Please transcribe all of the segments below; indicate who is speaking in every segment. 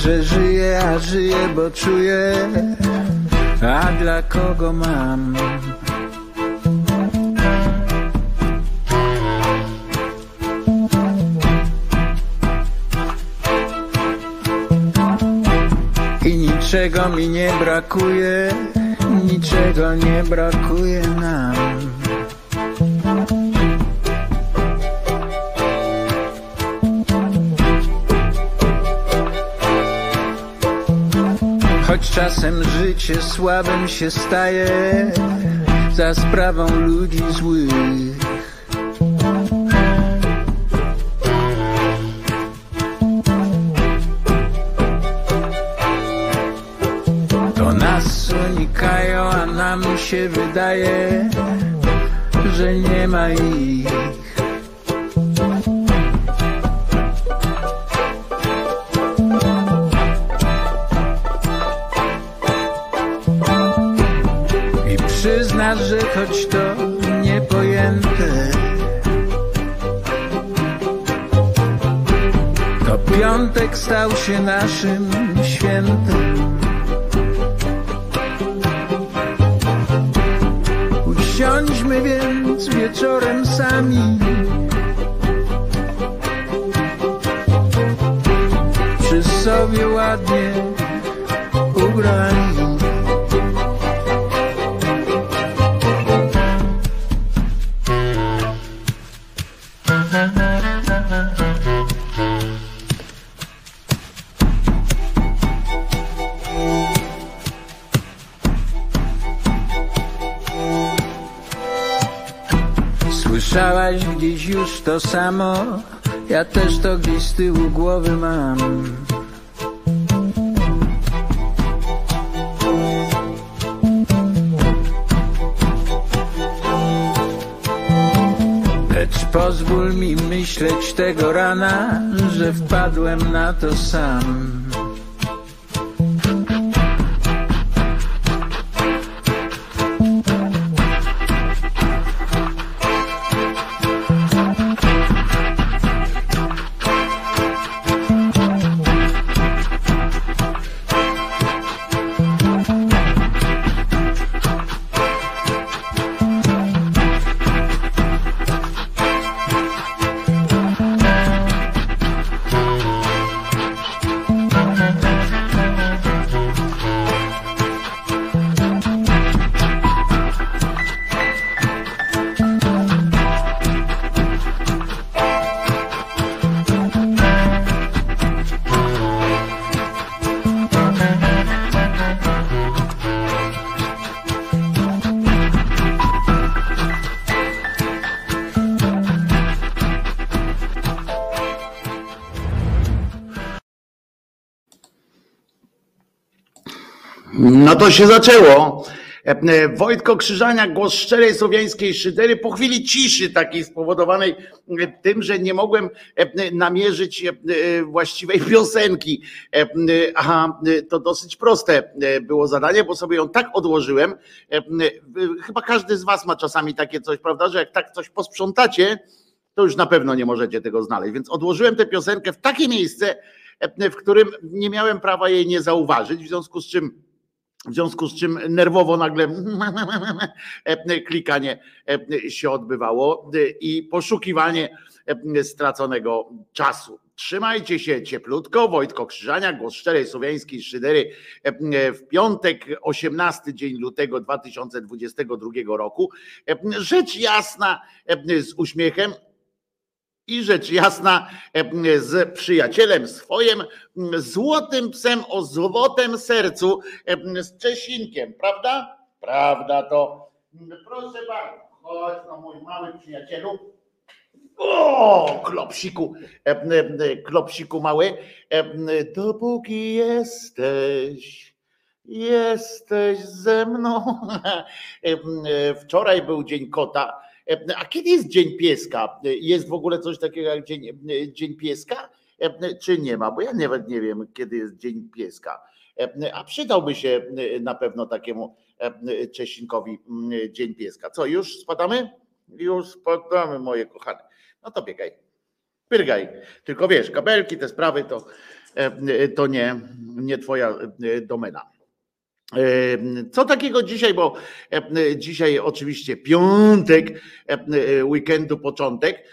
Speaker 1: że żyję, a żyję, bo czuję, a dla kogo mam. I niczego mi nie brakuje, niczego nie brakuje nam. Czasem życie słabym się staje za sprawą ludzi złych. To nas unikają, a nam się wydaje, że nie ma ich. Tego rana Że wpadłem na to sam
Speaker 2: to się zaczęło. E, e, Wojtko Krzyżania, głos szczerej słowiańskiej szydery, po chwili ciszy takiej spowodowanej e, tym, że nie mogłem namierzyć właściwej piosenki. A to dosyć proste było zadanie, bo sobie ją tak odłożyłem. Chyba każdy z Was ma czasami takie coś, prawda, że jak tak coś posprzątacie, to już na pewno nie możecie tego znaleźć. Więc odłożyłem tę piosenkę w takie miejsce, w którym nie miałem prawa jej nie zauważyć, w związku z czym w związku z czym nerwowo nagle klikanie się odbywało i poszukiwanie straconego czasu. Trzymajcie się cieplutko. Wojtko Krzyżania, głos szczerej słowiańskiej szydery w piątek, 18 dzień lutego 2022 roku. Rzecz jasna z uśmiechem i rzecz jasna z przyjacielem swoim, złotym psem o złotym sercu, z Czesinkiem, prawda? Prawda to. Proszę bardzo, chodź no mój mały przyjacielu. O, klopsiku, klopsiku mały. Dopóki jesteś, jesteś ze mną. Wczoraj był dzień kota a kiedy jest Dzień Pieska? Jest w ogóle coś takiego jak Dzień, dzień Pieska? Czy nie ma? Bo ja nawet nie wiem, kiedy jest Dzień Pieska. A przydałby się na pewno takiemu Czesinkowi Dzień Pieska. Co, już spadamy? Już spadamy, moje kochane. No to biegaj. Pyrgaj. Tylko wiesz, kabelki, te sprawy to to nie, nie twoja domena. Co takiego dzisiaj, bo dzisiaj oczywiście piątek, weekendu początek,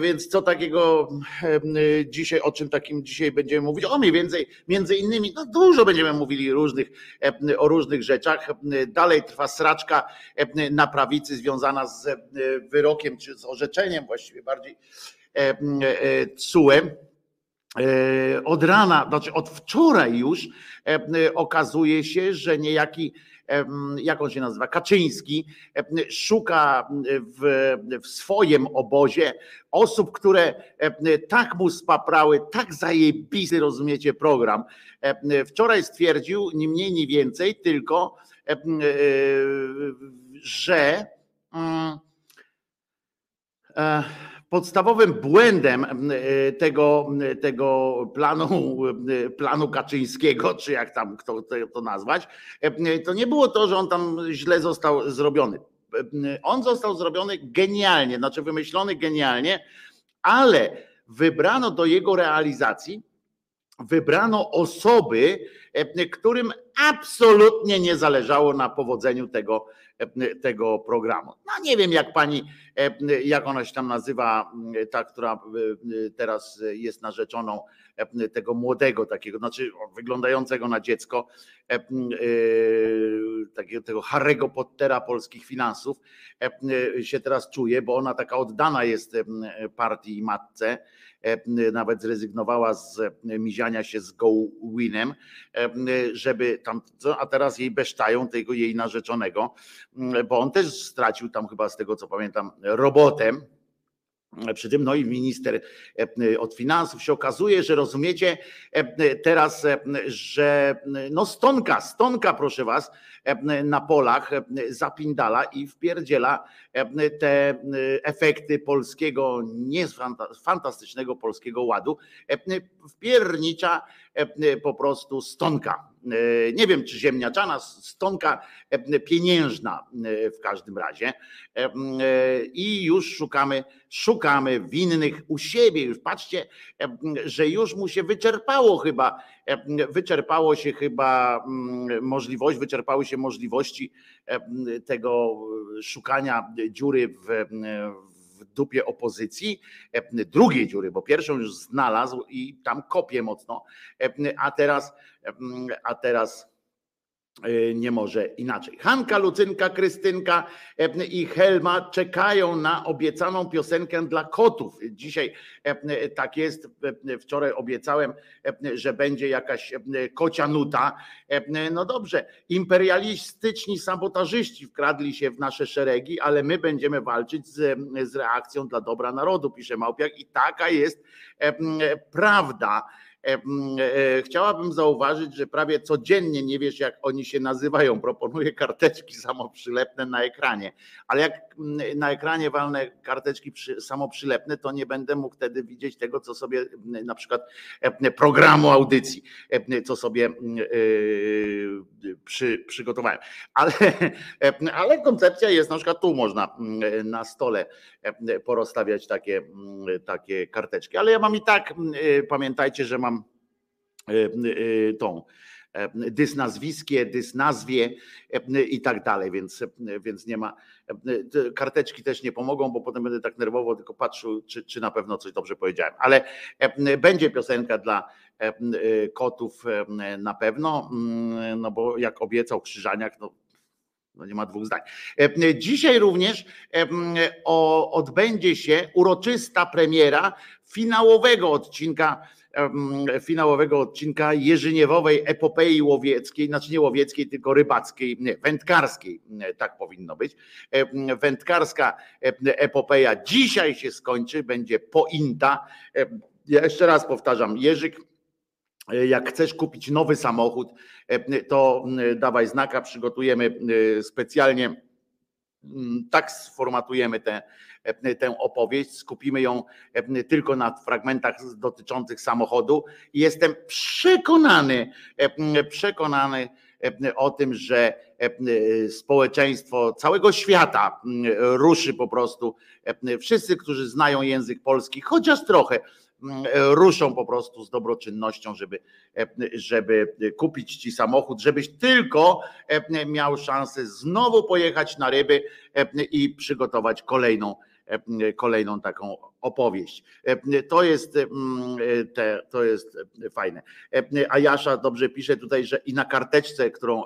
Speaker 2: więc co takiego dzisiaj, o czym takim dzisiaj będziemy mówić? O mniej więcej, między innymi, no dużo będziemy mówili różnych, o różnych rzeczach. Dalej trwa sraczka na prawicy związana z wyrokiem, czy z orzeczeniem właściwie bardziej CUE E, od rana, znaczy od wczoraj już e, okazuje się, że niejaki, jak on się nazywa, Kaczyński, szuka w, w swoim obozie osób, które tak mu spaprały, tak zajebisty, rozumiecie, program. Wczoraj stwierdził, ni mniej, ni więcej, tylko, e, że mm, podstawowym błędem e, tego, tego planu, e, planu Kaczyńskiego, czy jak tam kto to nazwać, e, to nie było to, że on tam źle został zrobiony. On został zrobiony genialnie, znaczy wymyślony genialnie, ale wybrano do jego realizacji, wybrano osoby, którym absolutnie nie zależało na powodzeniu tego, tego programu. No nie wiem, jak pani, jak ona się tam nazywa, ta, która teraz jest narzeczoną tego młodego, takiego, znaczy wyglądającego na dziecko, takiego tego Harry'ego Pottera polskich finansów, się teraz czuje, bo ona taka oddana jest partii i matce E, nawet zrezygnowała z e, miziania się z Go-Winem, e, żeby tam, a teraz jej besztają tego jej narzeczonego, bo on też stracił tam chyba z tego co pamiętam robotem, przy tym, no i minister od finansów się okazuje, że rozumiecie teraz, że no stonka, stonka proszę was, na polach zapindala i wpierdziela te efekty polskiego, fantastycznego polskiego ładu, wpiernicza po prostu stonka. Nie wiem, czy ziemniaczana, stonka pieniężna w każdym razie. I już szukamy, szukamy winnych u siebie. Już patrzcie, że już mu się wyczerpało chyba, wyczerpało się chyba mm, możliwość, wyczerpały się możliwości tego szukania dziury w, w dupie opozycji, drugiej dziury, bo pierwszą już znalazł i tam kopie mocno, a teraz, a teraz E, nie może inaczej. Hanka, Lucynka, Krystynka e, i Helma czekają na obiecaną piosenkę dla kotów. Dzisiaj e, tak jest. Wczoraj obiecałem, że będzie jakaś kocia nuta. No dobrze, imperialistyczni sabotażyści wkradli się w nasze szeregi, ale my będziemy walczyć z, z reakcją dla dobra narodu, pisze Małpiak. I taka jest prawda. E, e, chciałabym zauważyć, że prawie codziennie nie wiesz, jak oni się nazywają. Proponuję karteczki samoprzylepne na ekranie, ale jak na ekranie walne karteczki samoprzylepne, to nie będę mógł wtedy widzieć tego, co sobie na przykład e, programu audycji, co sobie przy, przygotowałem. Ale, ale koncepcja jest, na przykład tu można na stole porozstawiać takie, takie karteczki. Ale ja mam i tak, pamiętajcie, że mam E, e, tą e, dysnazwiskie, dysnazwie i tak dalej, więc, więc nie ma, karteczki też nie pomogą, bo potem będę tak nerwowo tylko patrzył, czy, czy na pewno coś dobrze powiedziałem, ale będzie piosenka dla kotów na pewno, mm, no bo jak obiecał Krzyżaniak, no no nie ma dwóch zdań. Dzisiaj również odbędzie się uroczysta premiera finałowego odcinka finałowego odcinka Jerzyniewowej epopei łowieckiej, znaczy nie łowieckiej, tylko rybackiej, nie, wędkarskiej, tak powinno być. Wędkarska epopeja dzisiaj się skończy, będzie pointa. Ja jeszcze raz powtarzam, Jerzyk, jak chcesz kupić nowy samochód, to dawaj znaka, przygotujemy specjalnie, tak sformatujemy te E, tę opowieść, skupimy ją e, tylko na fragmentach dotyczących samochodu. Jestem przekonany, e, przekonany o tym, że społeczeństwo całego świata ruszy po prostu. Wszyscy, którzy znają język polski, chociaż trochę, ruszą po prostu z dobroczynnością, żeby, żeby kupić ci samochód, żebyś tylko miał szansę znowu pojechać na ryby i przygotować kolejną E, kolejną taką opowieść. E, to jest, te, to jest fajne. E, a Jasza dobrze pisze tutaj, że i na karteczce, którą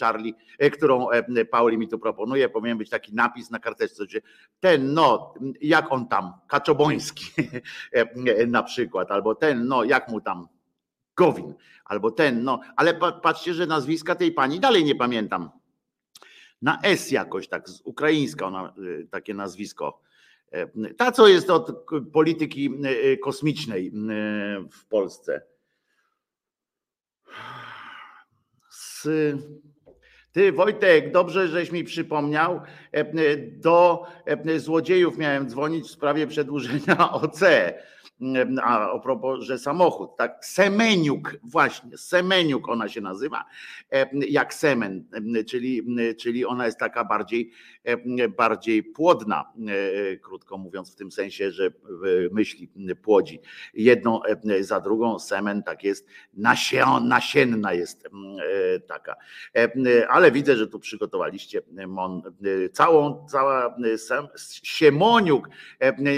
Speaker 2: Charlie, którą Pauli mi tu proponuje, powinien być taki napis na karteczce, że ten, no, jak on tam, Kaczoboński na przykład, albo ten, no, jak mu tam, Gowin, albo ten, no, ale patrzcie, że nazwiska tej pani dalej nie pamiętam. Na S jakoś tak, z ukraińska ona, takie nazwisko E, ta, co jest od polityki e, kosmicznej e, w Polsce. Ty, Wojtek, dobrze, żeś mi przypomniał. Do złodziejów miałem dzwonić w sprawie przedłużenia OC. A, propos, że samochód, tak? Semeniuk, właśnie, Semeniuk ona się nazywa, jak semen, czyli, czyli ona jest taka bardziej, bardziej płodna, krótko mówiąc, w tym sensie, że myśli płodzi jedną za drugą, semen tak jest, nasienna jest taka. Ale widzę, że tu przygotowaliście mon, całą, cała Siemoniuk,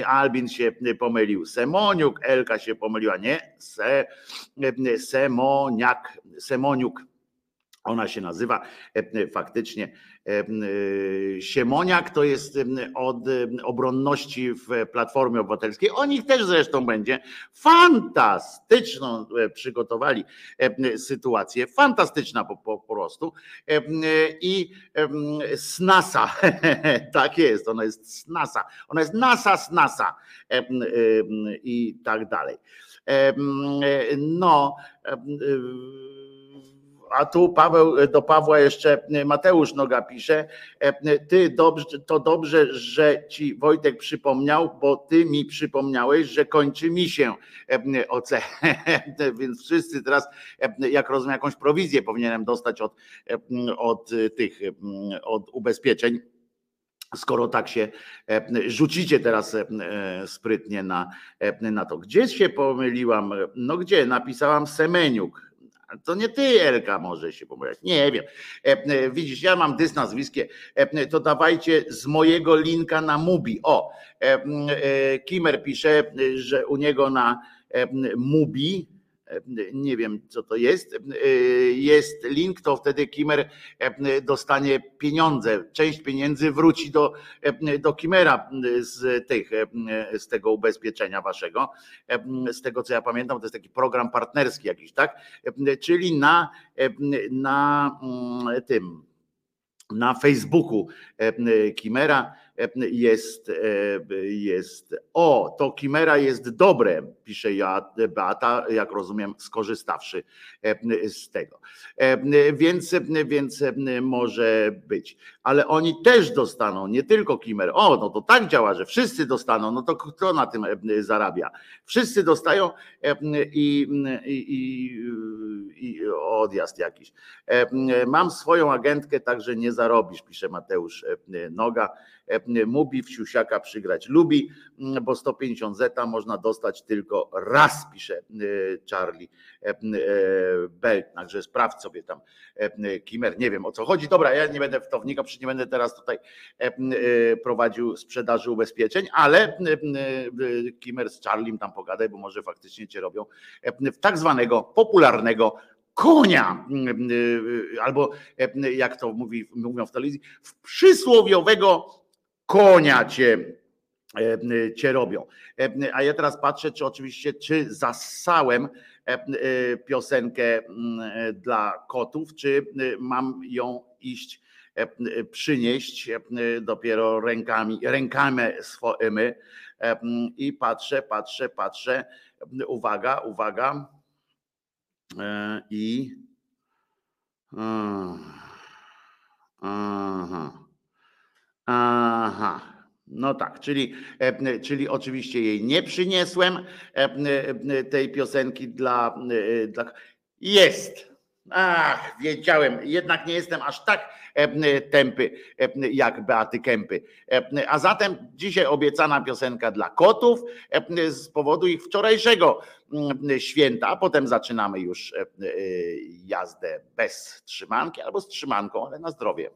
Speaker 2: Albin się pomylił, Semon Semoniuk, Elka się pomyliła, nie, Se, Semoniak, Semoniuk, ona się nazywa faktycznie. Siemoniak to jest od obronności w Platformie Obywatelskiej. O nich też zresztą będzie. Fantastyczną przygotowali sytuację. Fantastyczna po, po, prostu. I snasa. Tak jest, ona jest snasa. Ona jest nasa, snasa i tak dalej. No a tu Paweł do Pawła jeszcze Mateusz Noga pisze. Ty dobrze, to dobrze, że ci Wojtek przypomniał, bo ty mi przypomniałeś, że kończy mi się OC. Więc wszyscy teraz, jak rozumiem, jakąś prowizję powinienem dostać od, od tych od ubezpieczeń skoro tak się rzucicie teraz sprytnie na, na to. Gdzie się pomyliłam? No gdzie? Napisałam Semeniuk. To nie ty, Elka, może się pomylić. Nie wiem. E, e, widzisz, ja mam dys nazwiskie, e, to dawajcie z mojego linka na Mubi. O, Kimer pisze, że u niego na Mubi nie wiem co to jest, jest link, to wtedy Kimer dostanie pieniądze. Część pieniędzy wróci do, do Kimera z, tych, z tego ubezpieczenia waszego. Z tego co ja pamiętam, to jest taki program partnerski jakiś, tak? Czyli na, na mm, tym, na Facebooku Kimera jest, jest o, to Kimera jest dobre, pisze Beata, jak rozumiem, skorzystawszy z tego. Więc, więc może być. Ale oni też dostaną, nie tylko Kimer. O, no to tak działa, że wszyscy dostaną, no to kto na tym zarabia? Wszyscy dostają i, i, i odjazd jakiś. Mam swoją agentkę, także nie zarobisz, pisze Mateusz Noga. Mubi w siusiaka przygrać lubi, bo 150 zeta można dostać tylko raz, pisze Charlie Belt. Także sprawdź sobie tam Kimer. Nie wiem o co chodzi. Dobra, ja nie będę w to wnikał, przecież nie będę teraz tutaj prowadził sprzedaży ubezpieczeń, ale Kimer z Charlim tam pogadaj, bo może faktycznie cię robią w tak zwanego popularnego konia, albo jak to mówi, mówią w telewizji, w przysłowiowego konia cię, e, cię robią. E, a ja teraz patrzę, czy oczywiście, czy zasałem e, piosenkę dla kotów, czy mam ją iść przynieść dopiero rękami, rękami swoimi i patrzę, patrzę, patrzę, uwaga, uwaga i aha. Aha. No tak, czyli, e, czyli oczywiście jej nie przyniosłem e, e, tej piosenki dla, dla. Jest. Ach, wiedziałem, jednak nie jestem aż tak tępy jak Beaty Kępy. A zatem dzisiaj obiecana piosenka dla kotów z powodu ich wczorajszego święta, a potem zaczynamy już jazdę bez trzymanki albo z trzymanką, ale na zdrowie.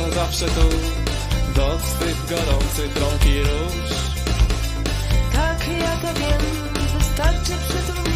Speaker 3: zawsze tu. Do swych gorących rąk i róż.
Speaker 4: Tak, ja to wiem, wystarczy
Speaker 5: przytulnie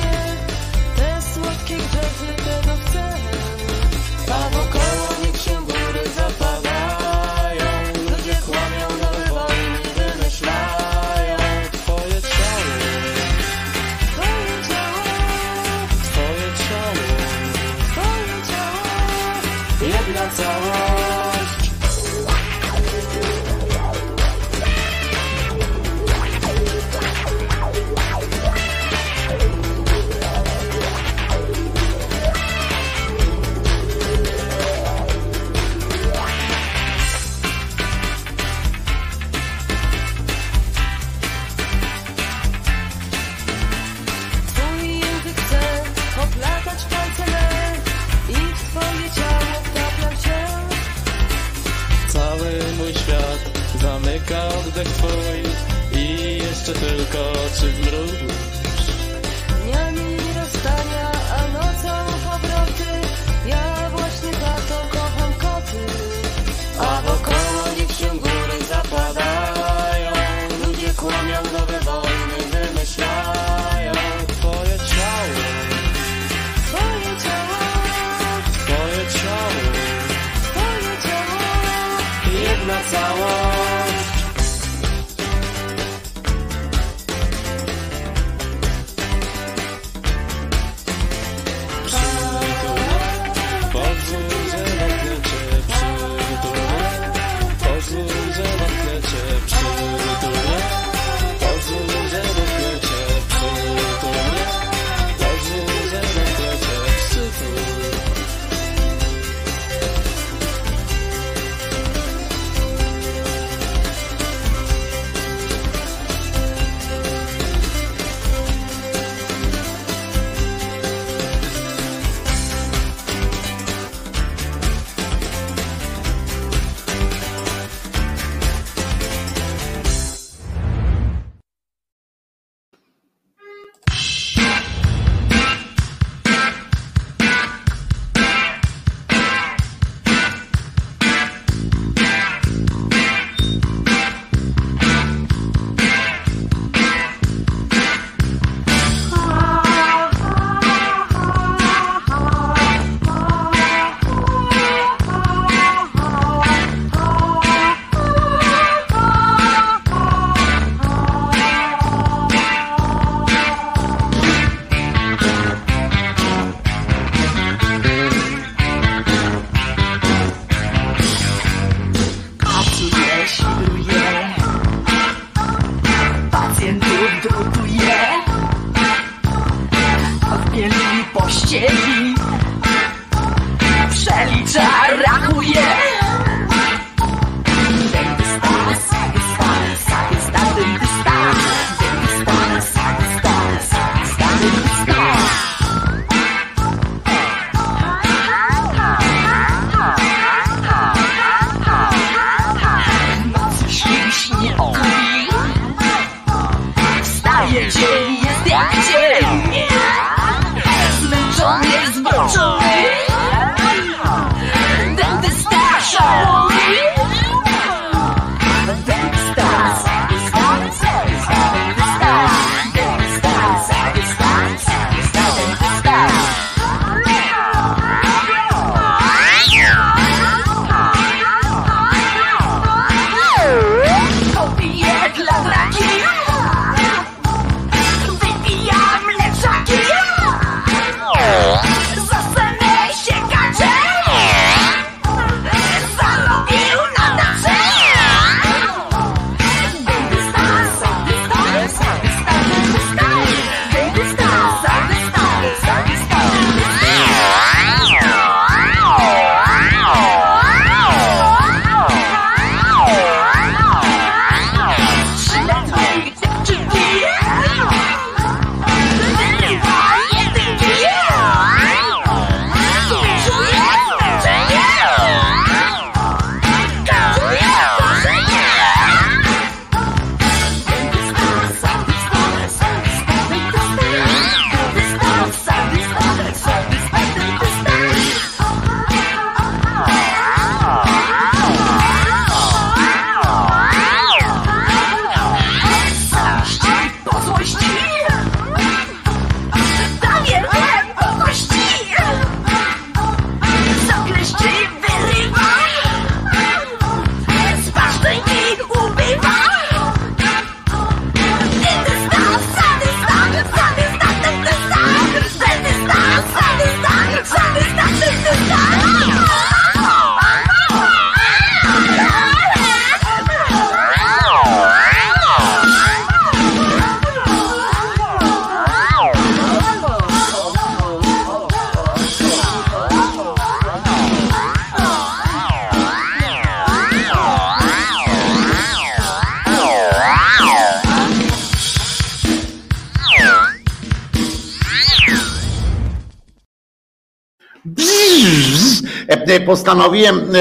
Speaker 2: Postanowiłem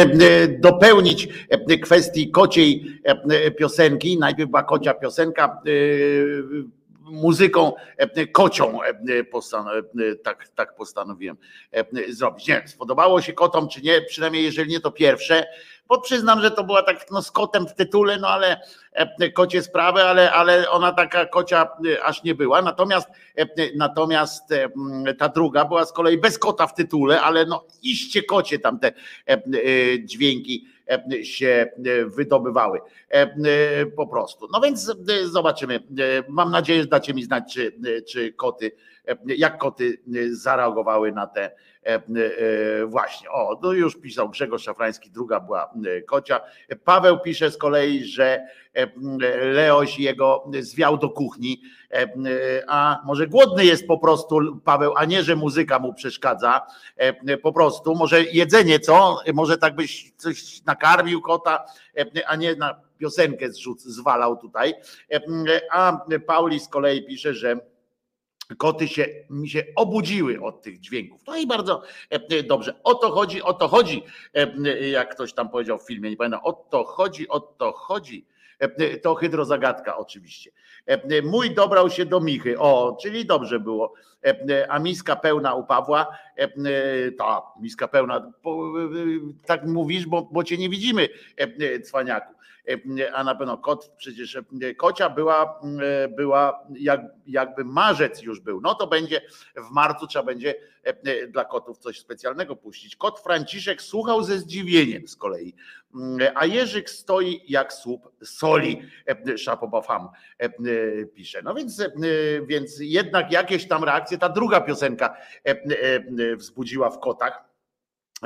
Speaker 2: dopełnić kwestii kociej piosenki. Najpierw była kocia piosenka muzyką kocią tak, tak postanowiłem zrobić. Nie wiem, spodobało się kotom czy nie, przynajmniej jeżeli nie to pierwsze, bo przyznam, że to była tak no, z kotem w tytule, no ale kocie sprawy, ale, ale ona taka kocia aż nie była. Natomiast natomiast ta druga była z kolei bez kota w tytule, ale no iście kocie tam te dźwięki się wydobywały po prostu. No więc zobaczymy. Mam nadzieję, że dacie mi znać, czy, czy koty, jak koty zareagowały na te właśnie. O, to już pisał Grzegorz Szafrański, druga była kocia. Paweł pisze z kolei, że Leoś jego zwiał do kuchni, a może głodny jest po prostu Paweł, a nie, że muzyka mu przeszkadza, po prostu, może jedzenie co, może tak byś coś nakarmił kota, a nie na piosenkę zwalał tutaj, a Pauli z kolei pisze, że koty się mi się obudziły od tych dźwięków. No i bardzo dobrze. O to chodzi, o to chodzi, jak ktoś tam powiedział w filmie, nie pamiętam, o to chodzi, o to chodzi E, to hydrozagadka oczywiście. E, mój dobrał się do Michy. O, czyli dobrze było. E, a miska pełna u Pawła. Ta miska pełna. Tak mówisz, bo, bo cię nie widzimy, cwaniaku a na pewno kot, przecież kocia była, była jak, jakby marzec już był, no to będzie w marcu trzeba będzie dla kotów coś specjalnego puścić. Kot Franciszek słuchał ze zdziwieniem z kolei, a Jerzyk stoi jak słup soli, Szapobafam pisze. No więc, więc jednak jakieś tam reakcje ta druga piosenka wzbudziła w kotach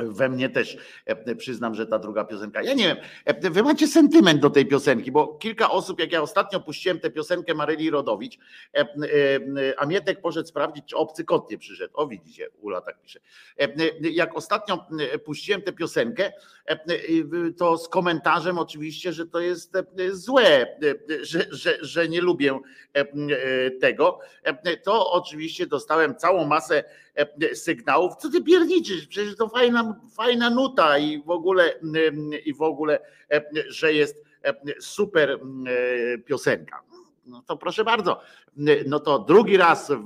Speaker 2: we mnie też e, przyznam, że ta druga piosenka. Ja nie wiem, e, wy macie sentyment do tej piosenki, bo kilka osób, jak ja ostatnio puściłem tę piosenkę Maryli Rodowicz, e, a Mietek poszedł sprawdzić, czy obcy kot nie przyszedł. O widzicie, Ula tak pisze. Jak ostatnio puściłem tę piosenkę, to z komentarzem oczywiście, że to jest złe, że, że, że nie lubię tego, to oczywiście dostałem całą masę sygnałów. Co ty pierniczysz? Przecież to fajna, fajna nuta i w ogóle, i w ogóle, że jest super piosenka. No to proszę bardzo. No to drugi raz w,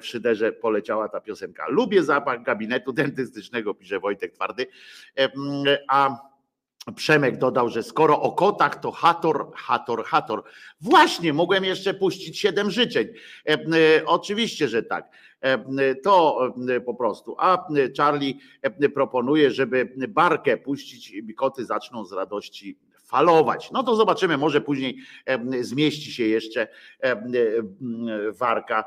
Speaker 2: w Szyderze poleciała ta piosenka. Lubię zapach gabinetu dentystycznego, pisze Wojtek Twardy. A Przemek dodał, że skoro o kotach, to Hator, Hator, Hator. Właśnie, mogłem jeszcze puścić siedem życzeń. E, e, oczywiście, że tak. E, to po prostu. A Charlie proponuje, żeby barkę puścić, koty zaczną z radości falować. No to zobaczymy, może później zmieści się jeszcze warka,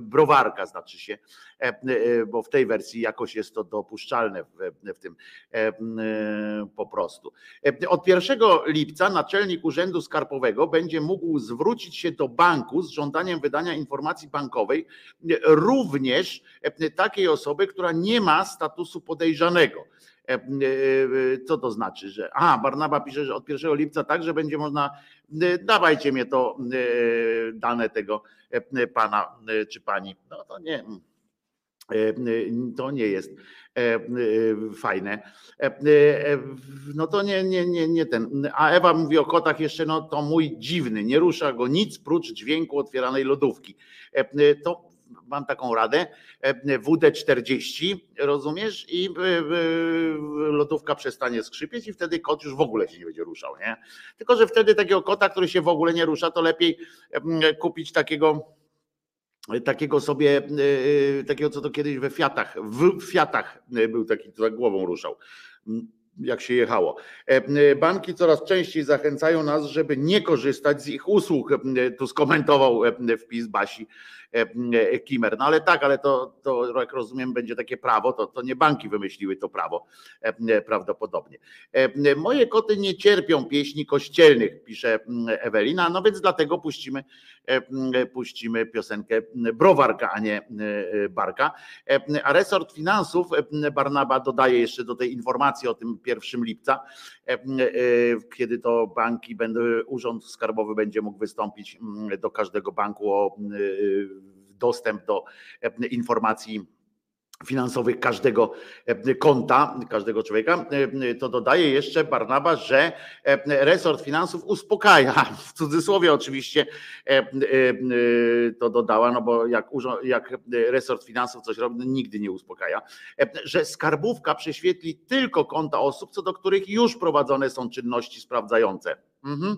Speaker 2: browarka znaczy się, bo w tej wersji jakoś jest to dopuszczalne w, w tym po prostu. Od 1 lipca naczelnik Urzędu Skarbowego będzie mógł zwrócić się do banku z żądaniem wydania informacji bankowej również takiej osoby, która nie ma statusu podejrzanego. E, e, co to znaczy, że. A, Barnaba pisze, że od 1 lipca także będzie można. E, dawajcie mnie to dane tego pana czy pani. No to nie. To nie jest fajne. No to nie, nie, nie, nie ten. A Ewa mówi o kotach jeszcze, no to mój dziwny, nie rusza go nic prócz dźwięku otwieranej lodówki. To mam taką radę, e, WD-40, rozumiesz? I e, e, lodówka przestanie skrzypieć i wtedy kot już w ogóle się nie będzie ruszał, nie? Tylko, że wtedy takiego kota, który się w ogóle nie rusza, to lepiej kupić takiego takiego sobie, takiego co to kiedyś we Fiatach, w Fiatach był taki, co tak głową ruszał jak się jechało. Banki coraz częściej zachęcają nas, żeby nie korzystać z ich usług. Tu skomentował wpis Basi Kimer. No ale tak, ale to, to jak rozumiem, będzie takie prawo, to, to nie banki wymyśliły to prawo e, prawdopodobnie. E, moje koty nie cierpią pieśni kościelnych, pisze Ewelina, no więc dlatego puścimy, puścimy piosenkę Browarka, a nie Barka. A resort finansów Barnaba dodaje jeszcze do tej informacji o tym 1 lipca, kiedy to banki, urząd skarbowy będzie mógł wystąpić do każdego banku o dostęp do e, informacji finansowych każdego e, konta, każdego człowieka, e, to dodaje jeszcze Barnaba, że resort finansów uspokaja, w cudzysłowie oczywiście to dodała, no bo jak, jak resort finansów coś robi, no nigdy nie uspokaja, że skarbówka prześwietli tylko konta osób, co do których już prowadzone są czynności sprawdzające. Mhm.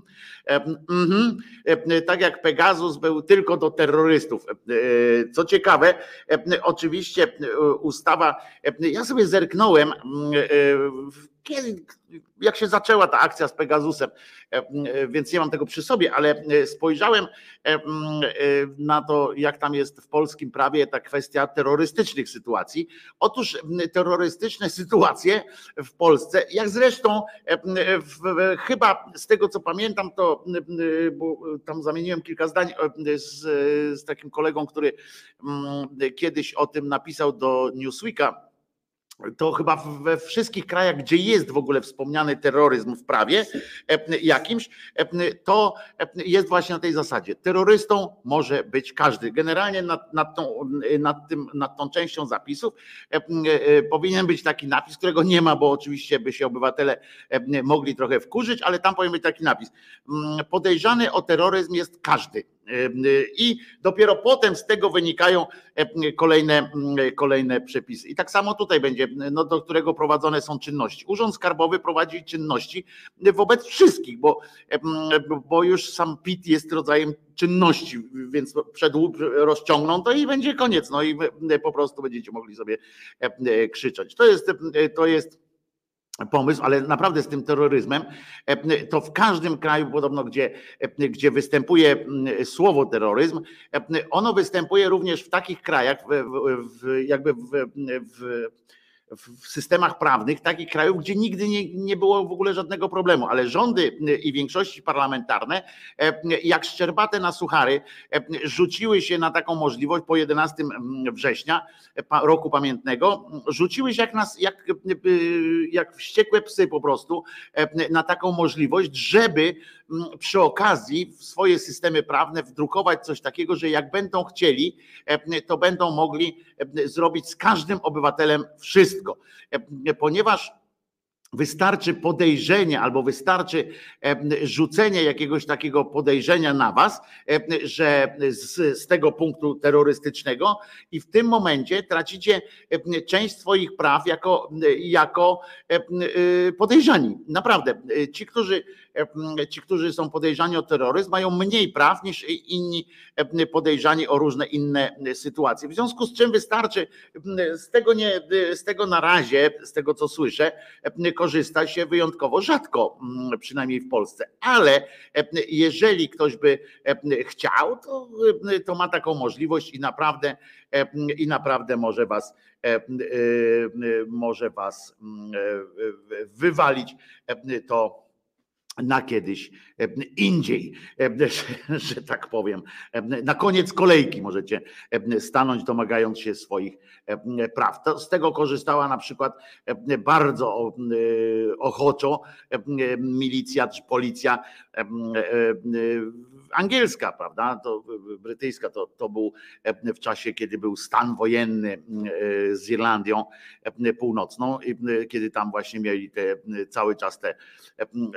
Speaker 2: Mhm. Tak jak Pegasus był tylko do terrorystów. Co ciekawe, oczywiście ustawa, ja sobie zerknąłem, kiedy, jak się zaczęła ta akcja z Pegasusem, więc nie mam tego przy sobie, ale spojrzałem na to, jak tam jest w polskim prawie ta kwestia terrorystycznych sytuacji. Otóż terrorystyczne sytuacje w Polsce, jak zresztą chyba z tego co pamiętam, to bo tam zamieniłem kilka zdań z, z takim kolegą, który kiedyś o tym napisał do Newsweeka to chyba we wszystkich krajach, gdzie jest w ogóle wspomniany terroryzm w prawie e, jakimś, e, to e, jest właśnie na tej zasadzie. Terrorystą może być każdy. Generalnie nad, nad, tą, nad, tym, nad tą częścią zapisów powinien być taki napis, którego nie ma, bo oczywiście by się obywatele mogli trochę wkurzyć, ale tam powinien być taki napis. Podejrzany o terroryzm jest każdy i dopiero potem z tego wynikają kolejne, kolejne przepisy. I tak samo tutaj będzie, no, do którego prowadzone są czynności. Urząd Skarbowy prowadzi czynności wobec wszystkich, bo, bo już sam PIT jest rodzajem czynności, więc przedług rozciągną to i będzie koniec. No i po prostu będziecie mogli sobie krzyczeć. To jest, to jest pomysł, ale naprawdę z tym terroryzmem, e, to w każdym kraju podobno, gdzie, e, gdzie występuje słowo terroryzm, e, ono występuje również w takich krajach, w, w, jakby w, w w systemach prawnych takich krajów, gdzie nigdy nie, nie było w ogóle żadnego problemu, ale rządy i większości parlamentarne, jak szczerbate na suchary, rzuciły się na taką możliwość po 11 września roku pamiętnego, rzuciły się jak, nas, jak, jak wściekłe psy po prostu na taką możliwość, żeby przy okazji w swoje systemy prawne wdrukować coś takiego, że jak będą chcieli, to będą mogli zrobić z każdym obywatelem wszystko. Ponieważ Wystarczy podejrzenie albo wystarczy rzucenie jakiegoś takiego podejrzenia na was, że z, z, tego punktu terrorystycznego i w tym momencie tracicie część swoich praw jako, jako podejrzani. Naprawdę, ci, którzy ci, którzy są podejrzani o terroryzm, mają mniej praw niż inni podejrzani o różne inne sytuacje. W związku z czym wystarczy, z tego, nie, z tego na razie, z tego co słyszę, korzysta się wyjątkowo rzadko, przynajmniej w Polsce. Ale jeżeli ktoś by chciał, to, to ma taką możliwość i naprawdę, i naprawdę może was może was wywalić to na kiedyś e, indziej, e, że tak powiem. E, na koniec kolejki możecie stanąć, domagając się swoich praw. z tego korzystała na przykład bardzo ochoczo milicja czy policja angielska, prawda? To brytyjska to, to był w czasie, kiedy był stan wojenny z Irlandią Północną, kiedy tam właśnie mieli te, cały czas te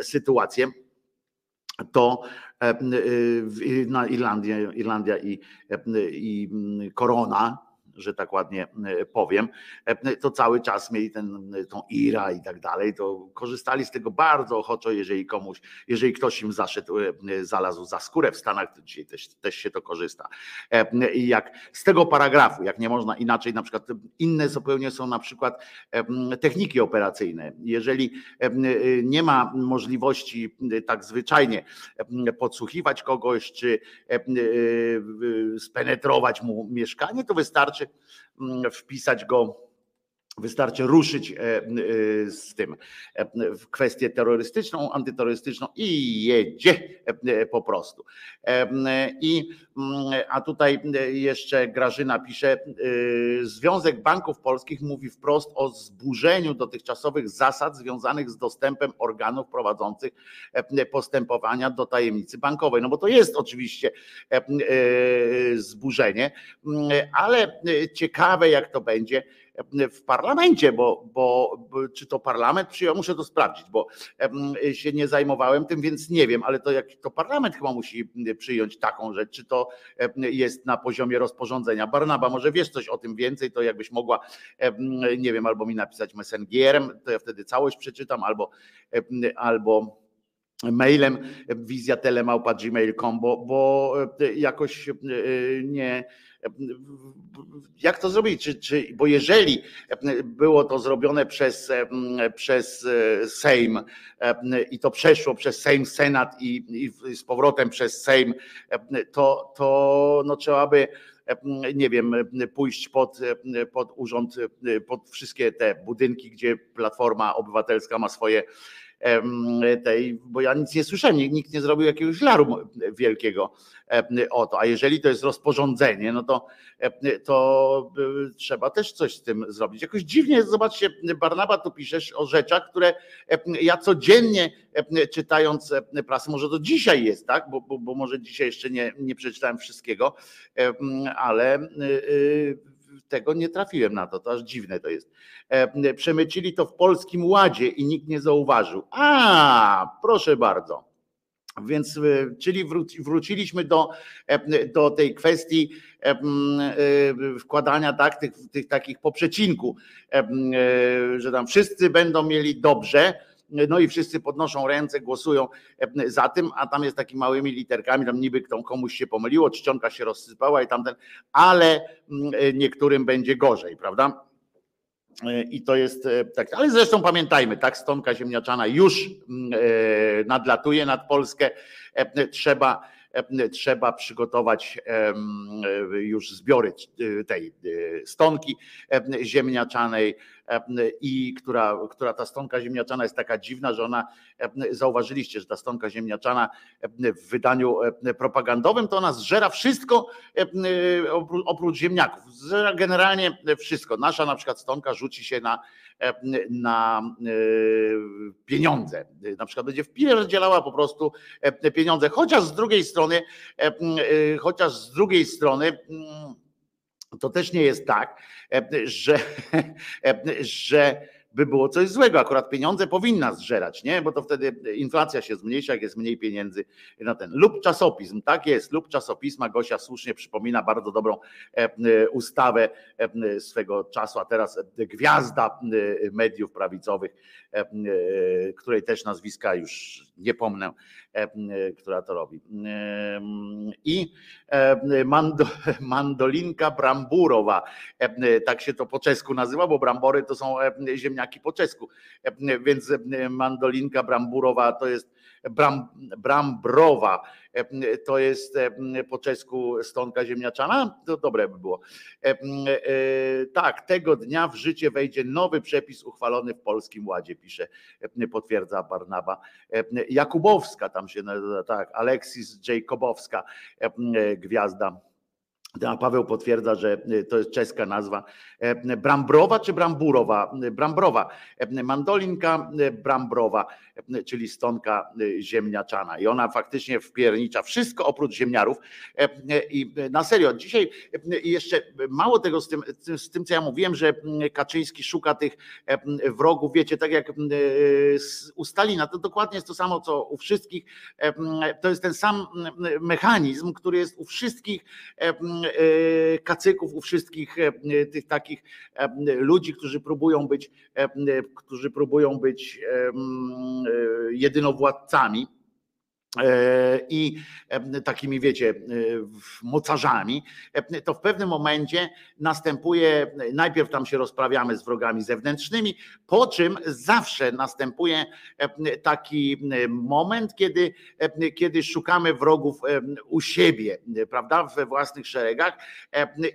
Speaker 2: sytuacje to na Irlandię, Irlandia i, i korona że tak ładnie e, powiem, e, to cały czas mieli ten, tą IRA i tak dalej, to korzystali z tego bardzo ochoczo, jeżeli komuś, jeżeli ktoś im zaszedł, e, zalazł za skórę w Stanach, to dzisiaj też, też się to korzysta. I jak z tego paragrafu, jak nie można inaczej, na przykład inne zupełnie są na przykład techniki operacyjne. Jeżeli nie ma możliwości tak zwyczajnie podsłuchiwać kogoś, czy spenetrować mu mieszkanie, to wystarczy wpisać go Wystarczy ruszyć e, e, z tym e, w kwestię terrorystyczną, antyterrorystyczną i jedzie po prostu. I, a tutaj jeszcze Grażyna pisze, Związek Banków Polskich mówi wprost o zburzeniu dotychczasowych zasad związanych z dostępem organów prowadzących postępowania do tajemnicy bankowej. No bo to jest oczywiście zburzenie, ale ciekawe jak to będzie w parlamencie, bo, bo czy to parlament przyjął, muszę to sprawdzić, bo się nie zajmowałem tym, więc nie wiem, ale to jak to parlament chyba musi przyjąć taką rzecz, czy to jest na poziomie rozporządzenia. Barnaba, może wiesz coś o tym więcej, to jakbyś mogła, nie wiem, albo mi napisać messengerem, to ja wtedy całość przeczytam, albo, albo mailem wizjatelemałpa.gmail.com, bo, bo e, jakoś e, nie. Jak to zrobić? Czy, czy, bo jeżeli było to zrobione przez, przez Sejm i to przeszło przez Sejm, Senat i, i z powrotem przez Sejm, to, to no trzeba by nie wiem, pójść pod, pod urząd, pod wszystkie te budynki, gdzie Platforma Obywatelska ma swoje tej, bo ja nic nie słyszałem, nikt, nie zrobił jakiegoś laru wielkiego o to, a jeżeli to jest rozporządzenie, no to, to y, trzeba też coś z tym zrobić. Jakoś dziwnie, zobaczcie, Barnaba, tu piszesz o rzeczach, które ja codziennie czytając prasę, może to dzisiaj jest, tak, bo, bo, bo może dzisiaj jeszcze nie, nie przeczytałem wszystkiego, ale y, y, tego nie trafiłem na to, to aż dziwne to jest. E, Przemycili to w polskim ładzie i nikt nie zauważył. A, proszę bardzo. Więc, e, czyli wróci, wróciliśmy do, e, do tej kwestii wkładania tak, tych, tych takich po przecinku, m, e, że tam wszyscy będą mieli dobrze, no i wszyscy podnoszą ręce, głosują za tym, a tam jest takimi małymi literkami, tam niby kto- komuś się pomyliło, czcionka się rozsypała i tamten, ale mm, e, niektórym będzie gorzej, prawda? E, I to jest e, tak. Ale zresztą pamiętajmy, tak, stonka ziemniaczana już mm, nadlatuje nad Polskę. Trzeba, trzeba przygotować już zbiory tej stonki ziemniaczanej i która, która ta stonka ziemniaczana jest taka dziwna, że ona e, zauważyliście, że ta stonka ziemniaczana e, w wydaniu e, propagandowym to ona zżera wszystko e, opró- oprócz ziemniaków. Zżera generalnie wszystko. Nasza na przykład stonka rzuci się na, e, na e, pieniądze. Na przykład będzie wpierdzielała po prostu e, pieniądze, chociaż z drugiej strony, e, e, chociaż z drugiej strony mm, to też nie jest tak, e, że, e, że by było coś złego. Akurat pieniądze powinna zżerać, nie? Bo to wtedy inflacja się zmniejsza, jak jest mniej pieniędzy na ten. Lub czasopism, tak jest, lub czasopisma. Gosia słusznie przypomina bardzo dobrą e, e, ustawę e, swego czasu, a teraz gwiazda mediów prawicowych, której też nazwiska już nie pomnę, która to robi. I mando, mandolinka bramburowa, tak się to po czesku nazywa, bo brambory to są e, ziemniaki po czesku, E, więc e, mandolinka bramburowa to jest bram, brambrowa, e, to jest po czesku stonka ziemniaczana, to dobre by było. Tak, tego dnia w życie wejdzie nowy przepis uchwalony w Polskim Ładzie, pisze, potwierdza Barnaba. Jakubowska tam się tak, Aleksis Jacobowska, gwiazda. A Paweł potwierdza, że to jest czeska nazwa. E, Brambrowa czy bramburowa? Brambrowa. E, Mandolinka e, brambrowa, e, czyli stonka e, ziemniaczana. I ona faktycznie wpiernicza wszystko oprócz ziemniarów. E, e, I na serio, dzisiaj e, jeszcze mało tego z tym, z tym, co ja mówiłem, że Kaczyński szuka tych e, wrogów, wiecie, tak jak e, u Stalina, to dokładnie jest to samo, co u wszystkich. E, To jest ten sam mechanizm, który jest u wszystkich e, e, kacyków, u wszystkich e, tych takich e, ludzi, którzy próbują być, e, którzy próbują być e, e, jedynowładcami. E, I e, takimi, wiecie, e, mocarzami, to w pewnym momencie następuje, najpierw tam się rozprawiamy z wrogami zewnętrznymi, po czym zawsze następuje taki moment, kiedy, kiedy szukamy wrogów u siebie, prawda, we własnych szeregach.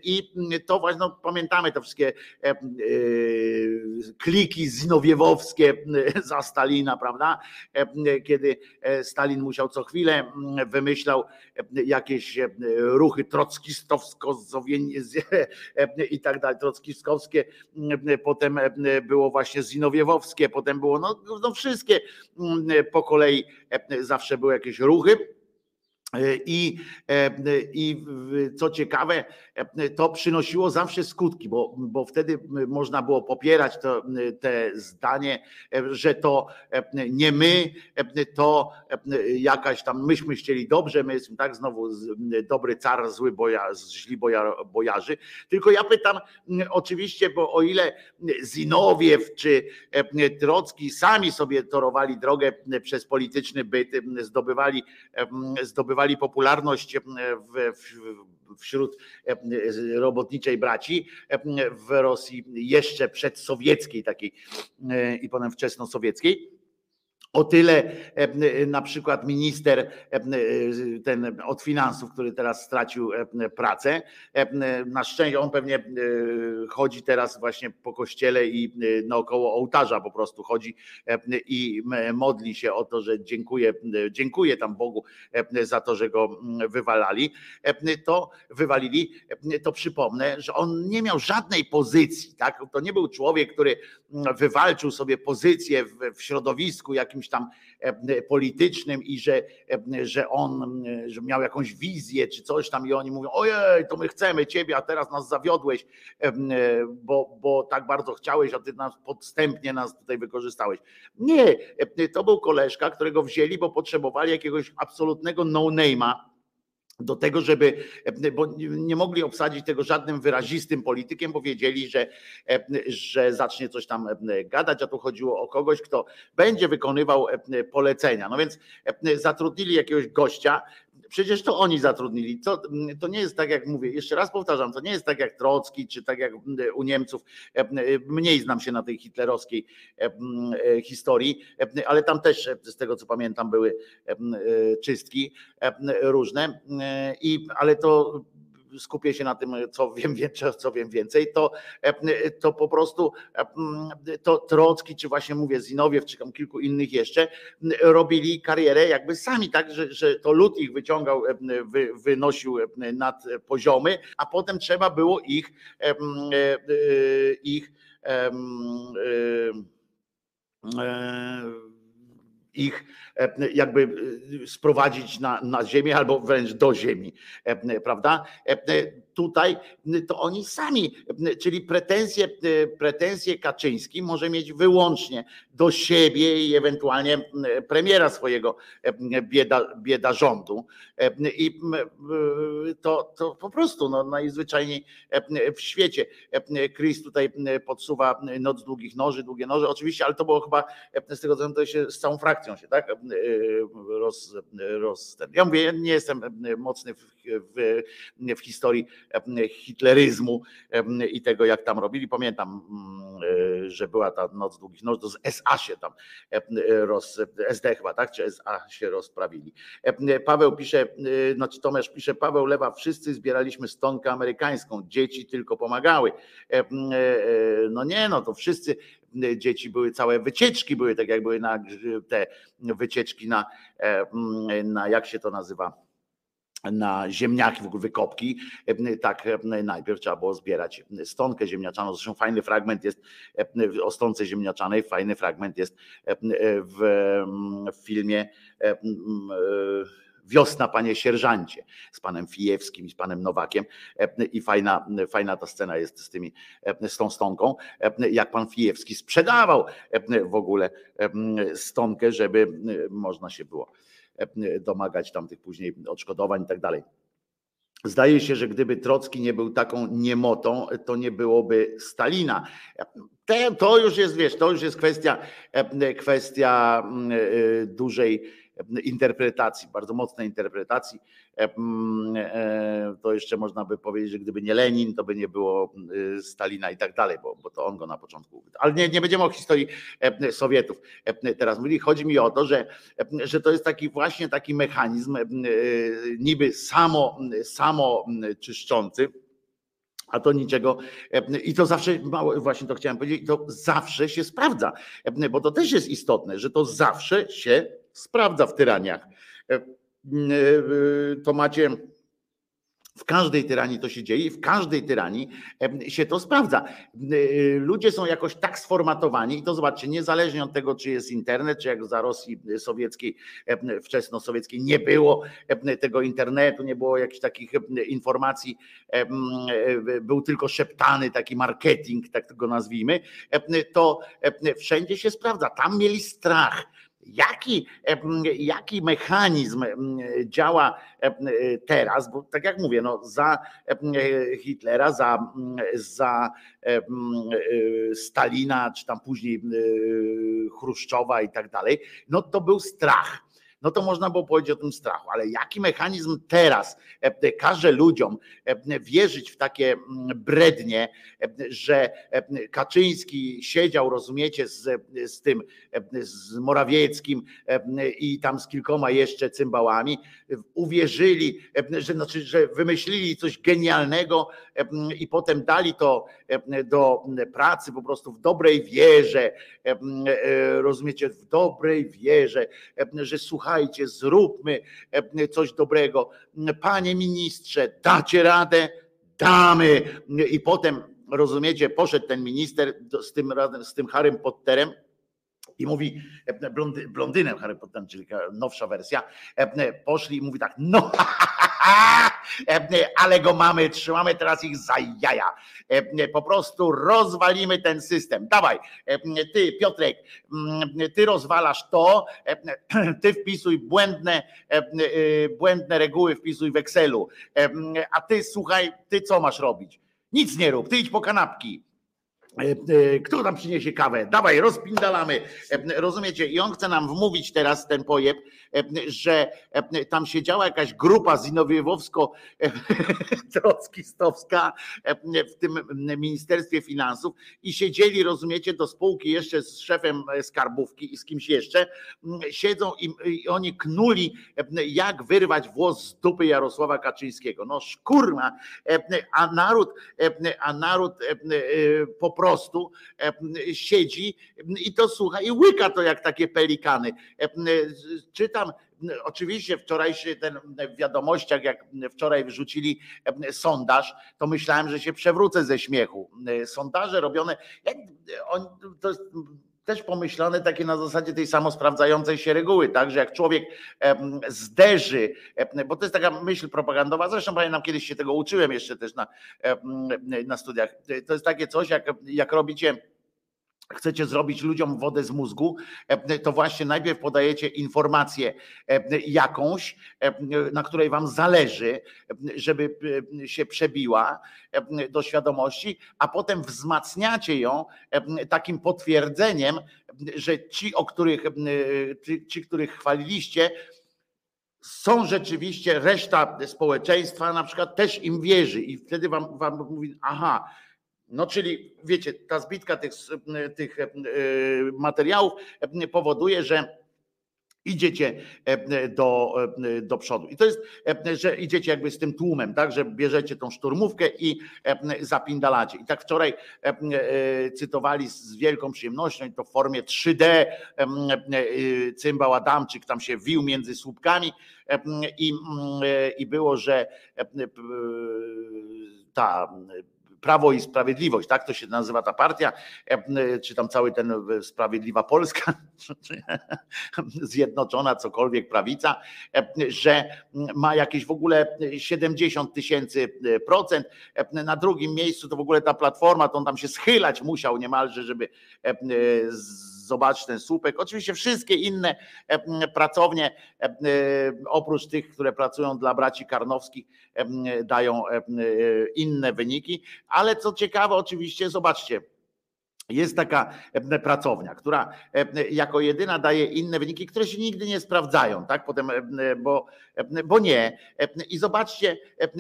Speaker 2: I to właśnie, no, pamiętamy te wszystkie kliki zinowiewowskie za Stalina, prawda, kiedy Stalin musiał co chwilę mm, wymyślał e, jakieś e, ruchy trockistowsko i tak dalej, trockistowskie, mm, potem e, było właśnie zinowiewowskie, potem było no, no wszystkie mm, po kolei e, zawsze były jakieś ruchy. I, e, I co ciekawe, e, to przynosiło zawsze skutki, bo, bo wtedy można było popierać to, te zdanie, e, że to nie my, to jakaś tam, myśmy chcieli dobrze, my jesteśmy tak znowu dobry car, zły boja, źli boja, bojarzy. Tylko ja pytam, oczywiście, bo o ile Zinowiew czy Trocki sami sobie torowali drogę przez polityczny byt, zdobywali em, popularność em, w, w, wśród em, robotniczej braci w Rosji jeszcze przedsowieckiej takiej e, i potem wczesnosowieckiej. O tyle em, na przykład minister em, ten od finansów, który teraz stracił pracę, na szczęście on pewnie e, chodzi teraz właśnie po kościele i naokoło ołtarza po prostu chodzi i modli się o to, że dziękuję, dziękuję tam Bogu za to, że go mm, wywalali, to wywalili, to przypomnę, że on nie miał żadnej pozycji, tak? To nie był człowiek, który mm, wywalczył sobie pozycję w środowisku jakimś tam em, politycznym i że, em, że on że miał jakąś wizję czy coś tam i oni mówią, ojej, to my chcemy ciebie, a teraz nas zawiodłeś, e, bo, bo tak bardzo chciałeś, a ty nas podstępnie nas tutaj wykorzystałeś. Nie, to był koleżka, którego wzięli, bo potrzebowali jakiegoś absolutnego no-name'a, do tego, żeby, bo nie mogli obsadzić tego żadnym wyrazistym politykiem, bo wiedzieli, że, że zacznie coś tam gadać, a tu chodziło o kogoś, kto będzie wykonywał polecenia. No więc zatrudnili jakiegoś gościa, przecież to oni zatrudnili. To, to nie jest tak, jak mówię, jeszcze raz powtarzam, to nie jest tak jak Trocki, czy tak jak u Niemców. Mniej znam się na tej hitlerowskiej historii, ale tam też z tego co pamiętam były czystki różne. I, ale to skupię się na tym, co wiem co wiem więcej, to, to po prostu to Trocki, czy właśnie mówię Zinowiew, czy tam kilku innych jeszcze, robili karierę jakby sami, tak, że, że to lud ich wyciągał, wy, wynosił nad poziomy, a potem trzeba było ich ich ich jakby sprowadzić na, na ziemię albo wręcz do ziemi, prawda? Tutaj to oni sami, czyli pretensje, pretensje Kaczyński może mieć wyłącznie do siebie i ewentualnie premiera swojego bieda, bieda rządu. I to, to po prostu no, najzwyczajniej w świecie. Chris tutaj podsuwa noc długich noży, długie noże, oczywiście, ale to było chyba z tego co to się z całą frakcją się tak roz, roz ten. Ja mówię, nie jestem mocny w, w, w historii hitleryzmu i tego, jak tam robili. Pamiętam, że była ta noc długich noży, to z SA się tam roz, SD chyba, tak? Czy SA się rozprawili. Paweł pisze, znaczy Tomasz pisze, Paweł Lewa, wszyscy zbieraliśmy stonkę amerykańską, dzieci tylko pomagały. No nie, no to wszyscy dzieci były całe wycieczki, były tak jak były na te wycieczki na, na jak się to nazywa, na ziemniaki, w ogóle wykopki, tak najpierw trzeba było zbierać stonkę ziemniaczaną. Zresztą fajny fragment jest o stonce ziemniaczanej, fajny fragment jest w, w filmie Wiosna, panie sierżancie, z panem Fijewskim, z panem Nowakiem. I fajna, fajna ta scena jest z tymi, z tą stonką, jak pan Fijewski sprzedawał w ogóle stonkę, żeby można się było domagać tam tych później odszkodowań i tak dalej. Zdaje się, że gdyby Trocki nie był taką niemotą, to nie byłoby Stalina. To już jest, wiesz, to już jest kwestia, kwestia dużej interpretacji, bardzo mocnej interpretacji. To jeszcze można by powiedzieć, że gdyby nie Lenin, to by nie było Stalina i tak dalej, bo, bo to on go na początku. Ale nie, nie będziemy o historii Sowietów teraz mówili. Chodzi mi o to, że, że to jest taki właśnie taki mechanizm niby samo, samo czyszczący. A to niczego, i to zawsze, właśnie to chciałem powiedzieć, to zawsze się sprawdza, bo to też jest istotne, że to zawsze się sprawdza w tyraniach. To macie W każdej tyranii to się dzieje w każdej tyranii em, się to sprawdza. Ludzie są jakoś tak sformatowani i to zobaczcie, niezależnie od tego, czy jest internet, czy jak za Rosji sowieckiej, wczesnosowieckiej nie było tego internetu, nie było jakichś takich informacji, e, był tylko szeptany taki marketing, tak go nazwijmy, to wszędzie się sprawdza. Tam mieli strach. Jaki, jaki mechanizm działa teraz? Bo tak jak mówię, no, za Hitlera, za, za Stalina, czy tam później Chruszczowa i tak dalej, no to był strach. No to można było powiedzieć o tym strachu, ale jaki mechanizm teraz e, każe ludziom e, wierzyć w takie mm, brednie, e, że e, Kaczyński siedział, rozumiecie, z, z tym, e, z Morawieckim e, i tam z kilkoma jeszcze cymbałami, uwierzyli, e, że, znaczy, że wymyślili coś genialnego e, i potem dali to e, do pracy po prostu w dobrej wierze, e, e, rozumiecie, w dobrej wierze, e, że słuchajcie, zróbmy e, coś dobrego. Panie ministrze, dacie radę? Damy. I potem, rozumiecie, poszedł ten minister z tym, z tym Harrym Potterem i mówi e, blondy, blondynem Harry Potter, czyli nowsza wersja, e, poszli i mówi tak, no e, ale go mamy, trzymamy teraz ich za jaja. Po prostu rozwalimy ten system. Dawaj, ty Piotrek, mm, ty rozwalasz to, ty wpisuj błędne, e, błędne reguły, wpisuj w Excelu, a ty słuchaj, ty co masz robić? Nic nie rób, ty idź po kanapki. E, e, Kto tam przyniesie kawę? Dawaj, rozpindalamy. E, Rozumiecie? I on chce nam wmówić teraz ten pojeb, że tam siedziała jakaś grupa zinowjewowsko-trockistowska e, w tym Ministerstwie Finansów i siedzieli, rozumiecie, do spółki jeszcze z szefem skarbówki i z kimś jeszcze, siedzą i, oni knuli, jak wyrwać włos z dupy Jarosława Kaczyńskiego. No szkurma, a naród, a naród po prostu e, siedzi i to słucha i łyka to jak takie pelikany. E, Czytam oczywiście wczorajszy ten w wiadomościach, jak wczoraj wrzucili e, sondaż, to myślałem, że się przewrócę ze śmiechu. Sondaże robione, jak, on, to jest też pomyślane takie na zasadzie tej samosprawdzającej się reguły, tak, że jak człowiek zderzy, bo to jest taka myśl propagandowa, zresztą pamiętam kiedyś się tego uczyłem jeszcze też na, na studiach, to jest takie coś, jak, jak robicie chcecie zrobić ludziom wodę z mózgu, e, to właśnie najpierw podajecie informację e, jakąś, e, na której wam zależy, żeby się przebiła do świadomości, a potem wzmacniacie ją takim potwierdzeniem, że ci, o których, ci których chwaliliście, są rzeczywiście, reszta społeczeństwa na przykład też im wierzy i wtedy wam, wam mówi, aha, no czyli wiecie, ta zbitka tych, tych e, materiałów e, powoduje, że idziecie e, do, do przodu. I to jest, że idziecie jakby z tym tłumem, tak, że bierzecie tą szturmówkę i zapindalacie. I tak wczoraj cytowali z wielką przyjemnością, to w formie 3D, e, e, cymbał Adamczyk tam się wił między słupkami i, i było, że ta Prawo i Sprawiedliwość, tak to się nazywa ta partia, e, czy tam cały ten e, Sprawiedliwa Polska, zjednoczona cokolwiek prawica, e, że ma jakieś w ogóle 70 tysięcy procent. E, Na drugim miejscu to w ogóle ta platforma, to on tam się schylać musiał niemalże, żeby e, e, z- zobaczyć ten słupek. Oczywiście wszystkie inne e, pracownie, e, oprócz tych, które pracują dla braci Karnowskich, e, dają e, inne wyniki, ale co ciekawe, oczywiście, zobaczcie. Jest taka e, pracownia, która e, jako jedyna daje inne wyniki, które się nigdy nie sprawdzają, tak? Potem, e, bo, bo nie. I zobaczcie,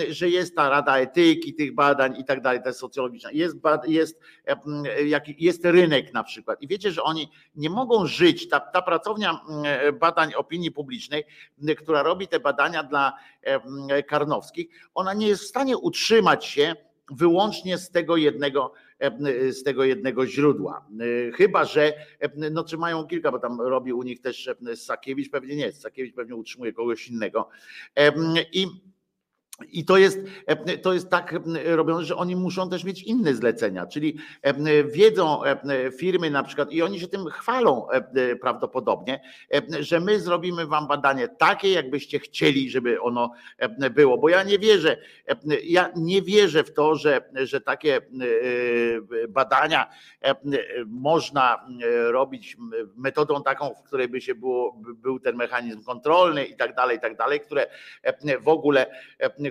Speaker 2: że jest ta Rada Etyki tych badań i tak dalej, to jest socjologiczna. Jest, jest, jest rynek na przykład. I wiecie, że oni nie mogą żyć. Ta, ta pracownia badań opinii publicznej, która robi te badania dla Karnowskich, ona nie jest w stanie utrzymać się wyłącznie z tego jednego, z tego jednego źródła. E, Chyba, że e, no, czy mają kilka, bo tam robi u nich też e, Sakiewicz, pewnie nie, Sakiewicz pewnie utrzymuje kogoś innego. E, I I to jest, e, to jest tak e, robione, że oni muszą też mieć inne zlecenia, czyli e, wiedzą firmy na przykład i oni się tym chwalą prawdopodobnie, że my zrobimy wam badanie takie, jakbyście chcieli, żeby ono było. Bo ja nie wierzę, ja nie wierzę w to, że, że takie badania można robić metodą taką, w której by się było, był ten mechanizm kontrolny i tak dalej, i tak dalej, które w ogóle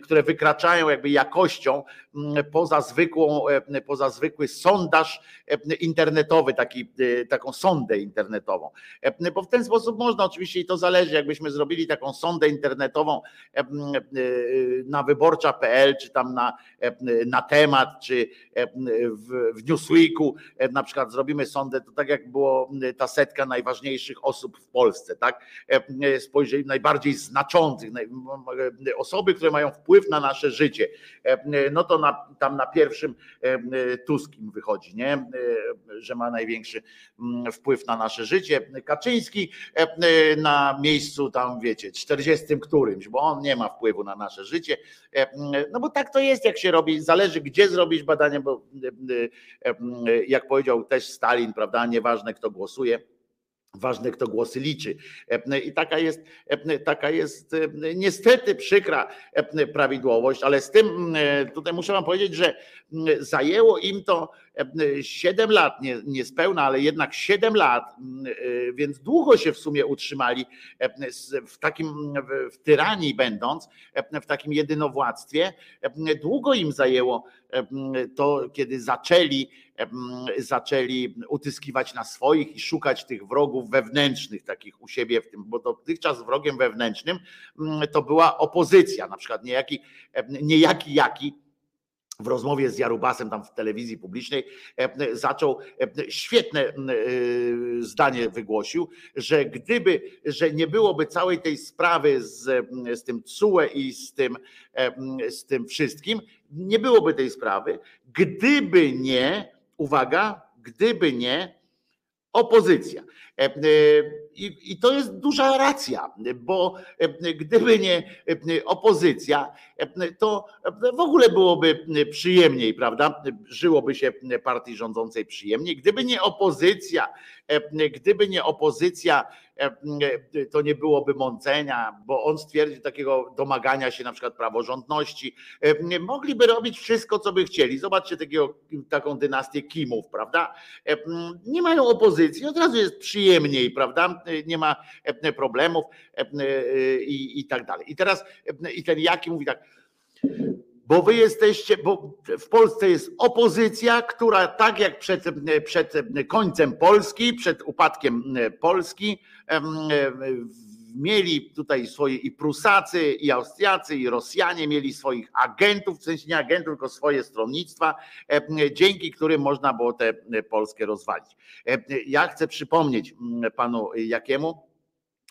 Speaker 2: które wykraczają jakby jakością mm, poza zwykłą, e, poza zwykły sondaż e, internetowy, taki, e, taką sondę internetową. Bo w ten sposób można, oczywiście i to zależy, jakbyśmy zrobili taką sondę internetową na wyborcza.pl, czy tam na, na temat, czy w, w Newsweeku na przykład zrobimy sondę, to tak jak było ta setka najważniejszych osób w Polsce, tak? Spojrzeli najbardziej znaczących, osoby, które mają wpływ na nasze życie, no to na, tam na pierwszym Tuskim wychodzi, nie? że ma największy wpływ na nasze życie. Kaczyński na miejscu tam, wiecie, 40 którymś, bo on nie ma wpływu na nasze życie. No bo tak to jest, jak się robi, zależy gdzie zrobić badanie, bo jak powiedział też Stalin, prawda, nieważne kto głosuje Ważne, kto głosy liczy. I taka jest, taka jest niestety przykra prawidłowość, ale z tym tutaj muszę Wam powiedzieć, że zajęło im to 7 lat, nie, niespełna, ale jednak 7 lat, więc długo się w sumie utrzymali w takim, w tyranii będąc, w takim jedynowładztwie. Długo im zajęło to, kiedy zaczęli zaczęli utyskiwać na swoich i szukać tych wrogów wewnętrznych, takich u siebie w tym, bo dotychczas wrogiem wewnętrznym to była opozycja, na przykład niejaki, niejaki jaki w rozmowie z Jarubasem tam w telewizji publicznej zaczął świetne zdanie wygłosił, że gdyby, że nie byłoby całej tej sprawy z, z tym CUE i z tym, z tym wszystkim, nie byłoby tej sprawy, gdyby nie uwaga, gdyby nie opozycja. E, e, I, I, to jest duża racja, bo e, gdyby nie opozycja, to w ogóle byłoby przyjemniej, prawda? Żyłoby się partii rządzącej przyjemniej. Gdyby nie opozycja, gdyby nie opozycja, to nie byłoby mącenia, bo on stwierdził takiego domagania się na przykład praworządności. Mogliby robić wszystko, co by chcieli. Zobaczcie takiego, taką dynastię Kimów, prawda? Nie mają opozycji, od razu jest przyjemniej, prawda? Nie ma problemów i, i tak dalej. I teraz i ten Jaki mówi tak, bo wy jesteście, bo w Polsce jest opozycja, która tak jak przed, przed końcem Polski, przed upadkiem Polski, mieli tutaj swoje i Prusacy, i Austriacy, i Rosjanie mieli swoich agentów, w sensie nie agentów, tylko swoje stronnictwa, dzięki którym można było tę Polskę rozwalić. Ja chcę przypomnieć panu Jakiemu,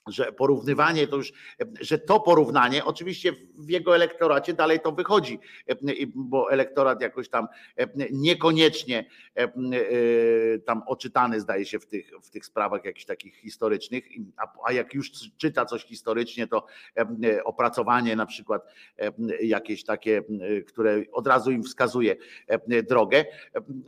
Speaker 2: że porównywanie to już, że to porównanie, oczywiście w jego elektoracie dalej to wychodzi, bo elektorat jakoś tam niekoniecznie tam oczytany zdaje się w tych, w tych sprawach jakichś takich historycznych, a, jak już czyta coś historycznie, to opracowanie na przykład jakieś takie, które od razu im wskazuje drogę.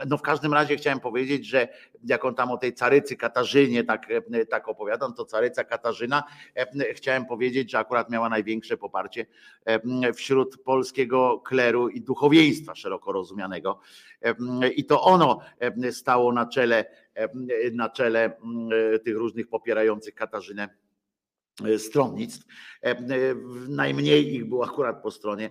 Speaker 2: No w każdym razie chciałem powiedzieć, że jak on tam o tej carycy Katarzynie tak, tak opowiadam, to caryca Katarzyna E, chciałem powiedzieć, że akurat miała największe poparcie e, wśród polskiego kleru i duchowieństwa szeroko rozumianego. E, I to ono stało na czele, na czele tych różnych popierających Katarzynę stronnictw. Najmniej ich było akurat po stronie,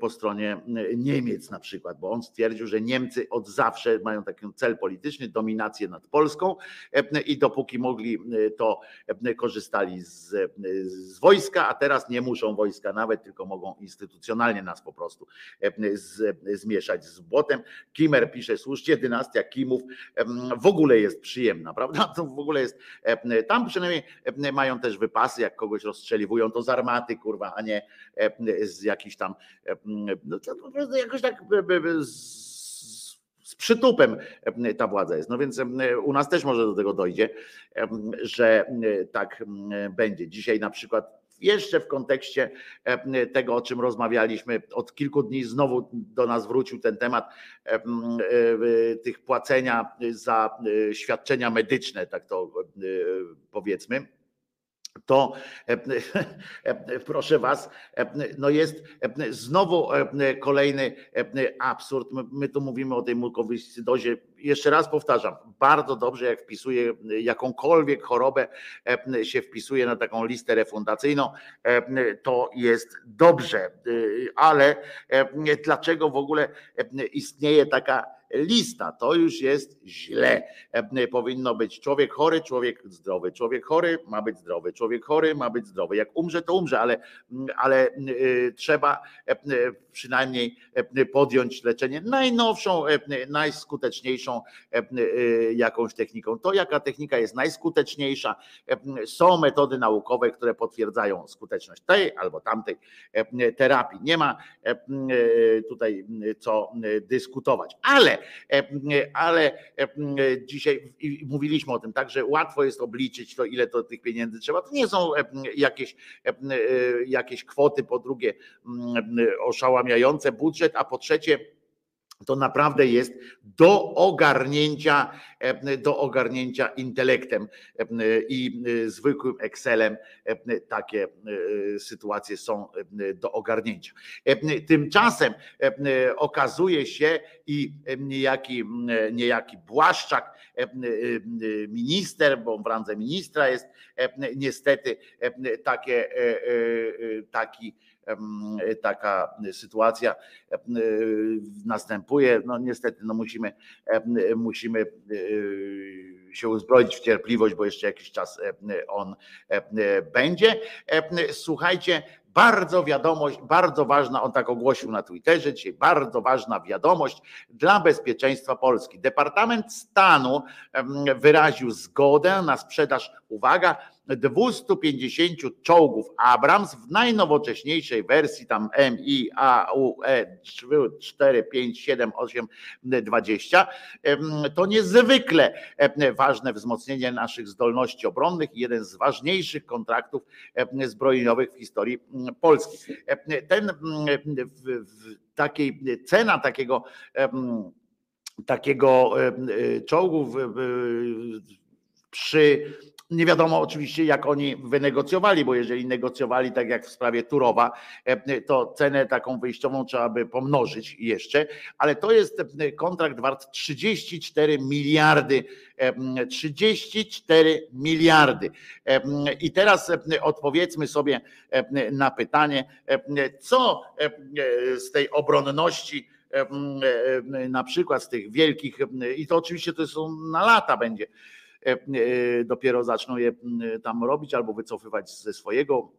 Speaker 2: po stronie Niemiec na przykład, bo on stwierdził, że Niemcy od zawsze mają taki cel polityczny, dominację nad Polską i dopóki mogli, to korzystali z, z wojska, a teraz nie muszą wojska nawet, tylko mogą instytucjonalnie nas po prostu z, zmieszać z błotem. Kimer pisze słusznie, dynastia Kimów w ogóle jest przyjemna, prawda? To w ogóle jest, tam przynajmniej mają też wypasy, jak kogoś rozstrzeliwują, to z armaty, kurwa, a nie e, z jakichś tam, e, no to po prostu jakoś tak e, z, z przytupem ta władza jest. No więc u nas też może do tego dojdzie, że tak będzie. Dzisiaj na przykład jeszcze w kontekście tego, o czym rozmawialiśmy od kilku dni, znowu do nas wrócił ten temat tych płacenia za świadczenia medyczne, tak to powiedzmy to e, e, proszę was, e, no jest e, znowu e, kolejny e, absurd. My, tu mówimy o tej mukowiscydozie. Jeszcze raz powtarzam, bardzo dobrze jak wpisuje jakąkolwiek chorobę e, się wpisuje na taką listę refundacyjną, e, to jest dobrze, E, ale e, dlaczego w ogóle e, istnieje taka lista? To już jest źle. E, Powinno być człowiek chory, człowiek zdrowy, człowiek chory ma być zdrowy, człowiek chory ma być zdrowy. Jak umrze, to umrze, ale, ale e, trzeba e, przynajmniej e, podjąć leczenie najnowszą, e, najskuteczniejszą jakąś techniką. To jaka technika jest najskuteczniejsza, są metody naukowe, które potwierdzają skuteczność tej albo tamtej terapii. Nie ma tutaj co dyskutować. Ale, e, ale e, dzisiaj mówiliśmy o tym, tak, że łatwo jest obliczyć to, ile to tych pieniędzy trzeba. To nie są e, jakieś, e, jakieś kwoty, po drugie oszałamiające budżet, a po trzecie to naprawdę jest do ogarnięcia, e, do ogarnięcia intelektem e, i e, zwykłym Excelem. Takie sytuacje są do ogarnięcia. Tymczasem okazuje się i niejaki, niejaki Błaszczak, minister, bo w randze ministra jest niestety takie, taki taka sytuacja em, następuje. No niestety no musimy, musimy e, się uzbroić w cierpliwość, bo jeszcze jakiś czas on będzie. Słuchajcie, bardzo wiadomość, bardzo ważna, on tak ogłosił na Twitterze dzisiaj, bardzo ważna wiadomość dla bezpieczeństwa Polski. Departament Stanu wyraził zgodę na sprzedaż, uwaga, 250 czołgów Abrams w najnowocześniejszej wersji tam MI AUE 4, 5, 7, 8, 20. Em, To niezwykle ważne wzmocnienie naszych zdolności obronnych i jeden z ważniejszych kontraktów zbrojeniowych w historii mm, Polski. Ten mm, w, w takiej cena takiego takiego e, czołgu w- przy nie wiadomo oczywiście, jak oni wynegocjowali, bo jeżeli negocjowali tak jak w sprawie Turowa, e, to cenę taką wyjściową trzeba by pomnożyć jeszcze, ale to jest e, kontrakt wart 34 miliardy. e, 34 miliardy. E, I teraz odpowiedzmy sobie na pytanie, co z tej obronności na przykład z tych wielkich, i to oczywiście to są na lata będzie, dopiero zaczną je m, tam robić albo wycofywać ze swojego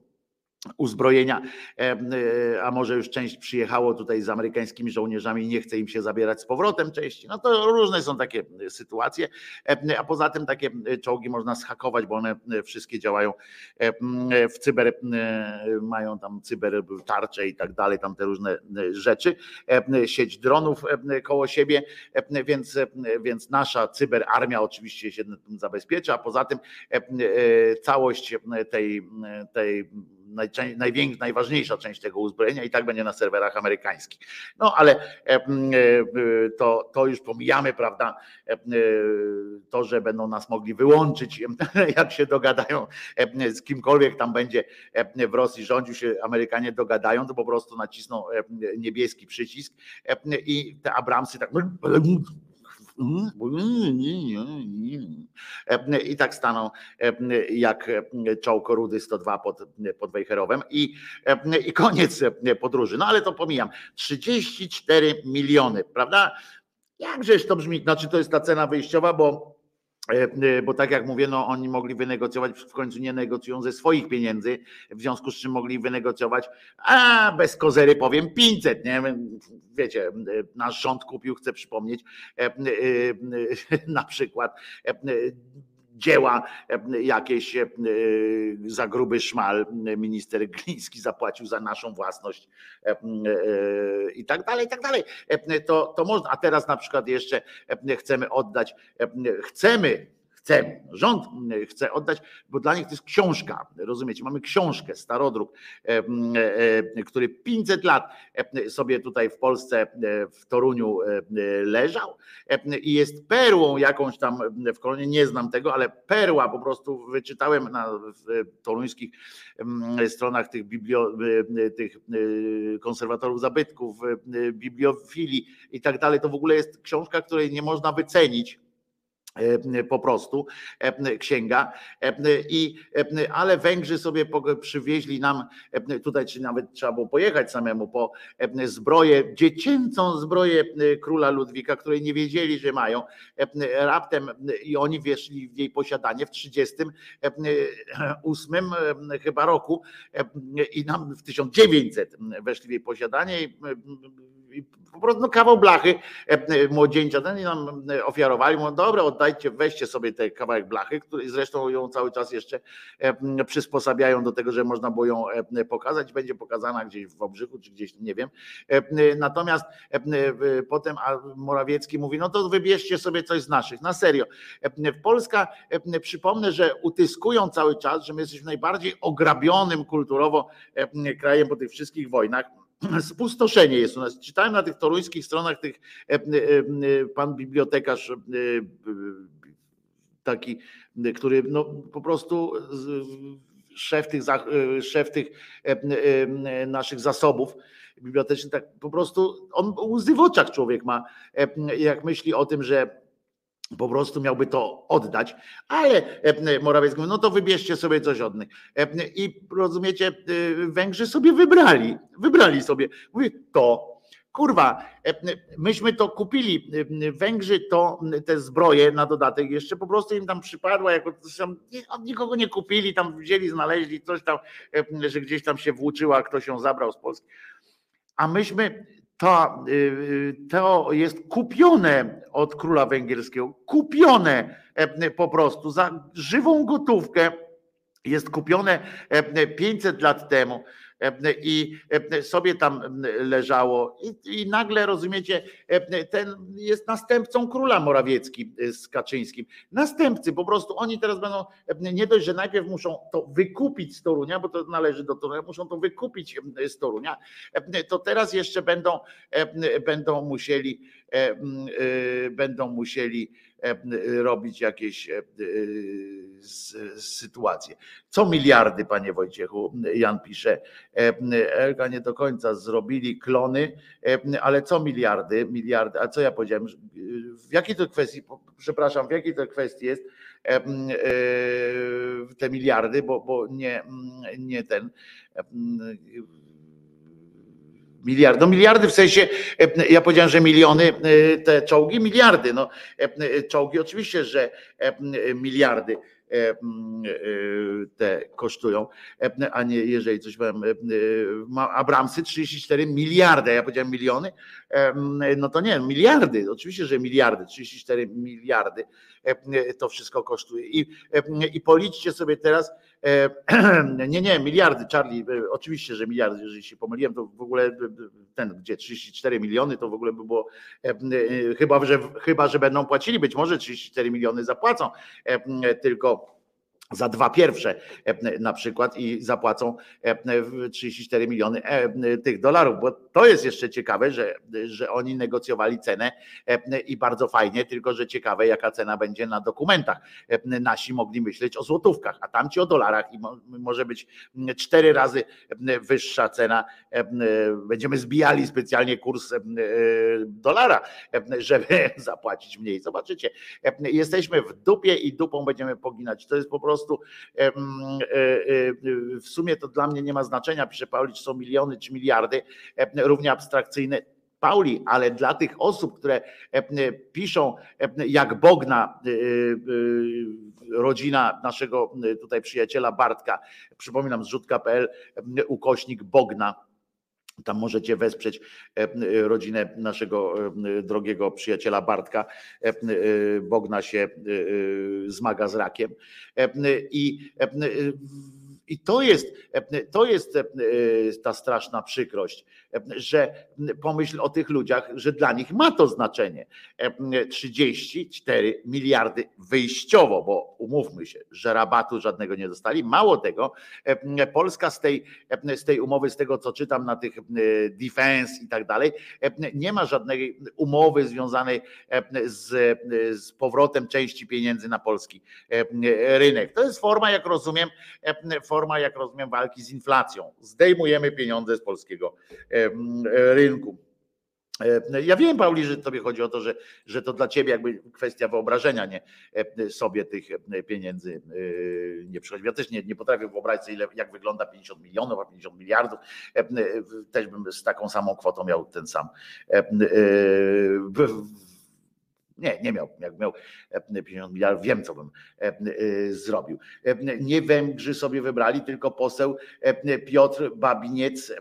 Speaker 2: uzbrojenia, e, e, a może już część przyjechało tutaj z amerykańskimi żołnierzami i nie chce im się zabierać z powrotem części. No to różne są takie e, sytuacje, a poza tym takie czołgi można schakować, bo one wszystkie działają w cyber, mają tam cyber tarcze i tak dalej, tam te różne rzeczy, sieć dronów koło siebie, więc, więc nasza cyberarmia oczywiście się zabezpiecza, a poza tym całość tej, tej największa, najważniejsza część tego uzbrojenia i tak będzie na serwerach amerykańskich. No ale e, m, e, to, to już pomijamy, prawda, e, e, to, że będą nas mogli wyłączyć, jak się dogadają e, z kimkolwiek tam będzie e, w Rosji rządził się, Amerykanie dogadają, to po prostu nacisną e, niebieski przycisk e, i te Abramsy tak i tak staną jak czołg Rudy 102 pod, pod Wejherowem i, i koniec podróży. No ale to pomijam. 34 miliony, prawda? Jakżeż to brzmi, znaczy to jest ta cena wyjściowa, bo E, bo tak jak mówię, no oni mogli wynegocjować, w końcu nie negocjują ze swoich pieniędzy, w związku z czym mogli wynegocjować, a bez kozery powiem 500, nie? Wiecie, e, nasz rząd kupił, chcę przypomnieć, e, e, e, na przykład e, dzieła e, jakieś e, za gruby szmal minister Gliński zapłacił za naszą własność e, e, i tak dalej, i tak dalej. E, To, to można, a teraz na przykład jeszcze e, chcemy oddać, e, chcemy chce, rząd chce oddać, bo dla nich to jest książka, rozumiecie? Mamy książkę, starodruk, który 500 lat sobie tutaj w Polsce, w Toruniu leżał i jest perłą jakąś tam w kolonie, nie znam tego, ale perła po prostu wyczytałem na toruńskich stronach tych, biblio, tych konserwatorów zabytków, bibliofilii i tak dalej. To w ogóle jest książka, której nie można wycenić E, po prostu e, księga. E, I, ale Węgrzy sobie przywieźli nam tutaj, czy nawet trzeba było pojechać samemu po zbroję, dziecięcą zbroję króla Ludwika, której nie wiedzieli, że mają. Raptem i oni weszli w jej posiadanie w 38 chyba roku i nam w 1900 weszli w jej posiadanie po prostu no, kawał blachy młodzieńca, ten i nam ofiarowali, mówią, dobra, oddajcie, weźcie sobie ten kawałek blachy, który zresztą ją cały czas jeszcze przysposabiają do tego, że można było ją pokazać, będzie pokazana gdzieś w Obrzychu, czy gdzieś, nie wiem. Natomiast potem Morawiecki mówi, no to wybierzcie sobie coś z naszych, na serio. Polska, przypomnę, że utyskują cały czas, że my jesteśmy najbardziej ograbionym kulturowo krajem po tych wszystkich wojnach, spustoszenie jest u nas. Czytałem na tych toruńskich stronach tych pan bibliotekarz taki, który no po prostu szef tych, szef tych naszych zasobów bibliotecznych, tak po prostu on łzy w oczach człowiek ma, jak myśli o tym, że po prostu miałby to oddać, ale Morawiecki mówi, no to wybierzcie sobie coś od nich. I rozumiecie, Węgrzy sobie wybrali, wybrali sobie, mówi to, kurwa, myśmy to kupili, Węgrzy to te zbroje na dodatek jeszcze po prostu im tam przypadła, jako od nikogo nie kupili, tam wzięli, znaleźli coś tam, że gdzieś tam się włóczyła, ktoś ją zabrał z Polski. A myśmy to, y, y, to jest kupione od króla węgierskiego, kupione e, po prostu za żywą gotówkę. Jest kupione 500 e, lat temu i sobie tam leżało. I, I, nagle rozumiecie, ten jest następcą króla Morawiecki z Kaczyńskim. Następcy, po prostu oni teraz będą, nie dość, że najpierw muszą to wykupić z Torunia, bo to należy do Torunia, muszą to wykupić z Torunia, to teraz jeszcze będą, będą musieli, będą musieli robić jakieś sytuacje. Co miliardy, panie Wojciechu, Jan pisze, Elga nie do końca zrobili klony, ale co miliardy, miliardy, a co ja powiedziałem, w jakiej to kwestii, przepraszam, w jakiej to kwestii jest te miliardy, bo, bo nie, nie ten Miliard, no miliardy w sensie, ja powiedziałem, że miliony, te czołgi, miliardy. No, czołgi oczywiście, że miliardy te kosztują, a nie jeżeli coś powiem, Abramsy 34 miliardy, ja powiedziałem miliony, no to nie, miliardy, oczywiście, że miliardy, 34 miliardy to wszystko kosztuje. I, i policzcie sobie teraz, nie, nie, miliardy, Charlie, oczywiście, że miliardy, jeżeli się pomyliłem, to w ogóle ten, gdzie 34 miliony, to w ogóle by było, chyba że, chyba, że będą płacili, być może 34 miliony zapłacą, tylko za dwa pierwsze e, na przykład i zapłacą 34 e, miliony e, tych dolarów, bo to jest jeszcze ciekawe, że, że oni negocjowali cenę i bardzo fajnie, tylko że ciekawe jaka cena będzie na dokumentach. Nasi mogli myśleć o złotówkach, a tamci o dolarach i może być cztery razy wyższa cena. Będziemy zbijali specjalnie kurs dolara, żeby zapłacić mniej. Zobaczycie, jesteśmy w dupie i dupą będziemy poginać. To jest po prostu e, e, w sumie to dla mnie nie ma znaczenia, pisze Pauli, czy są miliony, czy miliardy, równie abstrakcyjne. Pauli, ale dla tych osób, które piszą jak Bogna, rodzina naszego tutaj przyjaciela Bartka, przypominam zrzutka.pl, ukośnik Bogna, Tam możecie wesprzeć e, rodzinę naszego e, drogiego przyjaciela Bartka. E, Bogna się zmaga z rakiem. I i to jest, to jest ta straszna przykrość, że pomyśl o tych ludziach, że dla nich ma to znaczenie. 34 miliardy wyjściowo, bo umówmy się, że rabatu żadnego nie dostali. Mało tego, Polska z tej, z tej umowy, z tego co czytam na tych defense i tak dalej, nie ma żadnej umowy związanej z, z powrotem części pieniędzy na polski rynek. To jest forma, jak rozumiem, forma, jak rozumiem, walki z inflacją. Zdejmujemy pieniądze z polskiego rynku. Ja wiem, Pauli, że tobie chodzi o to, że, że to dla ciebie jakby kwestia wyobrażenia, nie sobie tych pieniędzy nie przychodzi. Ja też nie, nie potrafię wyobrazić sobie, ile, jak wygląda 50 milionów, a 50 miliardów. Też bym z taką samą kwotą miał ten sam nie, nie miał. Jak miał 50 miliardów, wiem, co bym zrobił. Nie Węgrzy sobie wybrali, tylko poseł Piotr Babiniec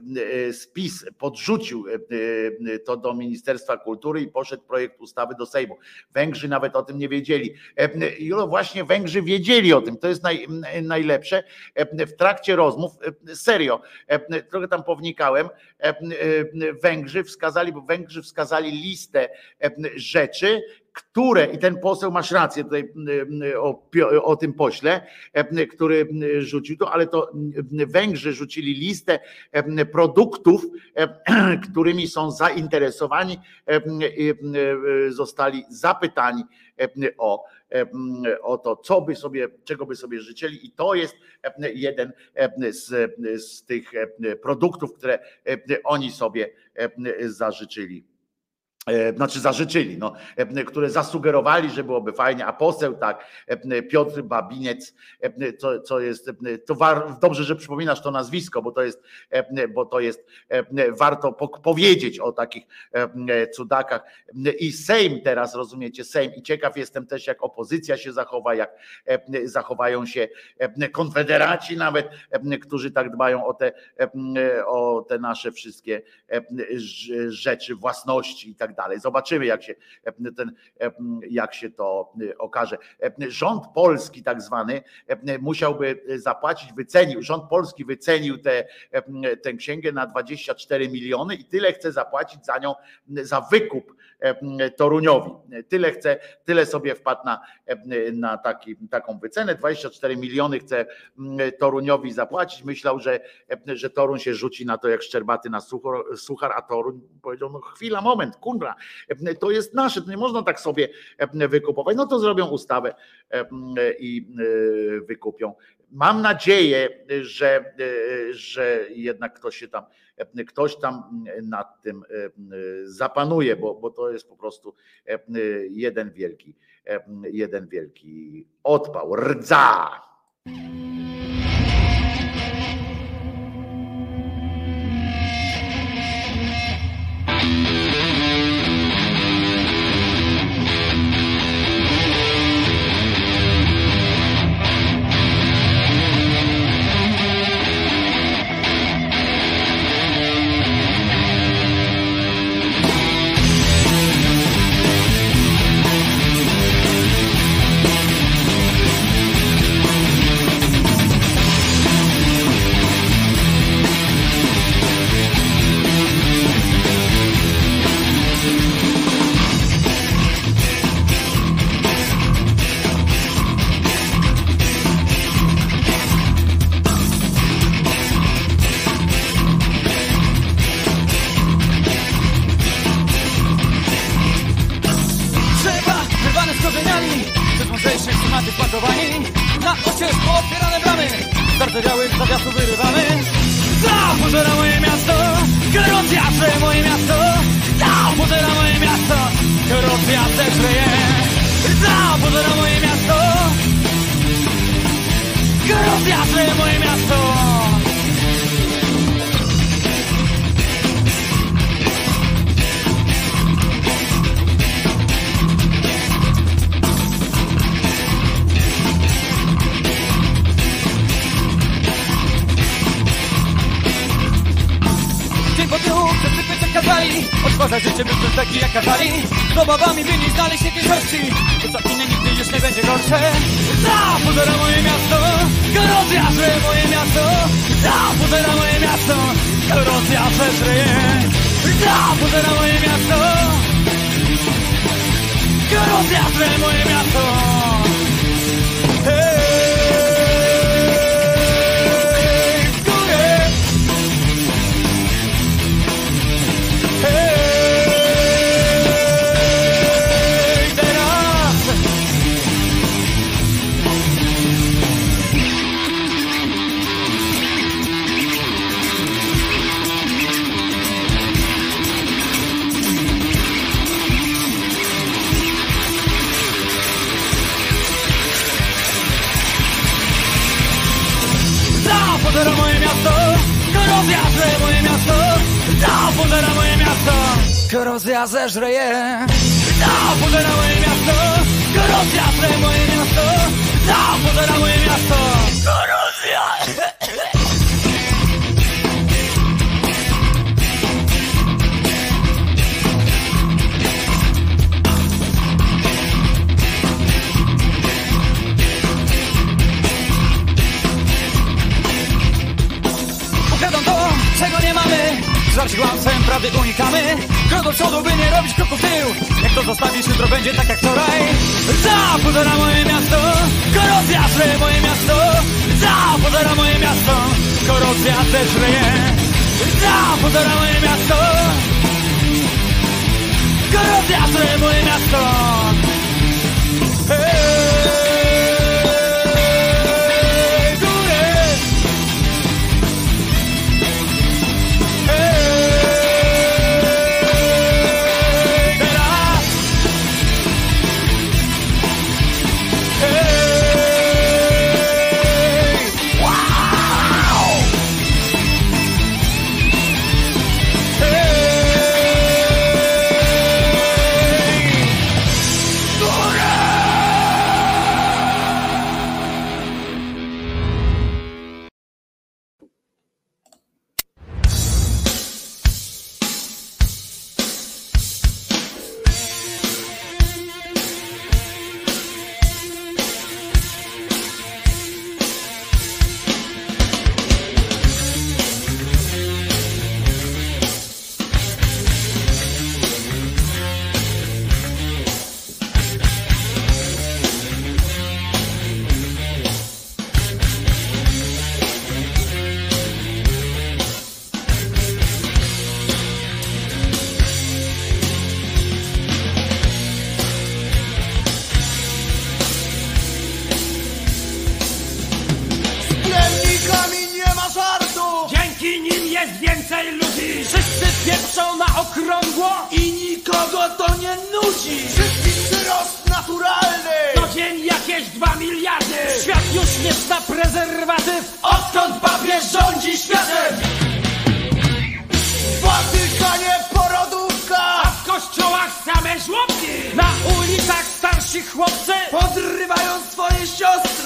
Speaker 2: z PiS podrzucił to do Ministerstwa Kultury i poszedł projekt ustawy do Sejmu. Węgrzy nawet o tym nie wiedzieli. Julo, właśnie Węgrzy wiedzieli o tym. To jest naj, najlepsze. W trakcie rozmów, serio, trochę tam pownikałem, Węgrzy wskazali, bo Węgrzy wskazali listę rzeczy, które, i ten poseł masz rację tutaj o, o tym pośle, który rzucił to, ale to Węgrzy rzucili listę produktów, którymi są zainteresowani, zostali zapytani o, o to, co by sobie, czego by sobie życzyli, i to jest jeden z, z tych produktów, które oni sobie zażyczyli znaczy zażyczyli, no, które zasugerowali, że byłoby fajnie, a poseł tak, Piotr Babiniec, co, co jest, to war, dobrze, że przypominasz to nazwisko, bo to jest, bo to jest, warto powiedzieć o takich cudakach. I Sejm teraz, rozumiecie, Sejm. I ciekaw jestem też, jak opozycja się zachowa, jak zachowają się konfederaci nawet, którzy tak dbają o te, o te nasze wszystkie rzeczy, własności i tak dalej dalej. Zobaczymy, jak się, ten, jak się to okaże. Rząd polski, tak zwany, musiałby zapłacić, wycenił, rząd polski wycenił tę tę księgę na 24 miliony i tyle chce zapłacić za nią, za wykup Toruniowi. Tyle chce, tyle sobie wpadł na, na taki, taką wycenę. 24 miliony chce Toruniowi zapłacić. Myślał, że, że Torun się rzuci na to jak szczerbaty na suchar, a Torun powiedział, no chwila, moment, kurwa, to jest nasze, to nie można tak sobie wykupować. No to zrobią ustawę i wykupią. Mam nadzieję, że, że jednak ktoś się tam, ktoś tam nad tym zapanuje, bo, bo to jest po prostu jeden wielki, jeden wielki odpał. Rdza!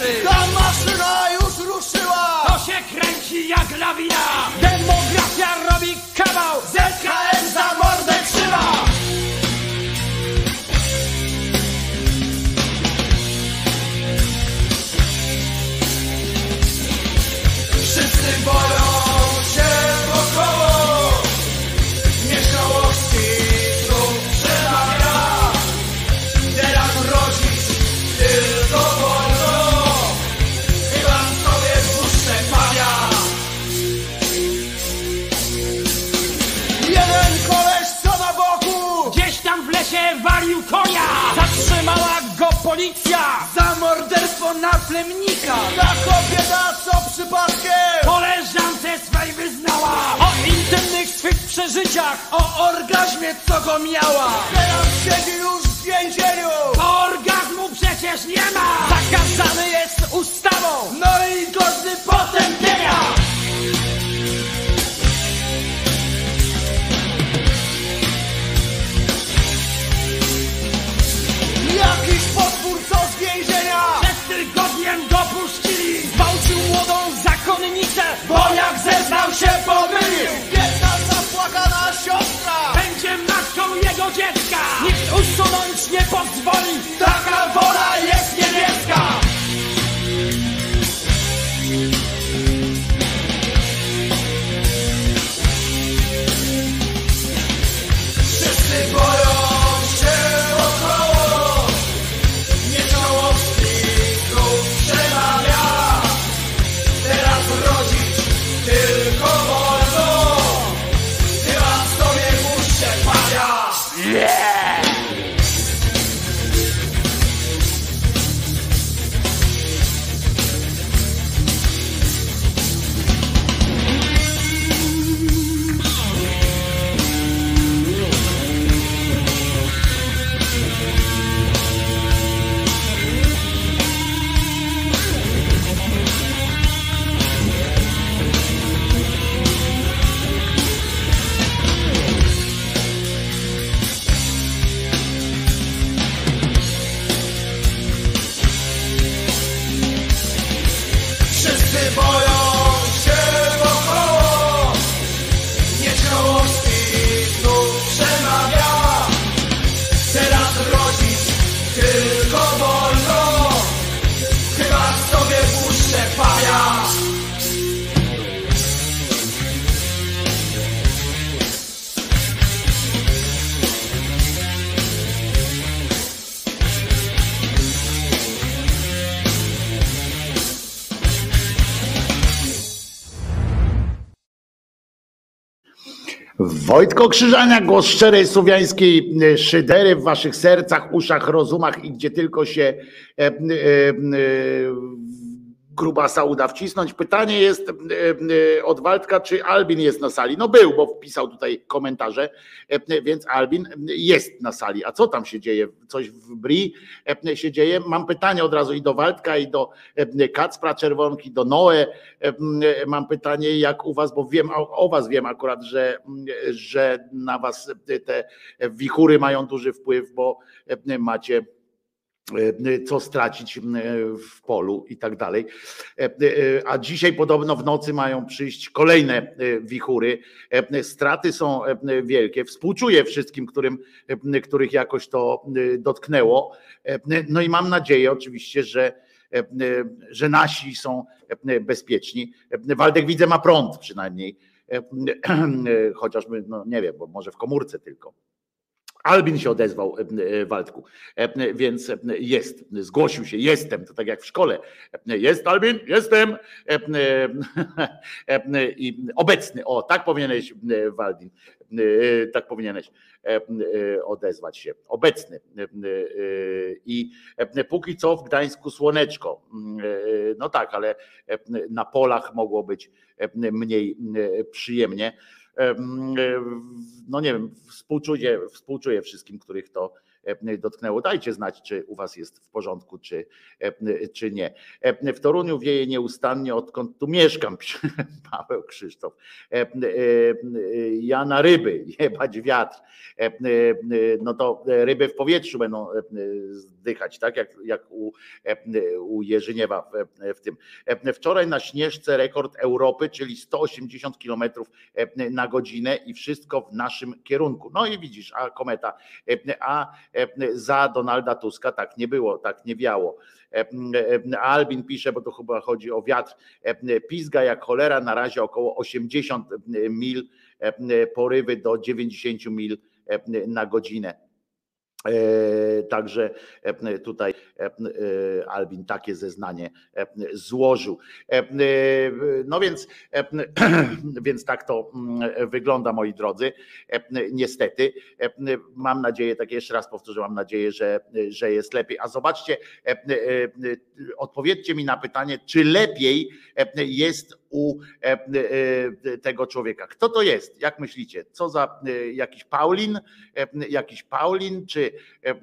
Speaker 6: Ta maszyna już ruszyła.
Speaker 7: To się kręci jak lawina. Demografia robi kawał.
Speaker 6: ZKM za mordę trzyma. Wszyscy wolą do naplemnika Ta kobieta, co przypadkiem?
Speaker 7: Koleżance swej wyznała. O intymnych swych przeżyciach
Speaker 6: O orgazmie, co go miała. Teraz siedzi już w więzieniu.
Speaker 7: Bo orgazmu przecież nie ma. Zakazany jest ustawą.
Speaker 6: No i godny potępienia. Jakiś potwór co z więzienia?
Speaker 7: tygodniem dopuścili. Gwałcił młodą zakonnicę, bo jak zeznał się pomylił
Speaker 6: Biedna zapłakana siostra
Speaker 7: będzie matką
Speaker 8: jego dziecka. Nikt usunąć nie pozwoli, taka wola jest niebieska.
Speaker 2: Wojtko Krzyżania, głos szczerej słowiańskiej e, szydery w waszych sercach, uszach, rozumach i gdzie tylko się e, e, e, grubasa uda wcisnąć. Pytanie jest e, e, od Waldka, czy Albin jest na sali? No był, bo wpisał tutaj komentarze, e, więc Albin jest na sali. A co tam się dzieje? Coś w Bri się dzieje? Mam pytanie od razu i do Waldka, i do Kacpra Czerwonki, do Noe. Mam pytanie, jak u was, bo wiem, o, was wiem akurat, że, że na was te wichury mają duży wpływ, bo macie co stracić m, w polu i tak dalej. E, e, A dzisiaj podobno w nocy mają przyjść kolejne e, wichury. E, Straty są e, wielkie. Współczuję wszystkim, którym, e, których jakoś to e, dotknęło. E, No i mam nadzieję oczywiście, że e, e, że nasi są e, bezpieczni. E, Waldek widzę ma prąd przynajmniej, E, e, chociażby, no nie wiem, bo może w komórce tylko. Albin się odezwał, e, e, Waldku, E, więc jest, zgłosił się, jestem, to tak jak w szkole. Jest Albin? Jestem. I obecny, o, tak powinieneś, Waldin, tak powinieneś odezwać się. Obecny. I póki co w Gdańsku słoneczko. E, No tak, ale na polach mogło być mniej przyjemnie em, no nie wiem, współczuję, współczuję wszystkim, których to dotknęło. Dajcie znać, czy u was jest w porządku, czy, czy nie. W Toruniu wieje nieustannie, odkąd tu mieszkam, pisze Paweł Krzysztof. Ja na ryby, jebać wiatr. No to ryby w powietrzu będą e, zdychać, tak jak, jak u, e, u Jerzyniewa w, w tym. E, Wczoraj na Śnieżce rekord Europy, czyli 180 km na godzinę i wszystko w naszym kierunku. No i widzisz, a kometa, a za Donalda Tuska tak nie było, tak nie wiało. Albin pisze, bo to chyba chodzi o wiatr, pizga jak cholera, na razie około 80 mil, porywy do 90 mil na godzinę. E, Także e, tutaj e, Albin takie zeznanie złożył. No więc, więc tak to wygląda, moi drodzy. Niestety, mam nadzieję, tak jeszcze raz powtórzę, mam nadzieję, że, że jest lepiej. A zobaczcie, odpowiedzcie mi na pytanie, czy lepiej jest u e, e, tego człowieka. Kto to jest? Jak myślicie? Co za e, jakiś Paulin? E, Jakiś Paulin, czy, e,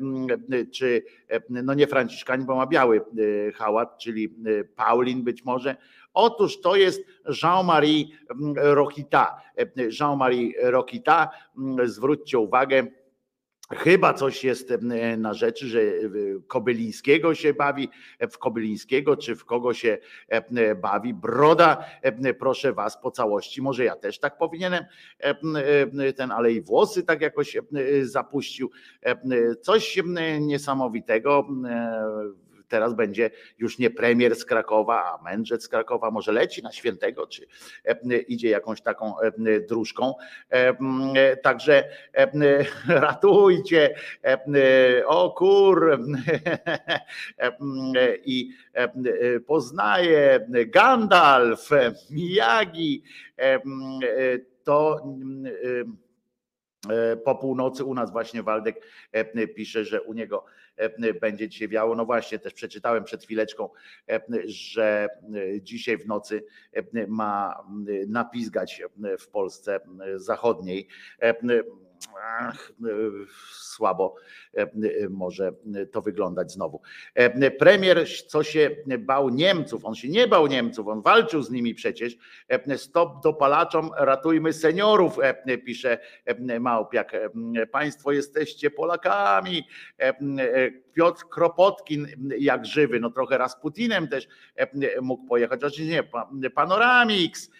Speaker 2: czy e, no nie Franciszkanin, bo ma biały e, hałat, czyli e, Paulin być może. Otóż to jest Jean-Marie Rokita. E, Jean-Marie Rokita, zwróćcie uwagę, Chyba coś jest e, na rzeczy, że e, Kobylińskiego się bawi, e, w Kobylińskiego czy w kogo się bawi. Broda, proszę was, po całości. Może ja też tak powinienem ten, ale i włosy tak jakoś zapuścił. Coś niesamowitego teraz będzie już nie premier z Krakowa, a mędrzec z Krakowa, może leci na świętego, czy e, idzie jakąś taką e, dróżką. E, także ratujcie, o kur, i poznaje Gandalf, Miyagi, to po północy u nas właśnie Waldek pisze, że u niego E, będzie dzisiaj wiało. No właśnie, też przeczytałem przed chwileczką, e, że e, dzisiaj w nocy ma napizgać w Polsce zachodniej ach, słabo może to wyglądać znowu. Premier, co się bał Niemców, on się nie bał Niemców, on walczył z nimi przecież. Stop dopalaczom, ratujmy seniorów, pisze Małpiak. Państwo jesteście Polakami. Piotr Kropotkin jak żywy, no trochę Rasputinem też mógł pojechać, chociaż nie, Panoramix,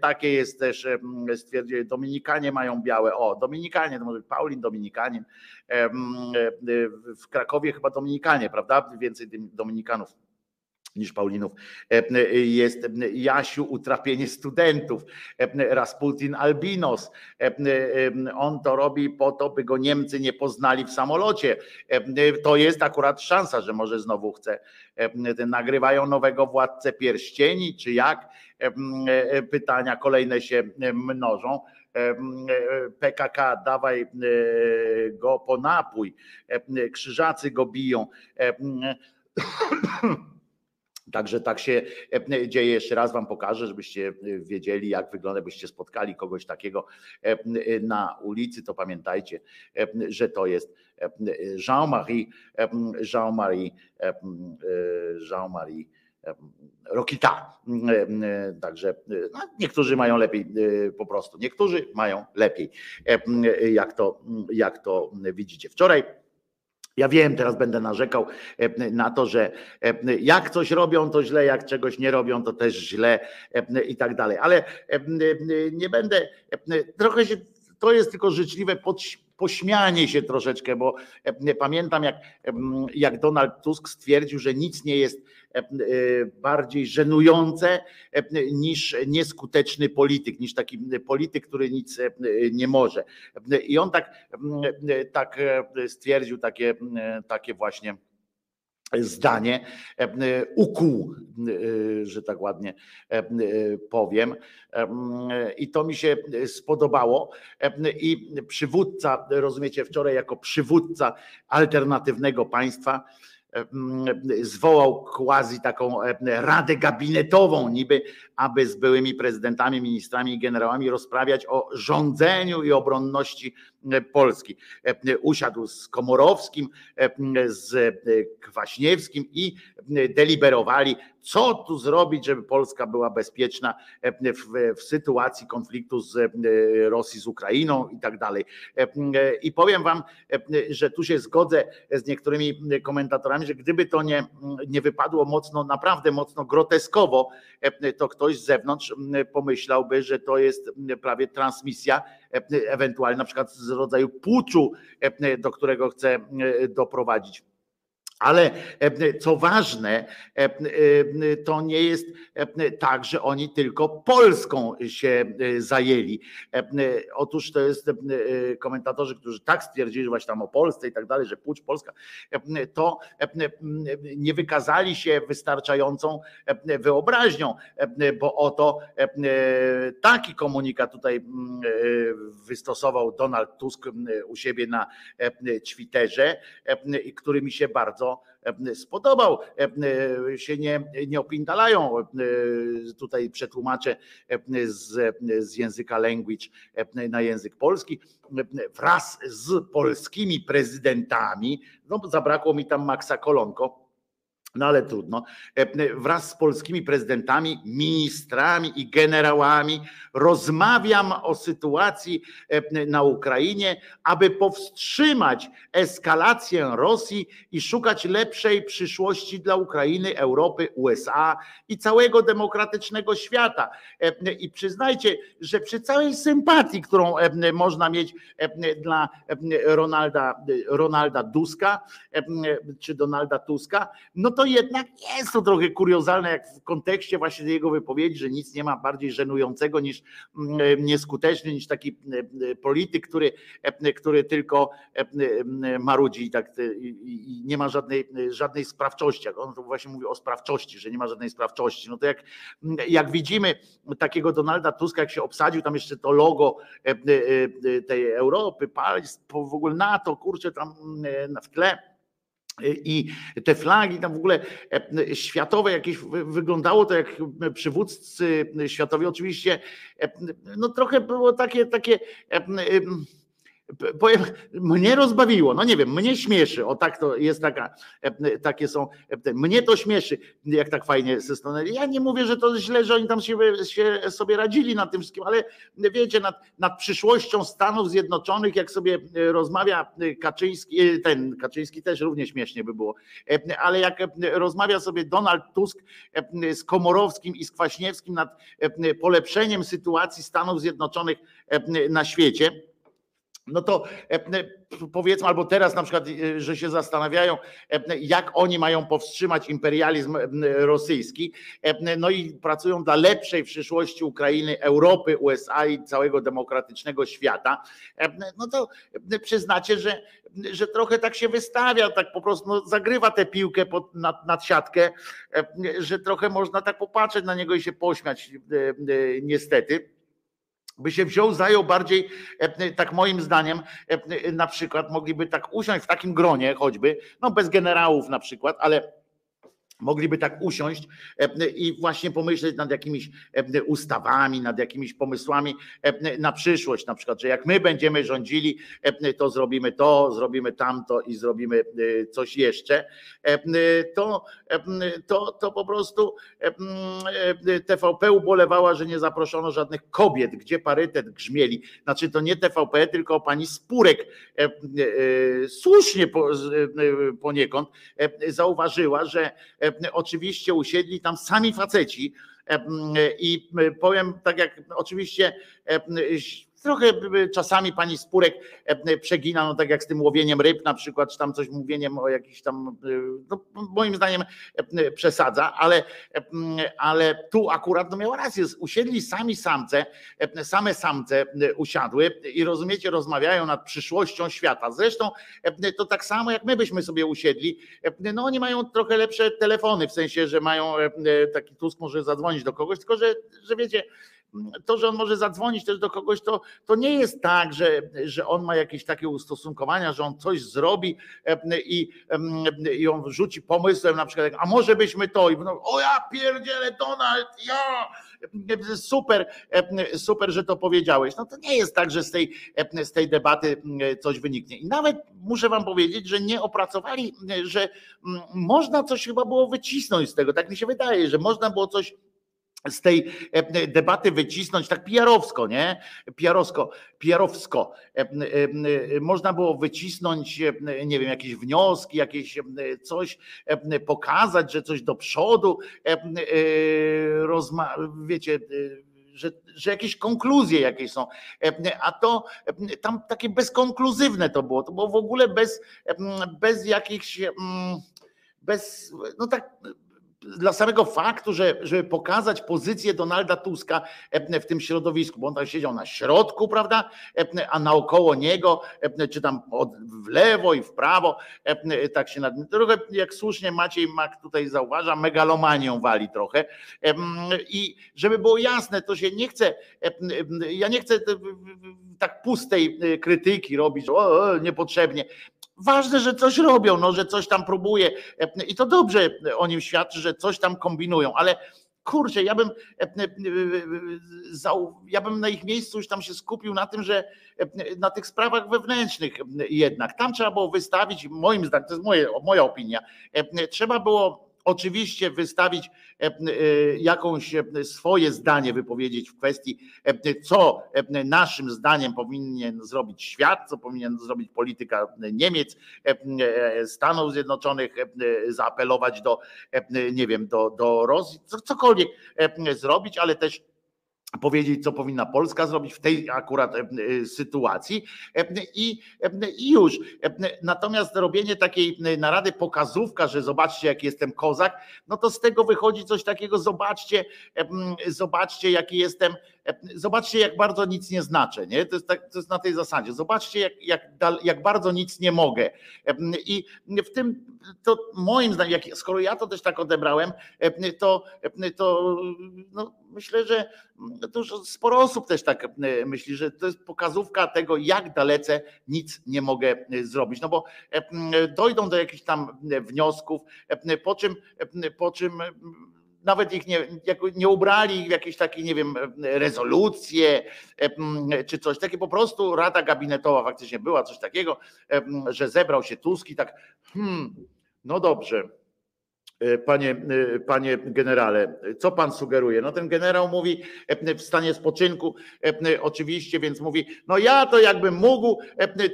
Speaker 2: takie jest też, stwierdził, Dominikanie mają białe, o, Dominikanie, to może Paulin Dominikanin, w Krakowie chyba Dominikanie, prawda? Więcej Dominikanów niż Paulinów. Jest Jasiu utrapienie studentów, Rasputin Albinos. On to robi po to, by go Niemcy nie poznali w samolocie. To jest akurat szansa, że może znowu chce. Nagrywają nowego władcę pierścieni, czy jak? Pytania kolejne się mnożą. PKK, dawaj go po napój, krzyżacy go biją. Także tak się dzieje. Jeszcze raz Wam pokażę, żebyście wiedzieli, jak wygląda, byście spotkali kogoś takiego na ulicy, to pamiętajcie, że to jest Jean-Marie, Jean-Marie, Jean-Marie Rokita. Także no, niektórzy mają lepiej po prostu, niektórzy mają lepiej, jak to, jak to widzicie. Wczoraj ja wiem, teraz będę narzekał na to, że jak coś robią, to źle, jak czegoś nie robią, to też źle i tak dalej. Ale nie będę, trochę się, to jest tylko życzliwe pośmianie się troszeczkę, bo pamiętam, jak, jak Donald Tusk stwierdził, że nic nie jest E, e, bardziej żenujące e, niż nieskuteczny polityk, niż taki polityk, który nic nie może. I on tak, tak stwierdził, takie, takie właśnie zdanie, ukuł, że tak ładnie powiem. I to mi się spodobało. I przywódca, rozumiecie, wczoraj jako przywódca alternatywnego państwa, zwołał quasi taką radę gabinetową, niby, aby z byłymi prezydentami, ministrami i generałami rozprawiać o rządzeniu i obronności Polski. Usiadł z Komorowskim, z Kwaśniewskim i deliberowali, co tu zrobić, żeby Polska była bezpieczna w, w sytuacji konfliktu z Rosji z Ukrainą i tak dalej. I powiem wam, że tu się zgodzę z niektórymi komentatorami, że gdyby to nie, nie wypadło mocno, naprawdę mocno groteskowo, to ktoś z zewnątrz pomyślałby, że to jest prawie transmisja ewentualnie na przykład z rodzaju puczu, do którego chce doprowadzić ale e, co ważne, e, e, to nie jest tak, że oni tylko Polską się zajęli. Otóż to jest komentatorzy, którzy tak stwierdzili, że właśnie tam o Polsce i tak dalej, że płeć polska, to nie wykazali się wystarczającą wyobraźnią, bo oto taki komunikat tutaj wystosował Donald Tusk u siebie na Twitterze, który mi się bardzo spodobał. E, się nie, nie opindalają. E, tutaj przetłumaczę z, z języka language na język polski. Wraz z polskimi prezydentami, no zabrakło mi tam Maxa Kolonko, No ale trudno. E, Wraz z polskimi prezydentami, ministrami i generałami rozmawiam o sytuacji e, na Ukrainie, aby powstrzymać eskalację Rosji i szukać lepszej przyszłości dla Ukrainy, Europy, USA i całego demokratycznego świata. E, I przyznajcie, że przy całej sympatii, którą można mieć dla Ronalda, Ronalda Duska czy Donalda Tuska, no to jednak jest to trochę kuriozalne, jak w kontekście właśnie jego wypowiedzi, że nic nie ma bardziej żenującego niż mm, e, nieskuteczny, niż taki e, e, polityk, który, który tylko marudzi i tak i, nie ma żadnej, żadnej sprawczości. On to właśnie mówi o sprawczości, że nie ma żadnej sprawczości. No to jak, jak widzimy takiego Donalda Tuska, jak się obsadził, tam jeszcze to logo tej Europy, w ogóle NATO, kurczę, tam w tle i te flagi tam w ogóle e, światowe jakieś wy- wyglądało to jak przywódcy światowi. Oczywiście e, no trochę było takie takie e, powiem, mnie rozbawiło, no nie wiem, mnie śmieszy, o tak to jest taka, e, takie są, e, mnie to śmieszy, jak tak fajnie ze strony, ja nie mówię, że to źle, że oni tam się, się sobie radzili nad tym wszystkim, ale wiecie, nad, nad przyszłością Stanów Zjednoczonych, jak sobie e, rozmawia Kaczyński, ten Kaczyński też równie śmiesznie by było, ale jak rozmawia sobie Donald Tusk z Komorowskim i z Kwaśniewskim nad polepszeniem sytuacji Stanów Zjednoczonych na świecie, no to e, e, powiedzmy, albo teraz na przykład, e, że się zastanawiają, jak oni mają powstrzymać imperializm rosyjski, no i pracują dla lepszej przyszłości Ukrainy, Europy, USA i całego demokratycznego świata, no to przyznacie, że, że trochę tak się wystawia, tak po prostu no, zagrywa tę piłkę pod, nad, nad siatkę, że trochę można tak popatrzeć na niego i się pośmiać, niestety by się wziął, zajął bardziej, e, tak moim zdaniem, e, na przykład mogliby tak usiąść w takim gronie choćby, no bez generałów na przykład, ale mogliby tak usiąść e, i właśnie pomyśleć nad jakimiś e, ustawami, nad jakimiś pomysłami e, na przyszłość, na przykład, że jak my będziemy rządzili, e, to zrobimy to, zrobimy tamto i zrobimy e, coś jeszcze, e, to, e, to, to po prostu e, e, TVP ubolewała, że nie zaproszono żadnych kobiet, gdzie parytet grzmieli. Znaczy to nie TVP, tylko pani Spurek e, e, słusznie e, poniekąd e, zauważyła, że e, oczywiście usiedli tam sami faceci e, i powiem tak jak oczywiście e, trochę czasami pani Spurek e, przegina, no tak jak z tym łowieniem ryb na przykład, czy tam coś mówieniem o jakichś tam, e, no moim zdaniem e, przesadza, ale, ale tu akurat no miała rację, usiedli sami samce, same samce usiadły i rozumiecie, rozmawiają nad przyszłością świata. Zresztą to tak samo jak my byśmy sobie usiedli, no oni mają trochę lepsze telefony, w sensie, że mają taki Tusk może zadzwonić do kogoś, tylko że, że wiecie, to, że on może zadzwonić też do kogoś, to, to nie jest tak, że, że on ma jakieś takie ustosunkowania, że on coś zrobi e, i, i on rzuci pomysłem na przykład, a może byśmy to i no, o ja pierdzielę Donald, ja super, e, super, że to powiedziałeś. No to nie jest tak, że z tej, e, z tej debaty e, coś wyniknie. I nawet muszę wam powiedzieć, że nie opracowali, e, że można coś chyba było wycisnąć z tego, tak mi się wydaje, że można było coś z tej e, debaty wycisnąć tak PR-owsko, nie? PR-owsko, PR-owsko. E, e, Można było wycisnąć, nie wiem, jakieś wnioski, jakieś coś, pokazać, że coś do przodu, rozma- wiecie, że, że jakieś konkluzje jakieś są. A to tam takie bezkonkluzywne to było. To było w ogóle bez, bez jakichś, mm, bez, no tak dla samego faktu, że, żeby pokazać pozycję Donalda Tuska e, w tym środowisku, bo on tam siedział na środku, prawda, E, a naokoło niego, e, czy tam w lewo i w prawo, tak się nad trochę, jak słusznie Maciej Mak tutaj zauważa, megalomanią wali trochę. I żeby było jasne, to się nie chce, ja nie chcę tak pustej krytyki robić, o, o, niepotrzebnie. Ważne, że coś robią, no, że coś tam próbuje e, i to dobrze o nim świadczy, że coś tam kombinują, ale kurczę, ja bym, e, e, ja bym na ich miejscu już tam się skupił na tym, że na tych sprawach wewnętrznych jednak. Tam trzeba było wystawić, moim zdaniem, to jest moje, moja opinia, trzeba było oczywiście wystawić e, e, jakąś e, swoje zdanie wypowiedzieć w kwestii, co naszym zdaniem powinien zrobić świat, co powinien zrobić polityka Niemiec, Stanów Zjednoczonych, zaapelować do, nie wiem, do, do Rosji, co- cokolwiek zrobić, ale też powiedzieć, co powinna Polska zrobić w tej akurat e, e, sytuacji E, i, i już. Natomiast robienie takiej narady pokazówka, że zobaczcie, jak jestem kozak, no to z tego wychodzi coś takiego, zobaczcie, zobaczcie, jaki jestem, zobaczcie, jak bardzo nic nie znaczę, nie? To jest, tak, to jest na tej zasadzie. Zobaczcie, jak, jak, jak bardzo nic nie mogę. I w tym, to moim zdaniem, jak, skoro ja to też tak odebrałem, to, to no, myślę, że dużo, sporo osób też tak myśli, że to jest pokazówka tego, jak dalece nic nie mogę e, zrobić. No bo dojdą do jakichś tam wniosków, po czym, po czym nawet ich nie, nie ubrali w jakieś takie, nie wiem, rezolucje czy coś takie, po prostu Rada Gabinetowa faktycznie była coś takiego, że zebrał się Tusk i tak, hmm, no dobrze, E, Panie, e, panie generale, co pan sugeruje? No ten generał mówi w stanie spoczynku, oczywiście, więc mówi, no ja to jakbym mógł,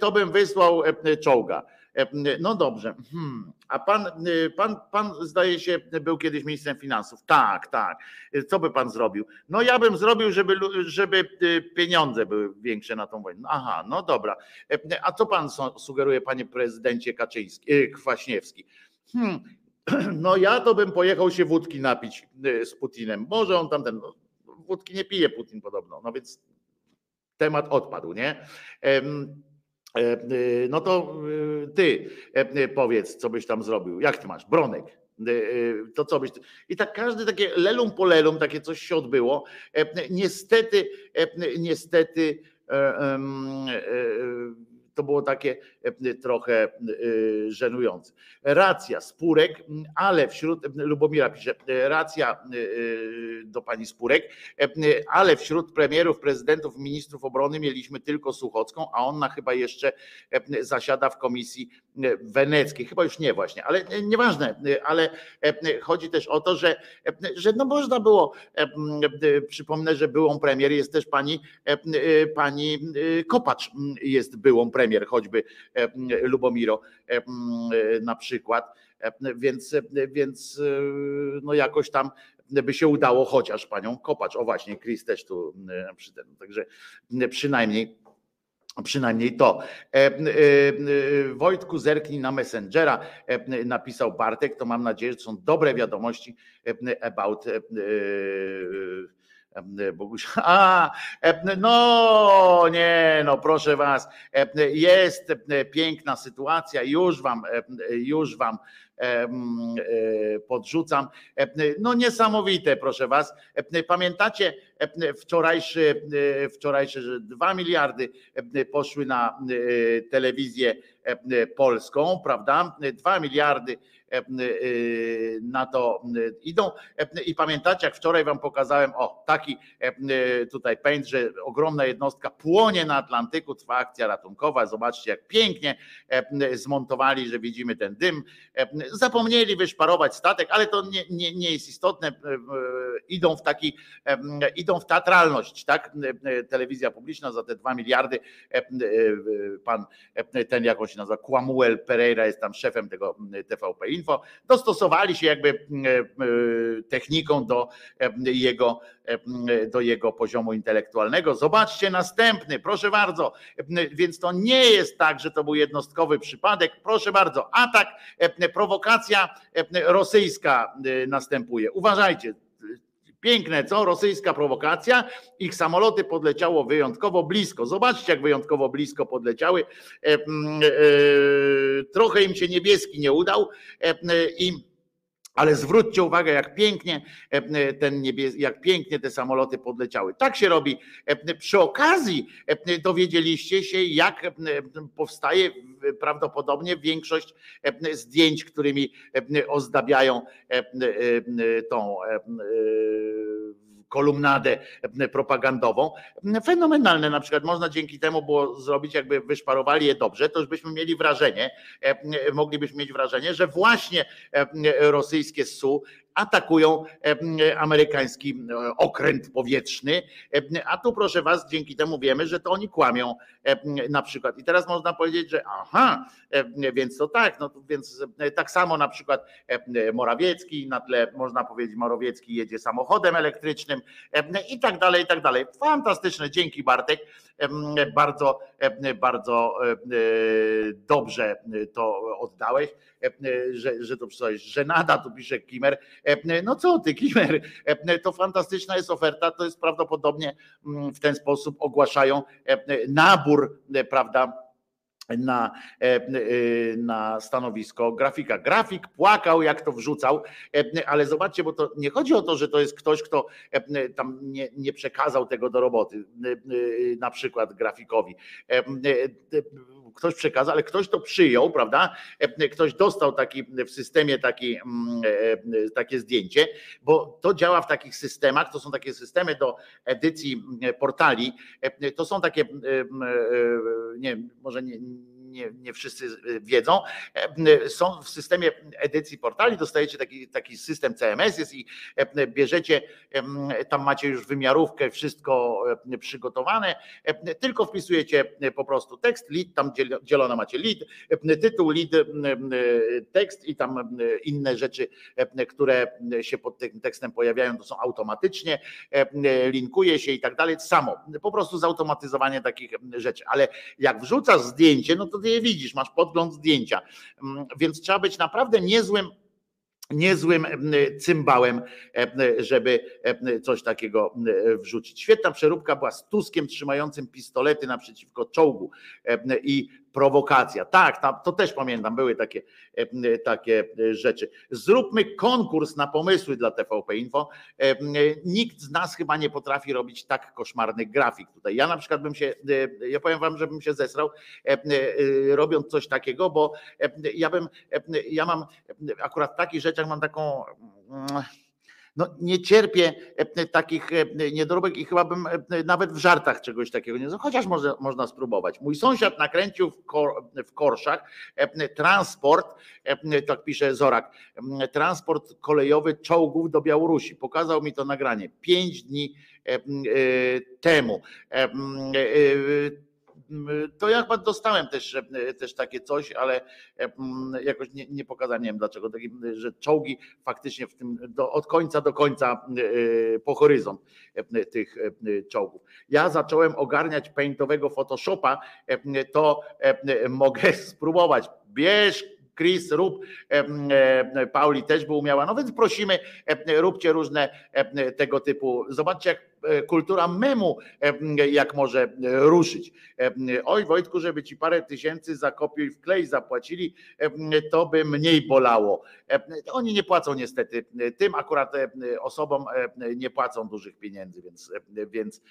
Speaker 2: to bym wysłał czołga. E, No dobrze. Hmm. A pan, e, pan, pan zdaje się był kiedyś ministrem finansów. Tak, tak. E, Co by pan zrobił? No ja bym zrobił, żeby, żeby e, pieniądze były większe na tą wojnę. Aha, no dobra. E, A co pan su- sugeruje, panie prezydencie Kaczyński, Kwaśniewski? Hmm, no ja to bym pojechał się wódki napić y, z Putinem. Może on tam ten, no, wódki nie pije Putin podobno, no więc temat odpadł, nie? Y, No to y, ty e, y, powiedz, co byś tam zrobił. Jak ty masz? Bronek. To co byś. I tak każdy takie lelum po lelum, takie coś się odbyło. E, Niestety, e, niestety e, e, to było takie e, trochę e, żenujące. Racja Spurek, ale wśród, Lubomira pisze, racja e, do pani Spurek, ale wśród premierów, prezydentów, ministrów obrony mieliśmy tylko Suchocką, a ona chyba jeszcze zasiada w komisji weneckiej, chyba już nie właśnie, ale nieważne, ale chodzi też o to, że, że no można było, przypomnę, że byłą premier jest też pani, pani Kopacz jest byłą premier, choćby e, Lubomiro e, e, na przykład, więc, więc no jakoś tam by się udało chociaż panią Kopacz, o właśnie, Chris też tu przy także przynajmniej Przynajmniej to. E, e, Wojtku, zerknij na Messengera, e, napisał Bartek. To mam nadzieję, że są dobre wiadomości about Boguś. A, no nie, no proszę was, jest piękna sytuacja, już wam, już wam e, podrzucam. No niesamowite, proszę was. Pamiętacie wczorajszy, e, wczorajszy, że 2 miliardy poszły na e, telewizję polską, prawda? 2 miliardy na to e, idą. E, I pamiętacie, jak wczoraj wam pokazałem, o taki e, tutaj pęd, że ogromna jednostka płonie na Atlantyku, trwa akcja ratunkowa. Zobaczcie, jak pięknie e, zmontowali, że widzimy ten dym. E, Zapomnieli wyszparować statek, ale to nie, nie, nie jest istotne. E, e, Idą w taki, e, idą w teatralność, tak? E, Telewizja publiczna za te 2 miliardy. e, e, Pan e, ten, jak on się nazywa, Quamuel Pereira jest tam szefem tego TVP Info. Dostosowali się jakby e, e, techniką do e, jego, do jego poziomu intelektualnego. Zobaczcie następny, proszę bardzo. Więc to nie jest tak, że to był jednostkowy przypadek. Proszę bardzo, atak, prowokacja rosyjska następuje. Uważajcie. Piękne, co? Rosyjska prowokacja. Ich samoloty podleciało wyjątkowo blisko. Zobaczcie, jak wyjątkowo blisko podleciały. E, e, Trochę im się niebieski nie udał. e, I ale zwróćcie uwagę, jak pięknie e, ten niebies- jak pięknie te samoloty podleciały. Tak się robi. E, Przy okazji e, dowiedzieliście się, jak powstaje prawdopodobnie większość e, zdjęć, którymi e, ozdabiają e, tą kolumnadę propagandową. Fenomenalne na przykład można dzięki temu było zrobić, jakby wyszparowali je dobrze, to już byśmy mieli wrażenie, moglibyśmy mieć wrażenie, że właśnie rosyjskie SU atakują amerykański okręt powietrzny, a tu proszę was, dzięki temu wiemy, że to oni kłamią na przykład. I teraz można powiedzieć, że aha, więc to tak, no więc tak samo na przykład Morawiecki, na tle można powiedzieć Morawiecki jedzie samochodem elektrycznym i tak dalej, i tak dalej. Fantastyczne, dzięki Bartek, bardzo, bardzo dobrze to oddałeś, że, że to coś, że nada, tu pisze Kimer, no co ty, Kimer, to fantastyczna jest oferta, to jest prawdopodobnie mm, w ten sposób ogłaszają nabór, prawda? Na, na stanowisko grafika. Grafik płakał, jak to wrzucał, ale zobaczcie, bo to nie chodzi o to, że to jest ktoś, kto tam nie, nie przekazał tego do roboty, na przykład grafikowi ktoś przekazał, ale ktoś to przyjął, prawda? Ktoś dostał taki w systemie taki, mm, e, e, takie zdjęcie, bo to działa w takich systemach, to są takie systemy do edycji portali, to są takie, nie może nie nie, nie wszyscy wiedzą, są w systemie edycji portali, dostajecie taki, taki system CMS jest i bierzecie, tam macie już wymiarówkę, wszystko przygotowane, tylko wpisujecie po prostu tekst, lead, tam dzielone macie lead, tytuł, lead, tekst i tam inne rzeczy, które się pod tym tekstem pojawiają, to są automatycznie, linkuje się i tak dalej, samo, po prostu zautomatyzowanie takich rzeczy, ale jak wrzucasz zdjęcie, no to ty je widzisz, masz podgląd zdjęcia. Mm, więc trzeba być naprawdę niezłym niezłym cymbałem, żeby coś takiego wrzucić. Świetna przeróbka była z Tuskiem trzymającym pistolety naprzeciwko czołgu i prowokacja. Tak, to też pamiętam, były takie, e, takie rzeczy. Zróbmy konkurs na pomysły dla TVP Info. E, nikt z nas chyba nie potrafi robić tak koszmarnych grafik tutaj. Ja na przykład bym się, e, ja powiem wam, żebym się zesrał robiąc coś takiego, bo ja bym, ja mam akurat w takich rzeczach mam taką mm, no, nie cierpię e, takich e, niedoróbek i chyba bym e, nawet w żartach czegoś takiego nie chociaż może, można spróbować. Mój sąsiad nakręcił w, kor, w Korszach transport, tak pisze Zorak, transport kolejowy czołgów do Białorusi. Pokazał mi to nagranie pięć dni temu to ja chyba dostałem też, też takie coś, ale jakoś nie, nie pokazałem, nie wiem dlaczego, że czołgi faktycznie w tym do, od końca do końca e, po horyzont tych czołgów. Ja zacząłem ogarniać paintowego Photoshopa, to mogę spróbować. Bierz Chris, rób, Pauli też by umiała. No więc prosimy, róbcie różne tego typu. Zobaczcie, jak E, kultura memu, e, jak może e, ruszyć. Oj Wojtku, żeby ci parę tysięcy za kopiuj i wklej zapłacili, to by mniej bolało. Oni nie płacą niestety, tym akurat osobom nie płacą dużych pieniędzy, więc, więc,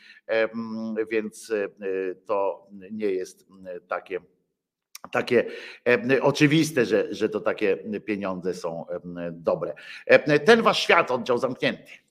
Speaker 2: więc to nie jest takie takie oczywiste, że, że to takie pieniądze są dobre. Ten wasz świat, oddział zamknięty.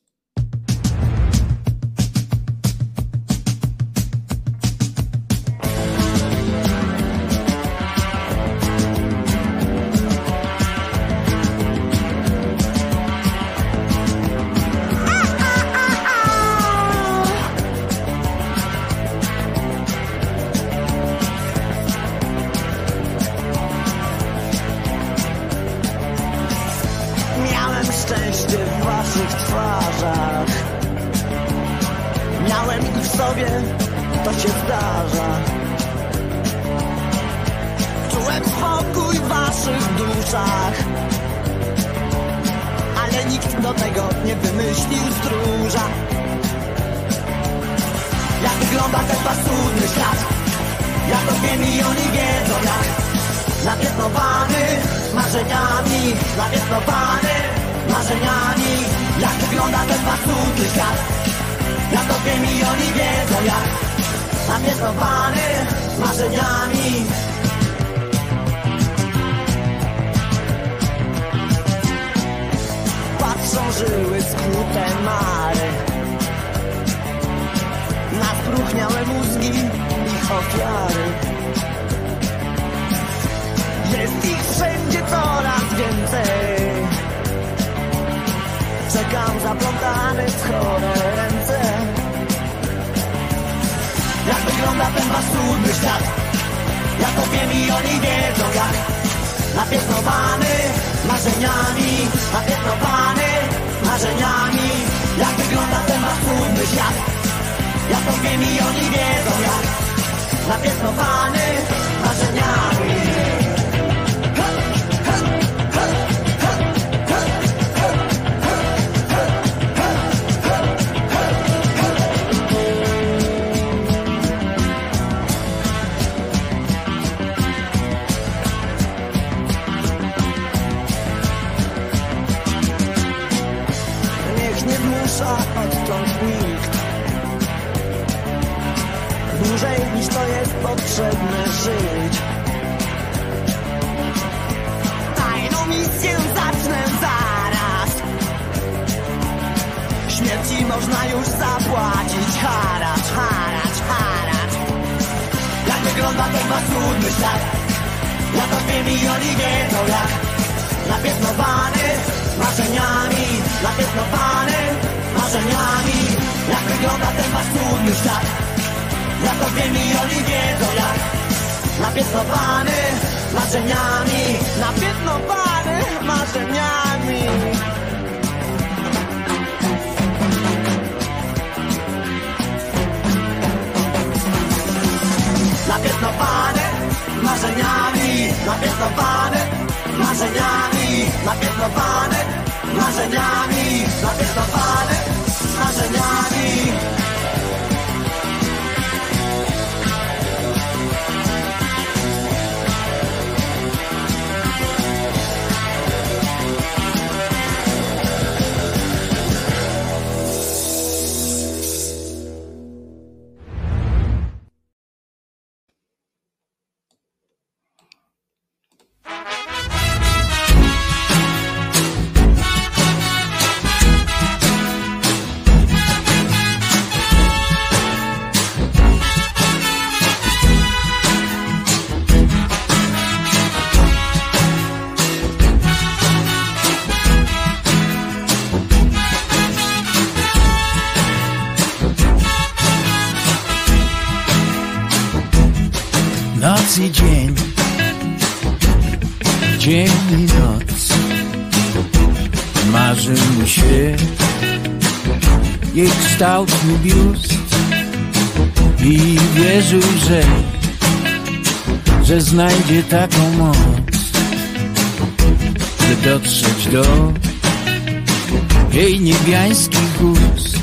Speaker 1: Dzień i noc. Marzył mi świat, jej kształtny biust i wierzył, że, że znajdzie taką moc, by dotrzeć do jej niebiańskich ust.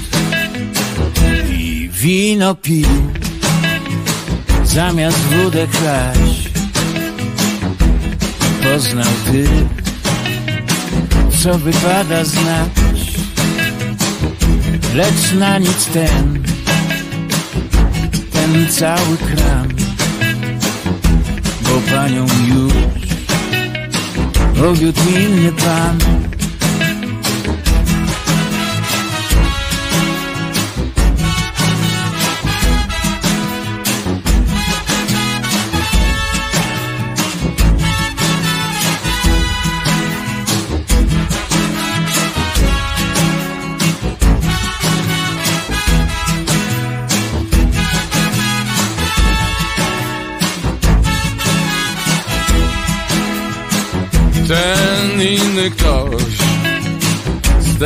Speaker 1: I wino pił zamiast wódę kraść Poznał ty, co wypada znać. Lecz na nic ten, ten cały kram. Bo panią już powiódł inny pan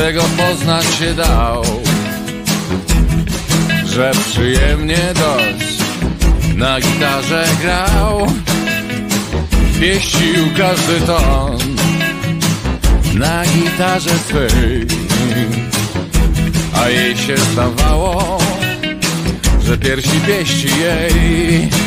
Speaker 3: z tego poznać się dał, że przyjemnie dość na gitarze grał. Pieścił każdy ton na gitarze swej, a jej się zdawało, że piersi pieści jej.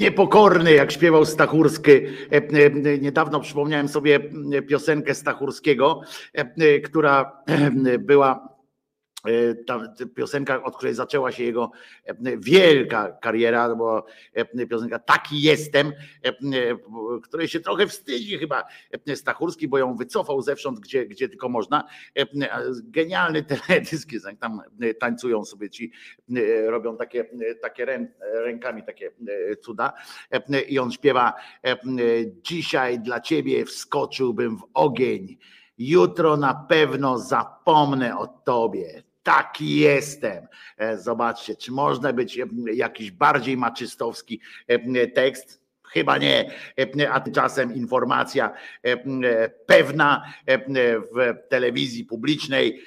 Speaker 2: Niepokorny, jak śpiewał Stachurski. E, e, Niedawno przypomniałem sobie piosenkę Stachurskiego, e, która była ta piosenka, od której zaczęła się jego e, wielka kariera, to była e, piosenka Taki jestem, e, e, której się trochę wstydzi chyba e, Stachurski, bo ją wycofał zewsząd, gdzie, gdzie tylko można. E, Genialny teledysk, tam e, tańcują sobie ci, e, robią takie, e, takie rę, rękami takie e, cuda E, i on śpiewa e, dzisiaj dla ciebie wskoczyłbym w ogień, jutro na pewno zapomnę o tobie. Taki jestem. E, Zobaczcie, czy można być e, jakiś bardziej maczystowski e, tekst? Chyba nie, a tymczasem informacja pewna w telewizji publicznej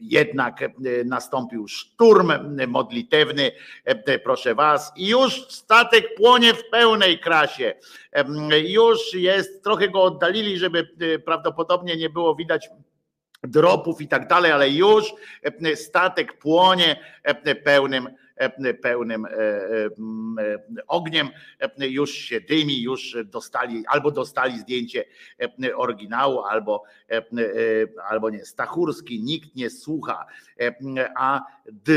Speaker 2: jednak nastąpił szturm modlitewny, proszę was, i już statek płonie w pełnej krasie. Już jest, trochę go oddalili, żeby prawdopodobnie nie było widać dropów i tak dalej, ale już e, statek płonie e, pełnym, e, pełnym e, e, e, ogniem, e, już się dymi, już dostali, albo dostali zdjęcie e, oryginału, albo, e, e, albo nie. Stachurski, nikt nie słucha, e, a D.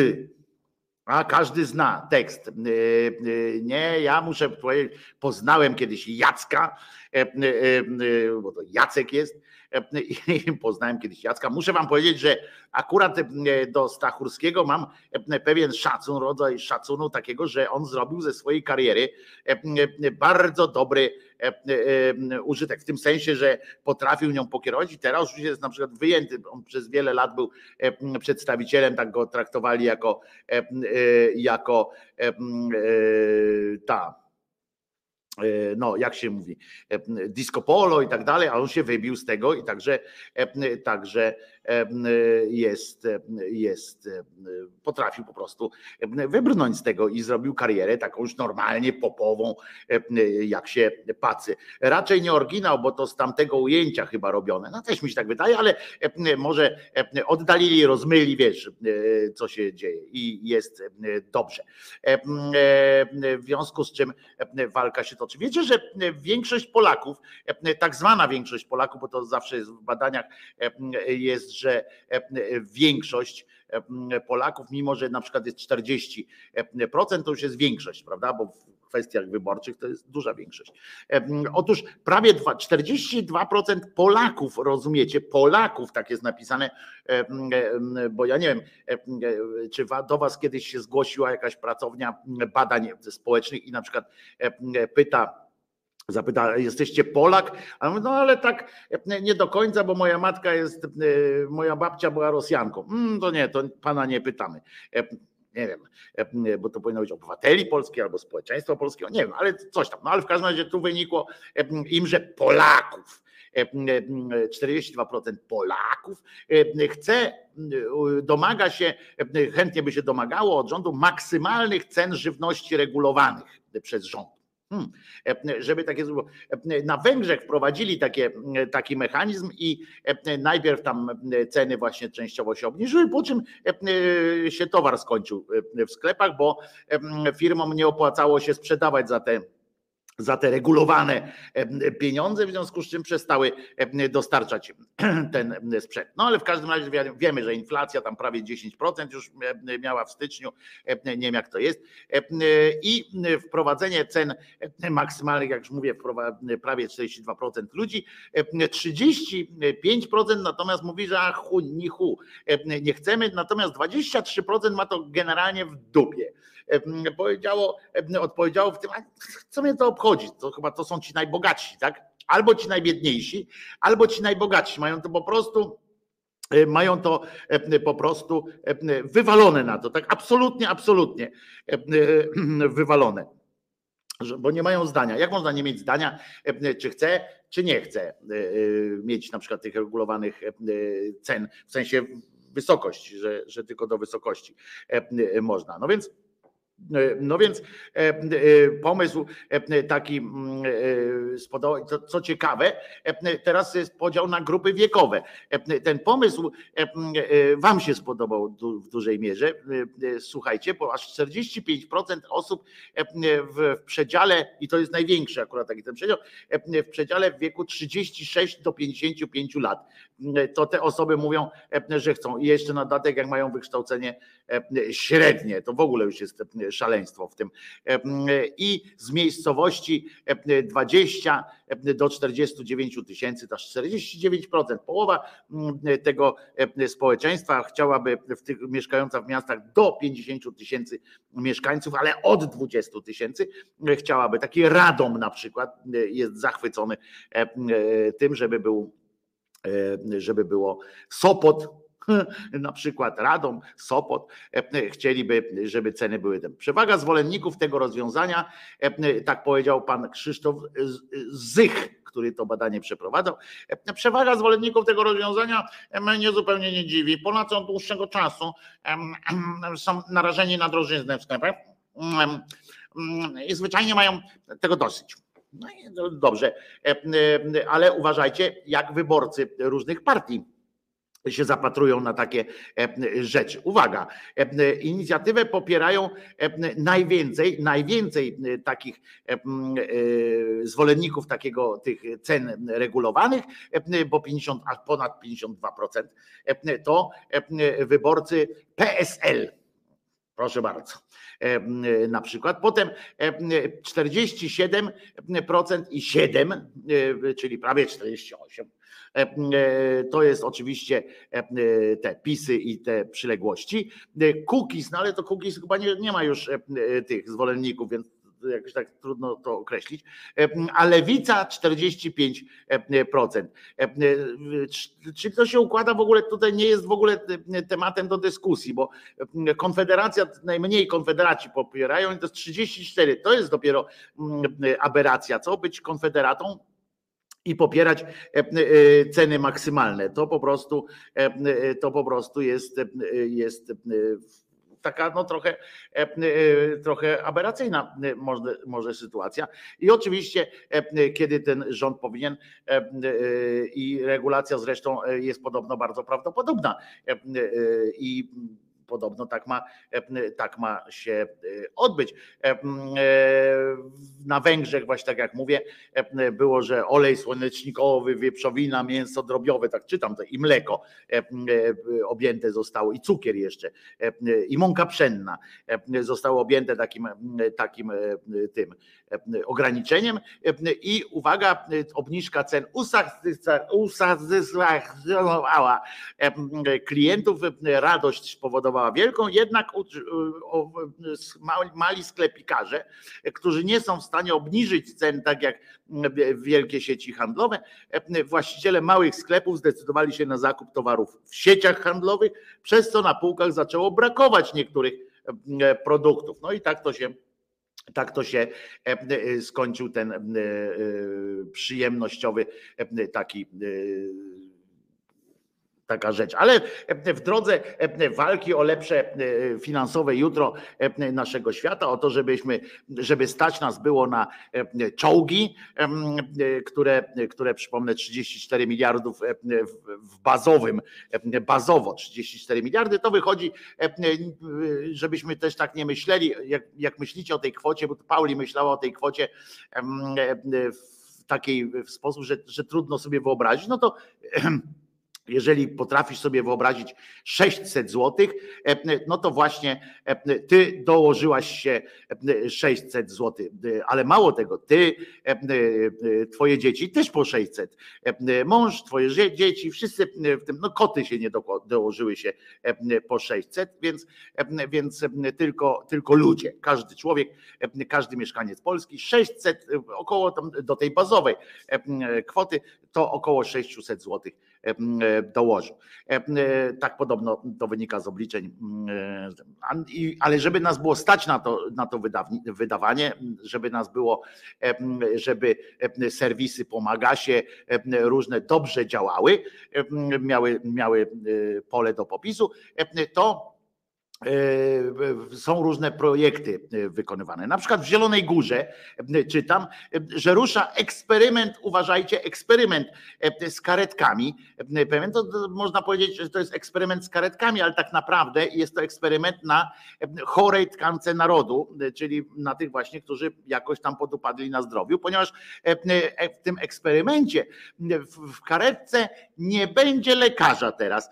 Speaker 2: A każdy zna tekst. E, e, Nie, ja muszę powiedzieć, poznałem kiedyś Jacka, e, e, e, bo to Jacek jest, e, poznałem kiedyś Jacka. Muszę wam powiedzieć, że akurat e, do Stachurskiego mam e, pewien szacun, rodzaj szacunu takiego, że on zrobił ze swojej kariery e, bardzo dobry użytek, w tym sensie, że potrafił nią pokierować i teraz już jest na przykład wyjęty, on przez wiele lat był przedstawicielem, tak go traktowali jako, jako ta no jak się mówi, e, disco polo i tak dalej, a on się wybił z tego i także, e, także jest, jest, potrafił po prostu wybrnąć z tego i zrobił karierę taką już normalnie popową, jak się pacy. Raczej nie oryginał, bo to z tamtego ujęcia chyba robione. No też mi się tak wydaje, ale może oddalili, rozmyli, wiesz, co się dzieje i jest dobrze. W związku z czym walka się toczy. Wiecie, że większość Polaków, tak zwana większość Polaków, bo to zawsze jest w badaniach, jest, że większość Polaków, mimo że na przykład jest 40%, to już jest większość, prawda? Bo w kwestiach wyborczych to jest duża większość. Otóż prawie 42% Polaków, rozumiecie, Polaków, tak jest napisane, bo ja nie wiem, czy do Was kiedyś się zgłosiła jakaś pracownia badań społecznych i na przykład pyta, Zapyta, jesteście Polak? A mówię, no ale tak nie do końca, bo moja matka jest, moja babcia była Rosjanką. Mm, to nie, to pana nie pytamy. Nie wiem, bo to powinno być obywateli polskich albo społeczeństwa polskiego, nie wiem, ale coś tam. No ale w każdym razie tu wynikło im, że Polaków. 42% Polaków chce, domaga się, chętnie by się domagało od rządu maksymalnych cen żywności regulowanych przez rząd. Hmm. Żeby takie na Węgrzech wprowadzili takie, taki mechanizm i najpierw tam ceny właśnie częściowo się obniżyły, po czym się towar skończył w sklepach, bo firmom nie opłacało się sprzedawać za te za te regulowane pieniądze, w związku z czym przestały dostarczać ten sprzęt. No ale w każdym razie wiemy, że inflacja tam prawie 10% już miała w styczniu, nie wiem jak to jest, i wprowadzenie cen maksymalnych, jak już mówię, prawie 42% ludzi, 35% natomiast mówi, że ach, nie chcemy, natomiast 23% ma to generalnie w dupie powiedziało, odpowiedziało w tym, a co mnie to obchodzi? To chyba to są ci najbogatsi, tak? Albo ci najbiedniejsi, albo ci najbogatsi. Mają to po prostu mają to po prostu wywalone na to, tak absolutnie, absolutnie wywalone. Bo nie mają zdania. Jak można nie mieć zdania, czy chce, czy nie chce mieć na przykład tych regulowanych cen, w sensie wysokość, że, że tylko do wysokości można. No więc no więc e, e, pomysł e, taki mm, spodobał, co ciekawe, teraz jest podział na grupy wiekowe. Ten pomysł Wam się spodobał w dużej mierze. Słuchajcie, bo aż 45% osób w przedziale, i to jest największy akurat taki ten przedział, w przedziale w wieku 36 do 55 lat. To te osoby mówią, że chcą. I jeszcze na dodatek, jak mają wykształcenie średnie, to w ogóle już jest szaleństwo w tym. I z miejscowości 20 do 49 tysięcy, to aż 49%. Połowa tego społeczeństwa chciałaby w tych, mieszkająca w miastach do 50 tysięcy mieszkańców, ale od 20 tysięcy chciałaby. Taki Radom na przykład jest zachwycony tym, żeby był żeby było Sopot na przykład Radom, Sopot, e, chcieliby, żeby ceny były tam. Przewaga zwolenników tego rozwiązania, e, tak powiedział pan Krzysztof Zych, który to badanie przeprowadzał. E, przewaga zwolenników tego rozwiązania mnie zupełnie nie dziwi. Ponad od dłuższego czasu są narażeni na drożyznę w sklepach i zwyczajnie mają tego dosyć. No dobrze, ale uważajcie, jak wyborcy różnych partii się zapatrują na takie e, rzeczy. Uwaga, e, inicjatywę popierają e, najwięcej, najwięcej takich zwolenników takiego tych cen regulowanych, bo 50, a ponad 52% to wyborcy PSL. Proszę bardzo. Na przykład. Potem 47% i 7, czyli prawie 48 E, e, to jest oczywiście e, te pisy i te przyległości. Cookies, no ale to cookies chyba nie, nie ma już tych zwolenników, więc jakoś tak trudno to określić, a lewica 45%. Czy to się układa w ogóle, tutaj nie jest w ogóle tematem do dyskusji, bo Konfederacja, najmniej Konfederaci popierają, to jest 34, to jest dopiero aberracja, co być konfederatą i popierać ceny maksymalne. To po prostu to po prostu jest, jest taka no trochę, trochę aberracyjna może, może sytuacja. I oczywiście, kiedy ten rząd powinien i regulacja zresztą jest podobno bardzo prawdopodobna i podobno tak ma, tak ma się odbyć. Na Węgrzech, właśnie tak jak mówię, było, że olej słonecznikowy, wieprzowina, mięso drobiowe, tak czytam to, i mleko objęte zostało, i cukier jeszcze, i mąka pszenna zostało objęte takim, takim tym ograniczeniem. I uwaga, obniżka cen usatysfakcjonowała klientów, radość spowodowała wielką, jednak mali sklepikarze, którzy nie są w stanie obniżyć cen, tak jak wielkie sieci handlowe, właściciele małych sklepów zdecydowali się na zakup towarów w sieciach handlowych, przez co na półkach zaczęło brakować niektórych produktów. No i tak to się tak to się skończył ten przyjemnościowy taki taka rzecz. Ale w drodze walki o lepsze finansowe jutro naszego świata, o to, żebyśmy, żeby stać nas było na czołgi, które, które przypomnę 34 miliardów w bazowym, bazowo 34 miliardy, to wychodzi, żebyśmy też tak nie myśleli, jak, jak myślicie o tej kwocie, bo Pauli myślała o tej kwocie w takiej w sposób, że, że trudno sobie wyobrazić, no to jeżeli potrafisz sobie wyobrazić 600 zł, no to właśnie ty dołożyłaś się 600 zł, ale mało tego, ty, twoje dzieci też po 600, mąż, twoje dzieci, wszyscy w tym, no koty się nie dołożyły się po 600, więc, więc tylko, tylko ludzie, każdy człowiek, każdy mieszkaniec Polski, 600, około tam do tej bazowej kwoty, to około 600 złotych dołożył. Tak podobno to wynika z obliczeń. Ale żeby nas było stać na to, na to wydawanie, żeby nas było, żeby serwisy pomagasie się różne dobrze działały, miały, miały pole do popisu, to są różne projekty wykonywane. Na przykład w Zielonej Górze czytam, że rusza eksperyment, uważajcie, eksperyment z karetkami. To można powiedzieć, że to jest eksperyment z karetkami, ale tak naprawdę jest to eksperyment na chorej tkance narodu, czyli na tych właśnie, którzy jakoś tam podupadli na zdrowiu, ponieważ w tym eksperymencie w karetce nie będzie lekarza teraz.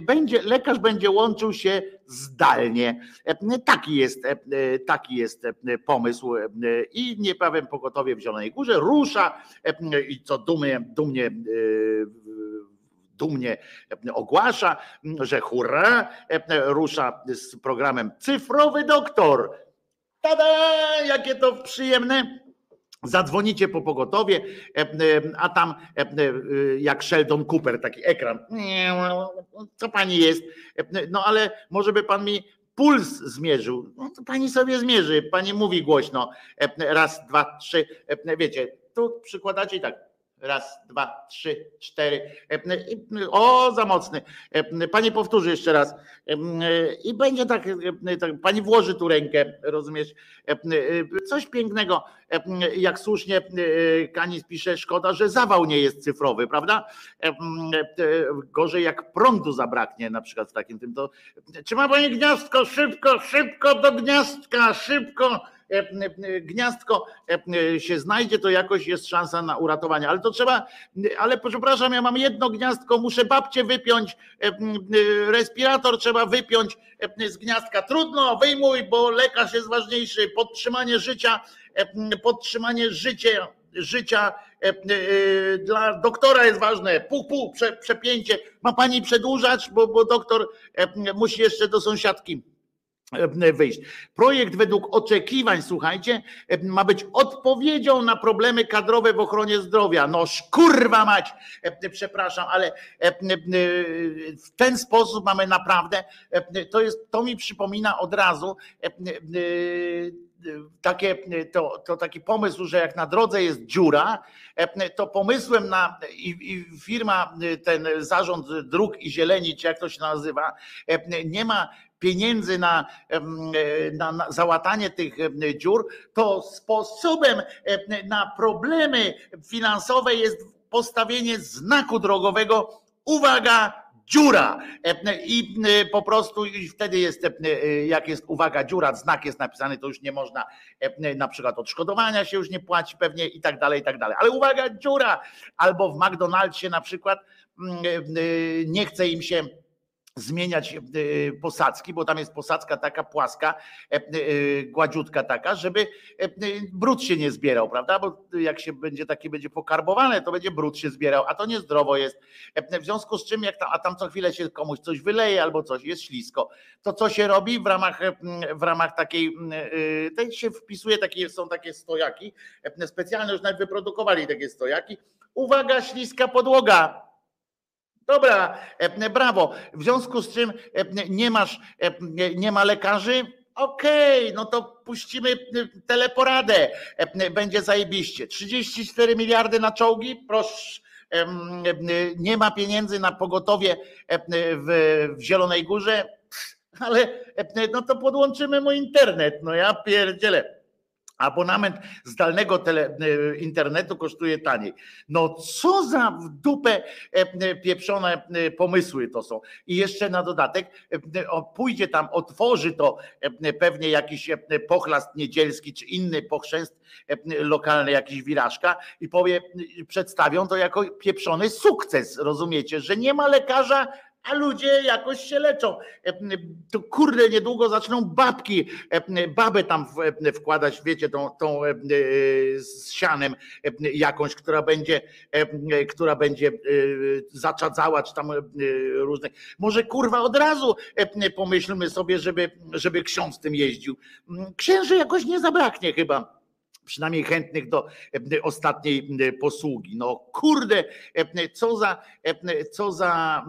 Speaker 2: Będzie, lekarz będzie łączył się zdalnie. Taki jest, taki jest pomysł i nieprawem pogotowie w Zielonej Górze rusza i co dumnie, dumnie dumnie ogłasza, że hurra, rusza z programem Cyfrowy Doktor. Tada! Jakie to przyjemne Zadzwonicie po pogotowie, a tam jak Sheldon Cooper, taki ekran. Co pani jest? No ale może by pan mi puls zmierzył. No to pani sobie zmierzy. Pani mówi głośno. Raz, dwa, trzy. Wiecie, tu przykładacie i tak Raz, dwa, trzy, cztery. O, za mocny. Pani powtórzy jeszcze raz. I będzie tak, tak, pani włoży tu rękę, rozumiesz? Coś pięknego. Jak słusznie Kanis pisze, szkoda, że zawał nie jest cyfrowy, prawda? Gorzej jak prądu zabraknie na przykład w takim tym to. Czy ma pani gniazdko? Szybko, szybko do gniazdka, szybko E, e, gniazdko e, się znajdzie, to jakoś jest szansa na uratowanie. Ale to trzeba, ale przepraszam, ja mam jedno gniazdko, muszę babcię wypiąć, respirator trzeba wypiąć z gniazdka. Trudno, wyjmuj, bo lekarz jest ważniejszy, podtrzymanie życia, podtrzymanie życia życia dla doktora jest ważne. Puch, puch, przepięcie. Ma pani przedłużać, bo, bo doktor musi jeszcze do sąsiadki E, wyjść. Projekt według oczekiwań, słuchajcie, e, ma być odpowiedzią na problemy kadrowe w ochronie zdrowia. No kurwa mać, e, przepraszam, ale w ten sposób mamy naprawdę, to jest, to mi przypomina od razu takie, to, to taki pomysł, że jak na drodze jest dziura, to pomysłem na i, i firma, ten zarząd dróg i zieleni, czy jak to się nazywa, nie ma pieniędzy na, na, na załatanie tych dziur, to sposobem na problemy finansowe jest postawienie znaku drogowego. Uwaga, dziura. I po prostu wtedy jest, jak jest uwaga, dziura, znak jest napisany, to już nie można, na przykład odszkodowania się już nie płaci pewnie i tak dalej, i tak dalej. Ale uwaga, dziura. Albo w McDonald'sie na przykład nie chce im się zmieniać e, posadzki, bo tam jest posadzka taka płaska, e, e, gładziutka taka, żeby brud się nie zbierał, prawda? Bo jak się będzie takie będzie pokarbowane, to będzie brud się zbierał, a to niezdrowo jest. W związku z czym, jak tam, a tam co chwilę się komuś coś wyleje albo coś, jest ślisko, to co się robi w ramach, w ramach takiej, tej się wpisuje, takie, są takie stojaki, specjalne już nawet wyprodukowali takie stojaki. Uwaga, śliska podłoga, Dobra, e, brawo. W związku z czym e, nie masz, e, nie ma lekarzy, okej, okay, no to puścimy teleporadę. Będzie zajebiście. 34 miliardy na czołgi, proszę. Nie ma pieniędzy na pogotowie w Zielonej Górze, ale no to podłączymy mu internet. No ja pierdzielę. Abonament zdalnego tele, e, internetu kosztuje taniej. No co za w dupę e, pieprzone e, pomysły to są. I jeszcze na dodatek pójdzie tam, otworzy to pewnie jakiś pochlast niedzielski czy inny pochrzest lokalny, jakiś wirażka i powie, przedstawią to jako pieprzony sukces. Rozumiecie, że nie ma lekarza a ludzie jakoś się leczą. E, to kurde, niedługo zaczną babki, e, babę tam wkładać, wiecie, tą, tą e, z sianem jakąś, która będzie, która będzie zaczadzała, czy tam różne. Może kurwa od razu pomyślmy sobie, żeby, żeby ksiądz tym jeździł. Księży jakoś nie zabraknie chyba przynajmniej chętnych do e, ostatniej posługi. No kurde, e, co za, e, co za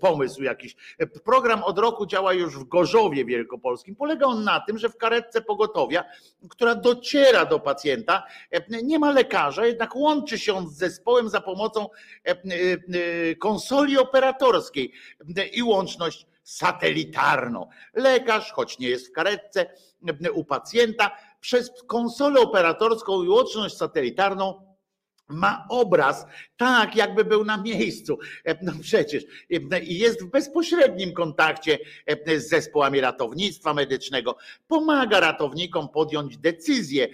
Speaker 2: pomysł jakiś. Program od roku działa już w Gorzowie Wielkopolskim. Polega on na tym, że w karetce pogotowia, która dociera do pacjenta, nie ma lekarza, jednak łączy się on z zespołem za pomocą konsoli operatorskiej i łączność satelitarną. Lekarz, choć nie jest w karetce u pacjenta, przez konsolę operatorską i łączność satelitarną ma obraz tak, jakby był na miejscu. E, no przecież e, jest w bezpośrednim kontakcie e, z zespołami ratownictwa medycznego. Pomaga ratownikom podjąć decyzję,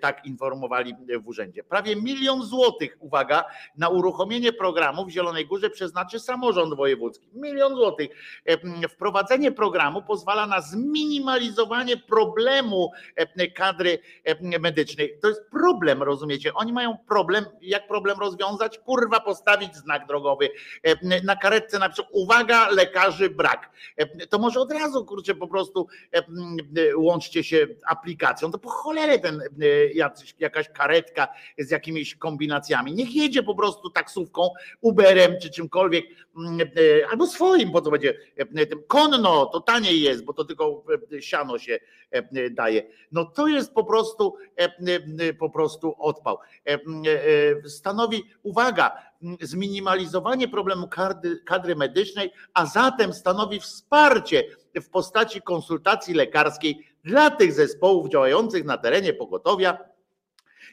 Speaker 2: tak informowali w urzędzie. Prawie milion złotych, uwaga, na uruchomienie programu w Zielonej Górze przeznaczy samorząd wojewódzki. Milion złotych. Wprowadzenie programu pozwala na zminimalizowanie problemu kadry medycznej. To jest problem, rozumiecie? Oni mają problem, jak problem rozwiązać? Kurwa, postawić znak drogowy e, na karetce na przykład, uwaga, lekarzy brak. E, to może od razu, kurczę, po prostu e, łączcie się aplikacją, to po cholerę ten jakaś karetka z jakimiś kombinacjami. Niech jedzie po prostu taksówką, Uberem czy czymkolwiek, albo swoim, bo to będzie konno, to taniej jest, bo to tylko siano się daje. No to jest po prostu po prostu odpał. Stanowi, uwaga, zminimalizowanie problemu kadry, kadry medycznej, a zatem stanowi wsparcie w postaci konsultacji lekarskiej dla tych zespołów działających na terenie pogotowia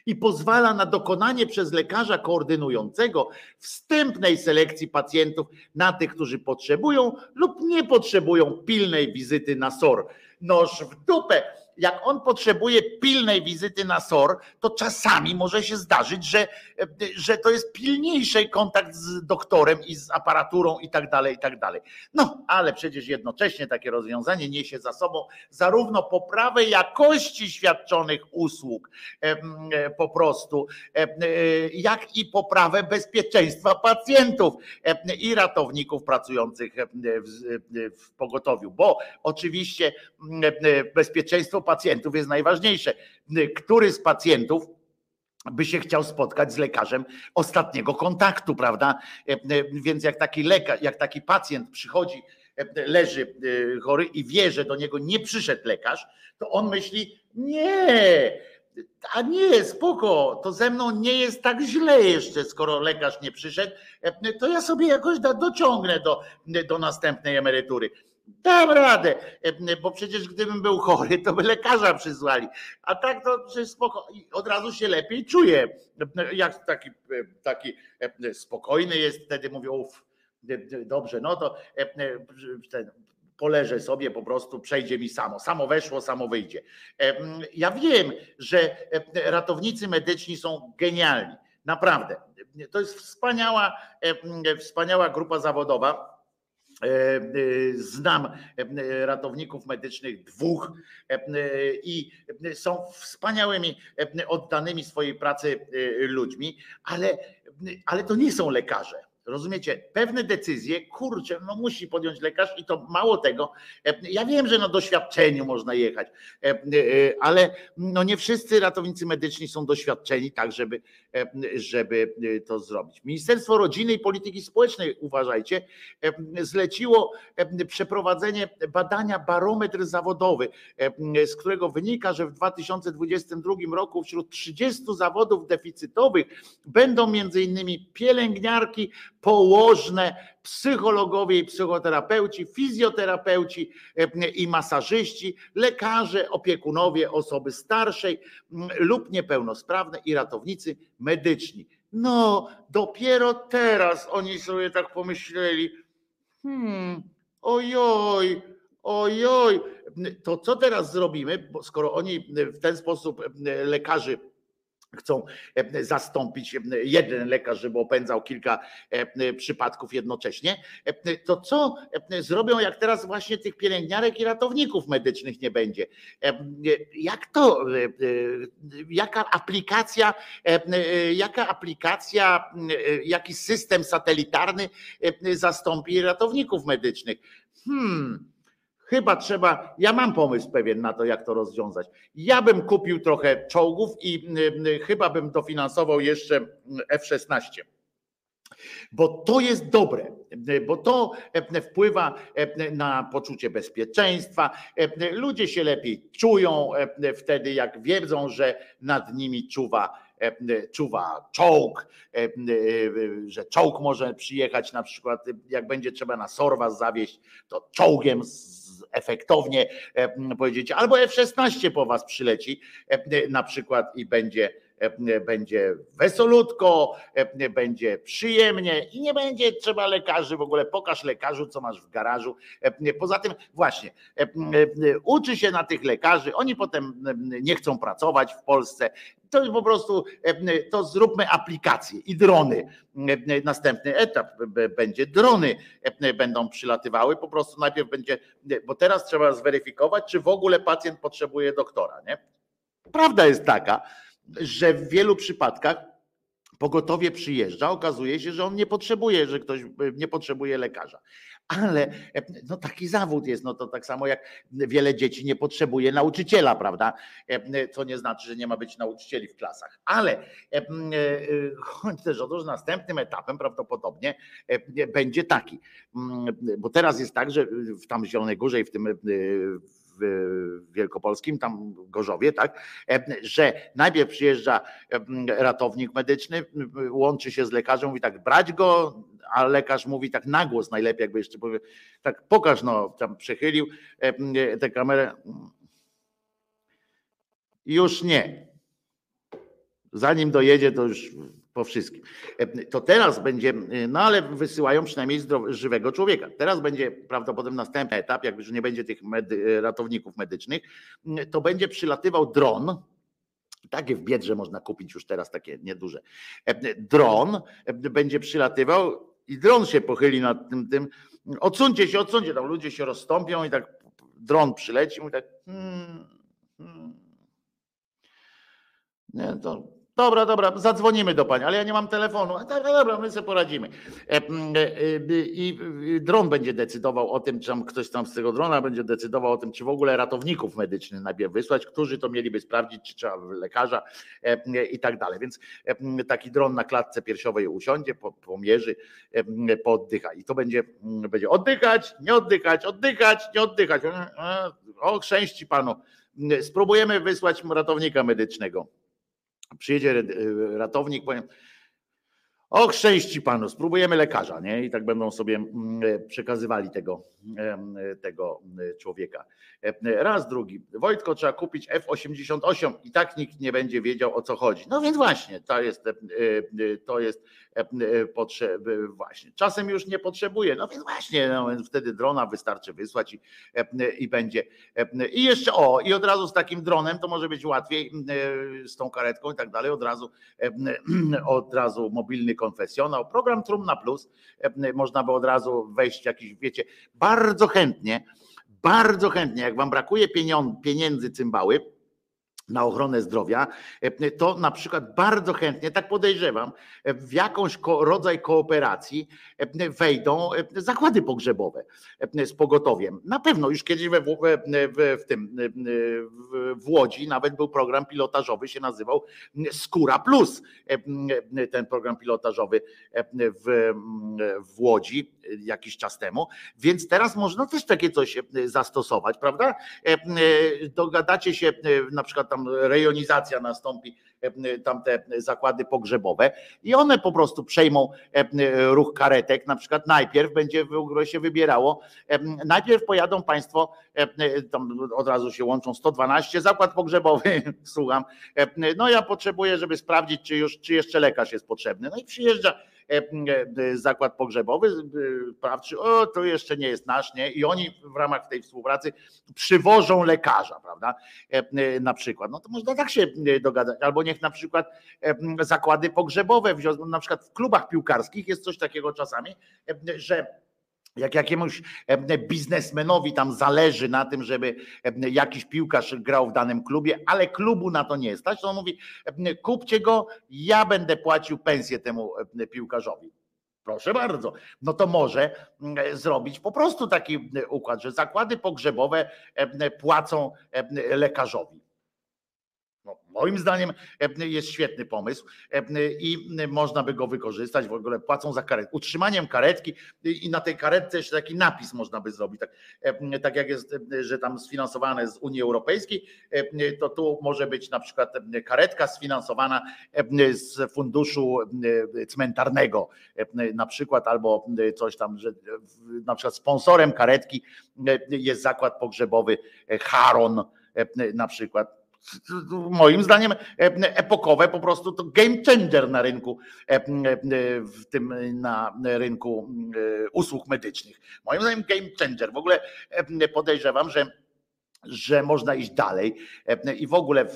Speaker 2: i pozwala na dokonanie przez lekarza koordynującego wstępnej selekcji pacjentów na tych, którzy potrzebują lub nie potrzebują pilnej wizyty na SOR. Noż w dupę jak on potrzebuje pilnej wizyty na SOR, to czasami może się zdarzyć, że, że to jest pilniejszy kontakt z doktorem i z aparaturą i tak dalej, i tak dalej. No, ale przecież jednocześnie takie rozwiązanie niesie za sobą zarówno poprawę jakości świadczonych usług e, po prostu, e, jak i poprawę bezpieczeństwa pacjentów e, i ratowników pracujących w pogotowiu, bo oczywiście bezpieczeństwo pacjentów jest najważniejsze. Który z pacjentów by się chciał spotkać z lekarzem ostatniego kontaktu, prawda? Więc jak taki lekarz, jak taki pacjent przychodzi leży chory i wie, że do niego nie przyszedł lekarz, to on myśli, nie, a nie, spoko, to ze mną nie jest tak źle jeszcze, skoro lekarz nie przyszedł, to ja sobie jakoś dociągnę do, do następnej emerytury. Dam radę, bo przecież gdybym był chory, to by lekarza przysłali. A tak to spoko, od razu się lepiej czuję. Jak taki, taki spokojny jest, wtedy mówią, uff, dobrze, no to ten, poleżę sobie po prostu, przejdzie mi samo. Samo weszło, samo wyjdzie. Ja wiem, że ratownicy medyczni są genialni. Naprawdę. To jest wspaniała, wspaniała grupa zawodowa. Znam ratowników medycznych dwóch i są wspaniałymi, oddanymi swojej pracy ludźmi, ale, ale to nie są lekarze Rozumiecie? Pewne decyzje, kurczę, no musi podjąć lekarz i to mało tego. Ja wiem, że na doświadczeniu można jechać, ale no nie wszyscy ratownicy medyczni są doświadczeni tak, żeby, żeby to zrobić. Ministerstwo Rodziny i Polityki Społecznej, uważajcie, zleciło przeprowadzenie badania barometr zawodowy, z którego wynika, że w 2022 roku wśród 30 zawodów deficytowych będą między innymi pielęgniarki, położne, psychologowie i psychoterapeuci, fizjoterapeuci e, i masażyści, lekarze, opiekunowie osoby starszej lub niepełnosprawne i ratownicy medyczni. No, dopiero teraz oni sobie tak pomyśleli, hmm, ojoj, ojoj, to co teraz zrobimy, skoro oni w ten sposób lekarzy chcą e, zastąpić e, jeden lekarz, żeby opędzał kilka e, przypadków jednocześnie, to co zrobią, jak teraz właśnie tych pielęgniarek i ratowników medycznych nie będzie? Jak to, jaka aplikacja, jaka aplikacja, jaki system satelitarny zastąpi ratowników medycznych? Hmm, Chyba trzeba, ja mam pomysł pewien na to, jak to rozwiązać. Ja bym kupił trochę czołgów i y, y, chyba bym dofinansował jeszcze F-16 bo to jest dobre, bo to wpływa na poczucie bezpieczeństwa. Ludzie się lepiej czują wtedy, jak wiedzą, że nad nimi czuwa, czuwa czołg, że czołg może przyjechać na przykład, jak będzie trzeba na Sorwa zawieść, to czołgiem efektownie e, powiedzieć, albo F-16 po was przyleci e, na przykład i będzie e, będzie wesolutko, będzie przyjemnie i nie będzie trzeba lekarzy, w ogóle pokaż lekarzu, co masz w garażu. Poza tym właśnie, uczy się na tych lekarzy, oni potem nie chcą pracować w Polsce, to po prostu to zróbmy aplikacje i drony. Następny etap będzie drony będą przylatywały, po prostu najpierw będzie, bo teraz trzeba zweryfikować, czy w ogóle pacjent potrzebuje doktora. Nie? Prawda jest taka, że w wielu przypadkach pogotowie przyjeżdża, okazuje się, że on nie potrzebuje, że ktoś nie potrzebuje lekarza ale no taki zawód jest, no to tak samo jak wiele dzieci nie potrzebuje nauczyciela, prawda? Co nie znaczy, że nie ma być nauczycieli w klasach, ale e, e, chodzi też o to, że następnym etapem prawdopodobnie będzie taki, bo teraz jest tak, że w tam Zielonej Górze i w tym e, Wielkopolskim, tam Gorzowie, tak, że najpierw przyjeżdża ratownik medyczny, łączy się z lekarzem, mówi tak, brać go, a lekarz mówi tak na głos najlepiej, jakby jeszcze powie, tak pokaż, no, tam przechylił tę kamerę. Już nie. Zanim dojedzie, to już po wszystkim. To teraz będzie, no ale wysyłają przynajmniej żywego człowieka. Teraz będzie prawdopodobnie następny etap, jakby że nie będzie tych medy, ratowników medycznych, to będzie przylatywał dron, takie w Biedrze można kupić już teraz, takie nieduże. Dron będzie przylatywał i dron się pochyli nad tym, tym odsuńcie się, odsuńcie, tam ludzie się rozstąpią i tak dron przyleci i tak hmm, hmm. Nie, to Dobra, dobra, zadzwonimy do pani, ale ja nie mam telefonu. Dobra, dobra, my sobie poradzimy. E, e, e, I dron będzie decydował o tym, czy tam ktoś tam z tego drona będzie decydował o tym, czy w ogóle ratowników medycznych najpierw wysłać, którzy to mieliby sprawdzić, czy trzeba lekarza i tak dalej. Więc taki dron na klatce piersiowej usiądzie, po- pomierzy, pooddycha i to będzie, będzie oddychać, nie oddychać, oddychać, nie oddychać. O, chrzęści panu. Spróbujemy wysłać ratownika medycznego. Przyjedzie e, ratownik, powiem, o szczęści panu, spróbujemy lekarza, nie? I tak będą sobie mm, przekazywali tego, tego e, człowieka. E, Raz, drugi. Wojtko, trzeba kupić F88 i tak nikt nie będzie wiedział o co chodzi. No więc właśnie, to jest, e, e, to jest właśnie. Czasem już nie potrzebuje, no więc właśnie, no wtedy drona wystarczy wysłać i, e, i będzie. e, I jeszcze, o, i od razu z takim dronem to może być łatwiej, e, z tą karetką i tak dalej, od razu, e, od razu mobilny konfesjonał, program Trumna Plus, e, można by od razu wejść jakiś, wiecie, bardzo chętnie, bardzo chętnie, jak wam brakuje pieniądze, pieniędzy cymbały, na ochronę zdrowia, e, to na przykład bardzo chętnie, tak podejrzewam, e, w jakąś rodzaj kooperacji e, wejdą zakłady pogrzebowe z pogotowiem. Na pewno już kiedyś we, w, w, tym w, Łodzi nawet był program pilotażowy, się nazywał Skóra Plus. Ten program pilotażowy w, w Łodzi jakiś czas temu, więc teraz można też takie coś zastosować, prawda? Dogadacie się, na przykład tam rejonizacja nastąpi, e, tam te zakłady pogrzebowe i one po prostu przejmą e, ruch karetek, na przykład najpierw będzie w ogóle się wybierało, e, najpierw pojadą Państwo, tam od razu się łączą 112, zakład pogrzebowy, słucham, no ja potrzebuję, żeby sprawdzić, czy już, czy jeszcze lekarz jest potrzebny, no i przyjeżdża zakład pogrzebowy, e, sprawdzi, o to jeszcze nie jest nasz, nie? I oni w ramach tej współpracy przywożą lekarza, prawda? E, e, Na przykład. No to można tak się e, dogadać. Albo niech na przykład e, zakłady pogrzebowe, wzią- na przykład w klubach piłkarskich jest coś takiego czasami, e, że jak jakiemuś biznesmenowi tam zależy na tym, żeby jakiś piłkarz grał w danym klubie, ale klubu na to nie stać, to on mówi, kupcie go, ja będę płacił pensję temu piłkarzowi. Proszę bardzo. No to może mm, zrobić po prostu taki układ, że zakłady pogrzebowe płacą lekarzowi. No, moim zdaniem e, jest świetny pomysł e, i można by go wykorzystać. W ogóle płacą za karetkę. Utrzymaniem karetki i na tej karetce jeszcze taki napis można by zrobić. Tak, e, tak jak jest, e, że tam sfinansowane z Unii Europejskiej, e, to tu może być na przykład e, karetka sfinansowana e, z funduszu e, cmentarnego e, na przykład, albo e, coś tam, że na przykład sponsorem karetki e, jest zakład pogrzebowy e, Haron e, na przykład. Moim zdaniem e, epokowe po prostu to game changer na rynku, e, e, w tym na rynku e, usług medycznych. Moim zdaniem game changer. W ogóle e, podejrzewam, że że można iść dalej e, i w ogóle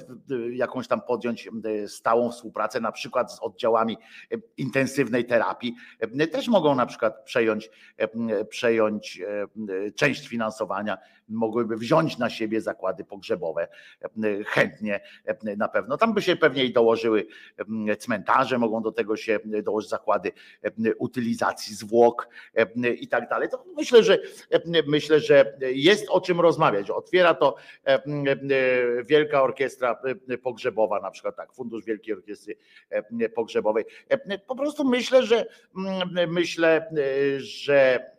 Speaker 2: jakąś tam podjąć e, stałą współpracę, na przykład z oddziałami e, intensywnej terapii. E, Też mogą na przykład przejąć, e, przejąć e, część finansowania, mogłyby wziąć na siebie zakłady pogrzebowe e, chętnie e, na pewno. Tam by się pewnie i dołożyły e, cmentarze, mogą do tego się dołożyć zakłady e, utylizacji zwłok e, i tak dalej. To myślę, że myślę, że jest o czym rozmawiać. Otwiera to e, e, Wielka Orkiestra e, Pogrzebowa, na przykład tak, Fundusz Wielkiej Orkiestry e, Pogrzebowej. E, Po prostu myślę, że myślę, e, że e,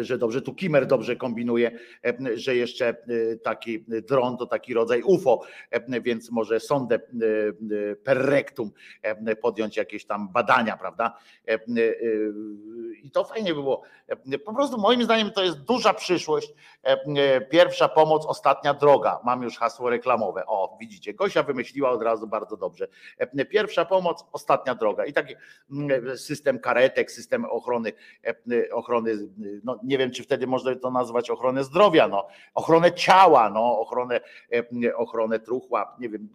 Speaker 2: że dobrze, tu Kimer dobrze kombinuje, e, że jeszcze e, taki dron to taki rodzaj UFO, e, więc może e, e, per rectum e, podjąć jakieś tam badania, prawda? E, e, I to fajnie by było. E, Po prostu moim zdaniem to jest duża przyszłość. E, e, Pierwsza pomoc, ostatnia droga. Mam już hasło reklamowe. O, widzicie, Gosia wymyśliła od razu bardzo dobrze. E, Pierwsza pomoc, ostatnia droga. I taki mm, system karetek, system ochrony, e, ochrony, no nie wiem, czy wtedy można to nazwać ochronę zdrowia, no, ochronę ciała, no, ochronę, e, ochronę truchła, nie wiem,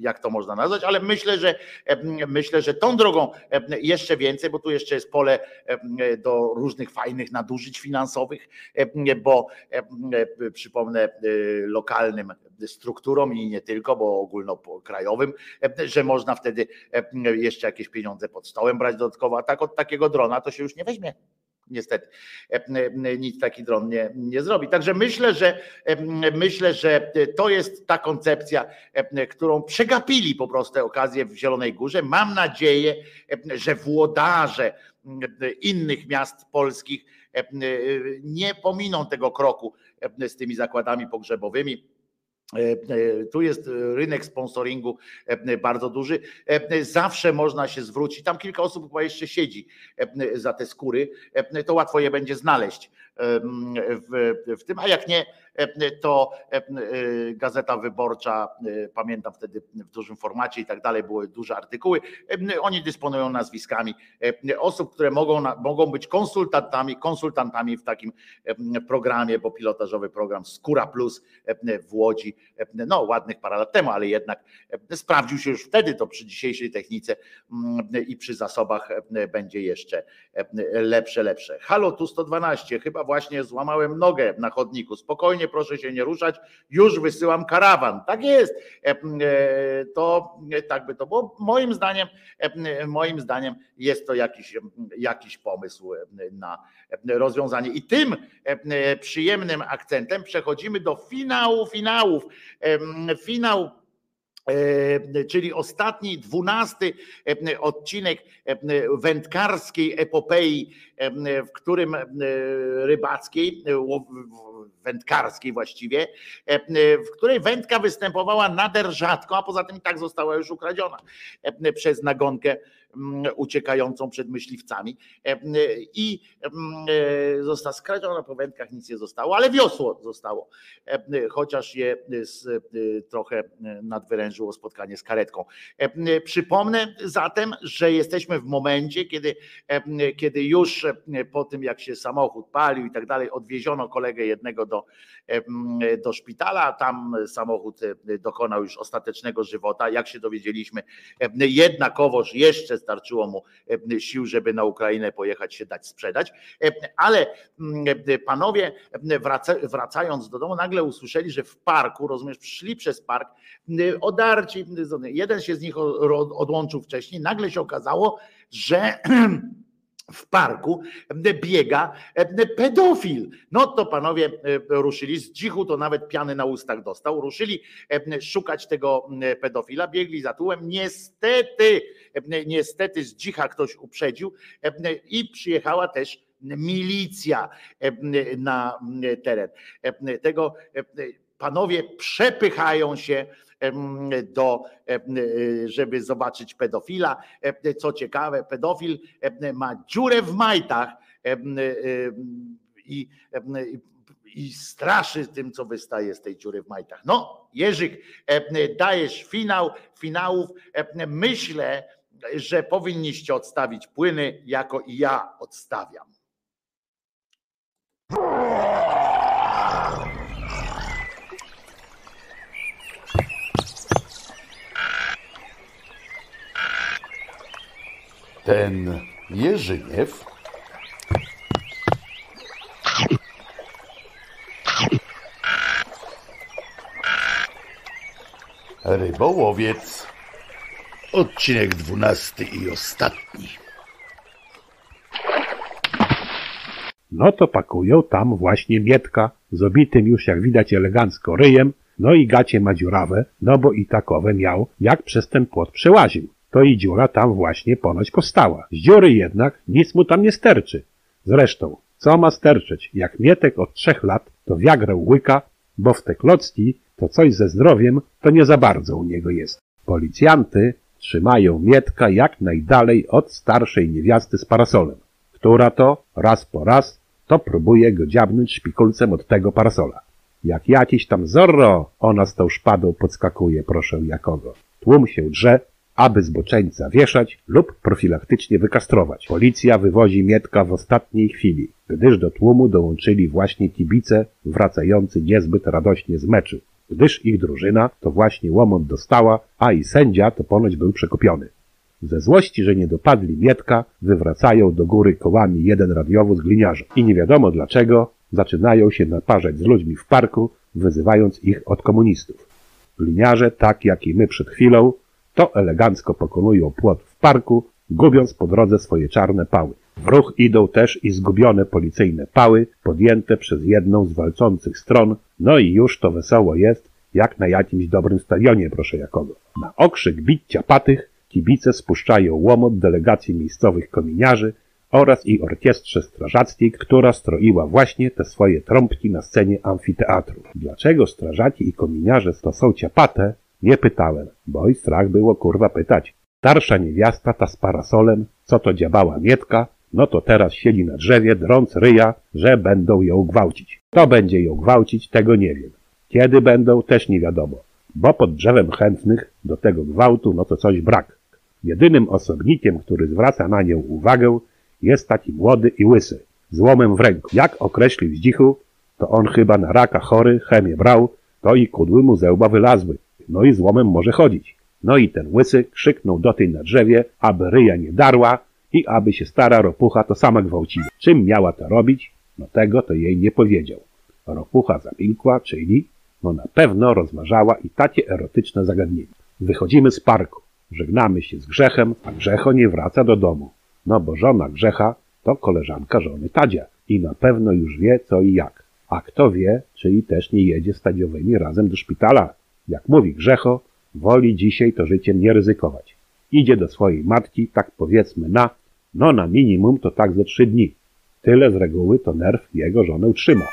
Speaker 2: jak to można nazwać, ale myślę, że myślę, że tą drogą jeszcze więcej, bo tu jeszcze jest pole do różnych fajnych nadużyć finansowych, bo przypomnę lokalnym strukturom i nie tylko, bo ogólnokrajowym, że można wtedy jeszcze jakieś pieniądze pod stołem brać dodatkowo, a tak od takiego drona to się już nie weźmie niestety nic taki dron nie, nie zrobi. Także myślę, że myślę, że to jest ta koncepcja, którą przegapili po prostu okazję w Zielonej Górze. Mam nadzieję, że włodarze innych miast polskich nie pominą tego kroku z tymi zakładami pogrzebowymi E, e, tu jest rynek sponsoringu e, bardzo duży. Zawsze można się zwrócić. Tam kilka osób chyba jeszcze siedzi za te skóry. To łatwo je będzie znaleźć w, w tym, a jak nie, to Gazeta Wyborcza, pamiętam wtedy w dużym formacie i tak dalej, były duże artykuły. Oni dysponują nazwiskami osób, które mogą, mogą być konsultantami, konsultantami w takim programie, bo pilotażowy program Skóra Plus w Łodzi, no ładnych parę lat temu, ale jednak sprawdził się już wtedy, to przy dzisiejszej technice i przy zasobach będzie jeszcze lepsze, lepsze. Halo, tu 112, chyba właśnie złamałem nogę na chodniku. Spokojnie, proszę się nie ruszać, już wysyłam karawan. Tak jest. E, e, to tak by to było. Moim zdaniem, e, moim zdaniem jest to jakiś, jakiś pomysł na rozwiązanie. I tym przyjemnym akcentem przechodzimy do finału finałów. Finał czyli ostatni, dwunasty odcinek wędkarskiej epopei, w którym rybackiej, wędkarskiej właściwie, w której wędka występowała nader rzadko, a poza tym i tak została już ukradziona przez nagonkę uciekającą przed myśliwcami e, i mm, e, została skradziona po wędkach, nic nie zostało, ale wiosło zostało, e, chociaż je trochę nadwyrężyło spotkanie z karetką. Przypomnę zatem, że jesteśmy w momencie, kiedy, kiedy już po tym, jak się samochód palił i tak dalej, odwieziono kolegę jednego do, do szpitala, tam samochód dokonał już ostatecznego żywota. Jak się dowiedzieliśmy, jednakowoż jeszcze starczyło mu e, sił, żeby na Ukrainę pojechać się dać sprzedać. E, ale mm, e, panowie, wracając do domu, nagle usłyszeli, że w parku, rozumiesz, szli przez park, odarci, jeden się z nich odłączył wcześniej, nagle się okazało, że w parku biega pedofil. No to panowie ruszyli z dzichu, to nawet piany na ustach dostał. Ruszyli szukać tego pedofila, biegli za tułem. Niestety, niestety z dzicha ktoś uprzedził i przyjechała też milicja na teren. Tego panowie przepychają się do, żeby zobaczyć pedofila. Co ciekawe, pedofil ma dziurę w majtach i, i straszy tym, co wystaje z tej dziury w majtach. No, Jerzyk, dajesz finał, finałów. Myślę, że powinniście odstawić płyny, jako i ja odstawiam.
Speaker 9: Ten Jerzyniew. Rybołowiec.
Speaker 10: Odcinek dwunasty i ostatni.
Speaker 11: No to pakują tam właśnie Mietka z obitym już jak widać elegancko ryjem, no i gacie ma dziurawe, no bo i takowe miał, jak przez ten płot przełaził to i dziura tam właśnie ponoć powstała. Z dziury jednak nic mu tam nie sterczy. Zresztą, co ma sterczeć, jak Mietek od trzech lat to wiagrę łyka, bo w te klocki to coś ze zdrowiem to nie za bardzo u niego jest. Policjanty trzymają Mietka jak najdalej od starszej niewiasty z parasolem, która to raz po raz to próbuje go dziabnąć szpikulcem od tego parasola. Jak jakiś tam zorro, ona z tą szpadą podskakuje, proszę jakogo. Tłum się drze, aby zboczeńca wieszać lub profilaktycznie wykastrować. Policja wywozi Mietka w ostatniej chwili, gdyż do tłumu dołączyli właśnie kibice wracający niezbyt radośnie z meczu. gdyż ich drużyna to właśnie łomot dostała, a i sędzia to ponoć był przekupiony. Ze złości, że nie dopadli Mietka, wywracają do góry kołami jeden radiowóz gliniarza i nie wiadomo dlaczego zaczynają się naparzać z ludźmi w parku, wyzywając ich od komunistów. Gliniarze, tak jak i my przed chwilą, to elegancko pokonują płot w parku, gubiąc po drodze swoje czarne pały. W ruch idą też i zgubione policyjne pały, podjęte przez jedną z walczących stron, no i już to wesoło jest, jak na jakimś dobrym stadionie, proszę jakogo. Na okrzyk bicia patych kibice spuszczają łomot delegacji miejscowych kominiarzy oraz i orkiestrze strażackiej, która stroiła właśnie te swoje trąbki na scenie amfiteatru. Dlaczego strażaci i kominiarze to są ciapate, nie pytałem, bo i strach było kurwa pytać. Starsza niewiasta ta z parasolem, co to dziabała Mietka, no to teraz siedzi na drzewie, drąc ryja, że będą ją gwałcić. Kto będzie ją gwałcić, tego nie wiem. Kiedy będą, też nie wiadomo, bo pod drzewem chętnych do tego gwałtu, no to coś brak. Jedynym osobnikiem, który zwraca na nią uwagę, jest taki młody i łysy, z łomem w ręku. Jak określił Zdzichu, to on chyba na raka chory, chemię brał, to i kudły mu ze łba wylazły, no i z łomem może chodzić. No i ten łysy krzyknął do tej na drzewie, aby ryja nie darła i aby się stara ropucha to sama gwałciła. Czym miała to robić? No tego to jej nie powiedział. Ropucha zamilkła, czyli no na pewno rozważała i takie erotyczne zagadnienie. Wychodzimy z parku, żegnamy się z grzechem, a grzecho nie wraca do domu. No bo żona grzecha to koleżanka żony Tadzia i na pewno już wie co i jak. A kto wie, czy i też nie jedzie z Tadziowymi razem do szpitala. Jak mówi grzecho, woli dzisiaj to życiem nie ryzykować. Idzie do swojej matki, tak powiedzmy na, no na minimum to tak ze trzy dni. Tyle z reguły to nerw jego żonę utrzyma.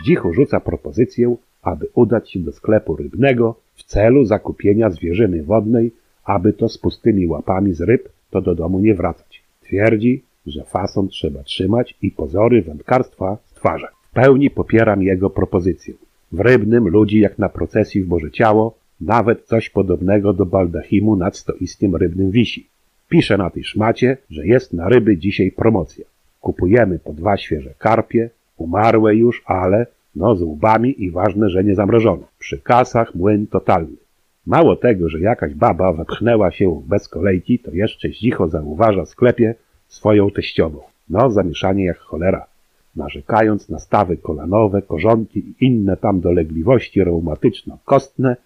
Speaker 11: Zdzichu rzuca propozycję, aby udać się do sklepu rybnego w celu zakupienia zwierzyny wodnej, aby to z pustymi łapami z ryb to do domu nie wracać. Twierdzi, że fason trzeba trzymać i pozory wędkarstwa stwarzać. W pełni popieram jego propozycję. W rybnym ludzi jak na procesji w Boże Ciało nawet coś podobnego do baldachimu nad stoiskiem rybnym wisi. Pisze na tej szmacie, że jest na ryby dzisiaj promocja. Kupujemy po dwa świeże karpie, umarłe już, ale no z łbami i ważne, że nie zamrożone. Przy kasach młyn totalny. Mało tego, że jakaś baba wepchnęła się bez kolejki, to jeszcze cicho zauważa w sklepie swoją teściową. No, zamieszanie jak cholera. Narzekając na stawy kolanowe, korzonki i inne tam dolegliwości reumatyczno-kostne,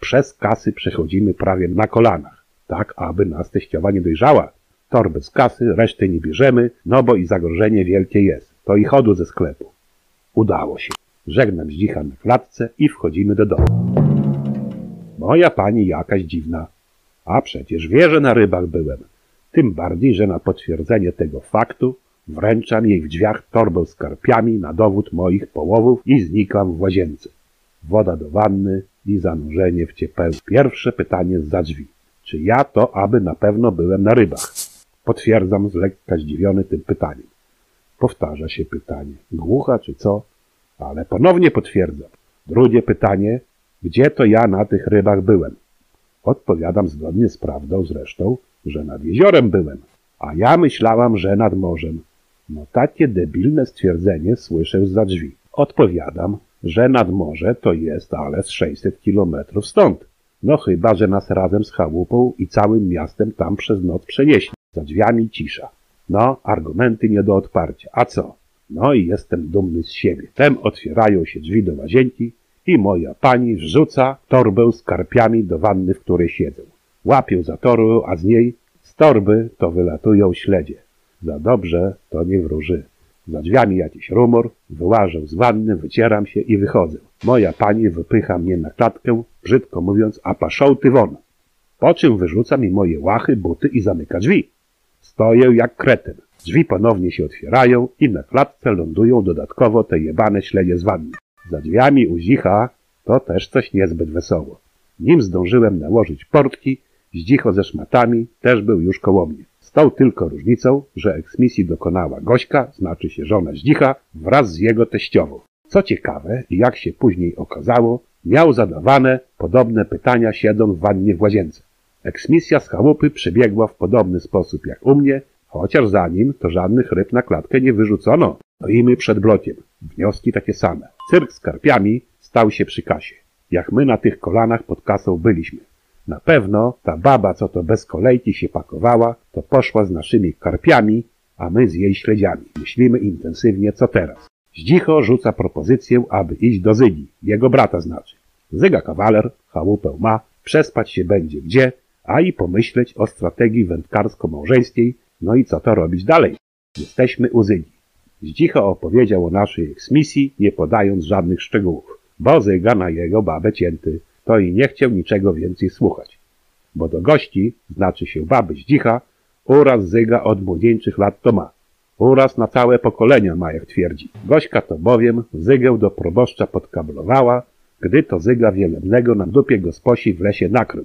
Speaker 11: przez kasy przechodzimy prawie na kolanach, tak aby nas teściowa nie dojrzała. Torby z kasy, reszty nie bierzemy, no bo i zagrożenie wielkie jest. To i chodu ze sklepu. Udało się. Żegnam zdzicha na klatce i wchodzimy do domu. Moja pani jakaś dziwna. A przecież wie, że na rybach byłem. Tym bardziej, że na potwierdzenie tego faktu wręczam jej w drzwiach torbę z karpiami na dowód moich połowów i znikam w łazience. Woda do wanny i zanurzenie w ciepeł. Pierwsze pytanie za drzwi. Czy ja to aby na pewno byłem na rybach? Potwierdzam z lekka zdziwiony tym pytaniem. Powtarza się pytanie. Głucha czy co? Ale ponownie potwierdzam. Drugie pytanie. Gdzie to ja na tych rybach byłem? Odpowiadam zgodnie z prawdą zresztą, że nad jeziorem byłem, a ja myślałam, że nad morzem. No takie debilne stwierdzenie słyszę za drzwi. Odpowiadam, że nad morze to jest ale z 600 kilometrów stąd. No chyba, że nas razem z chałupą i całym miastem tam przez noc przenieśli. Za drzwiami cisza. No, argumenty nie do odparcia. A co? No i jestem dumny z siebie. Tem otwierają się drzwi do łazienki i moja pani wrzuca torbę z karpiami do wanny, w której siedzę. Łapię za torbę, a z niej z torby to wylatują śledzie. Za dobrze to nie wróży. Za drzwiami jakiś rumor, wyłażę z wanny, wycieram się i wychodzę. Moja pani wypycha mnie na klatkę, brzydko mówiąc, a paszą ty won. Po czym wyrzuca mi moje łachy, buty i zamyka drzwi. Stoję jak kretyn. Drzwi ponownie się otwierają i na klatce lądują dodatkowo te jebane śledzie z wanny. Za drzwiami u Zicha to też coś niezbyt wesoło. Nim zdążyłem nałożyć portki, Zdzicho ze szmatami też był już koło mnie. Z tą tylko różnicą, że eksmisji dokonała Gośka, znaczy się żona Zdzicha, wraz z jego teściową. Co ciekawe, jak się później okazało, miał zadawane podobne pytania siedząc w wannie w łazience. Eksmisja z chałupy przebiegła w podobny sposób jak u mnie, chociaż zanim to żadnych ryb na klatkę nie wyrzucono. No i my przed blokiem. Wnioski takie same. Cyrk z karpiami stał się przy kasie. Jak my na tych kolanach pod kasą byliśmy. Na pewno ta baba, co to bez kolejki się pakowała, to poszła z naszymi karpiami, a my z jej śledziami. Myślimy intensywnie, co teraz. Zdzicho rzuca propozycję, aby iść do Zygi, jego brata znaczy. Zyga kawaler, chałupę ma, przespać się będzie gdzie, a i pomyśleć o strategii wędkarsko-małżeńskiej, no i co to robić dalej. Jesteśmy u Zygi. Zdzicho opowiedział o naszej eksmisji, nie podając żadnych szczegółów, bo Zyga na jego babę cięty, to i nie chciał niczego więcej słuchać. Bo do gości, znaczy się baby Zdzicha, uraz Zyga od młodzieńczych lat to ma. Uraz na całe pokolenia ma, jak twierdzi. Gośka to bowiem Zygę do proboszcza podkablowała, gdy to Zyga wielebnego na dupie gosposi w lesie nakrył,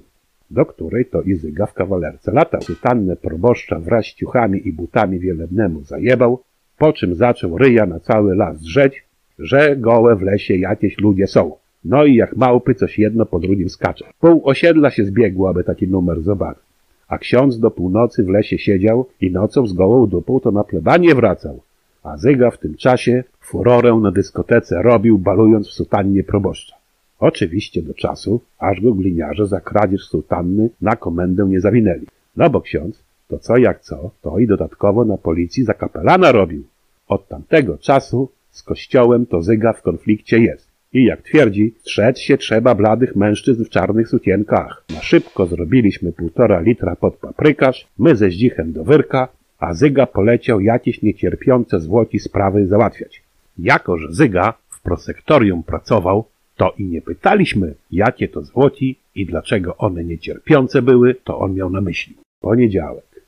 Speaker 11: do której to i Zyga w kawalerce latał. Tytannę proboszcza wraz z ciuchami i butami wielebnemu zajebał, po czym zaczął ryja na cały las drzeć, że gołe w lesie jakieś ludzie są. No i jak małpy coś jedno po drugim skacze. Pół osiedla się zbiegło, aby taki numer zobaczyć. A ksiądz do północy w lesie siedział i nocą z gołą dupą to na plebanie wracał. A Zyga w tym czasie furorę na dyskotece robił, balując w sutannie proboszcza. Oczywiście do czasu, aż go gliniarze za kradzież sutanny na komendę nie zawinęli. No bo ksiądz, to co jak co, to i dodatkowo na policji za kapelana robił. Od tamtego czasu z kościołem to Zyga w konflikcie jest. I jak twierdzi, strzec się trzeba bladych mężczyzn w czarnych sukienkach. Na szybko zrobiliśmy półtora litra pod paprykarz, my ze zdzichem do wyrka, a Zyga poleciał jakieś niecierpiące zwłoki sprawy załatwiać. Jako, że Zyga w prosektorium pracował, to i nie pytaliśmy, jakie to zwłoki i dlaczego one niecierpiące były, to on miał na myśli. Poniedziałek.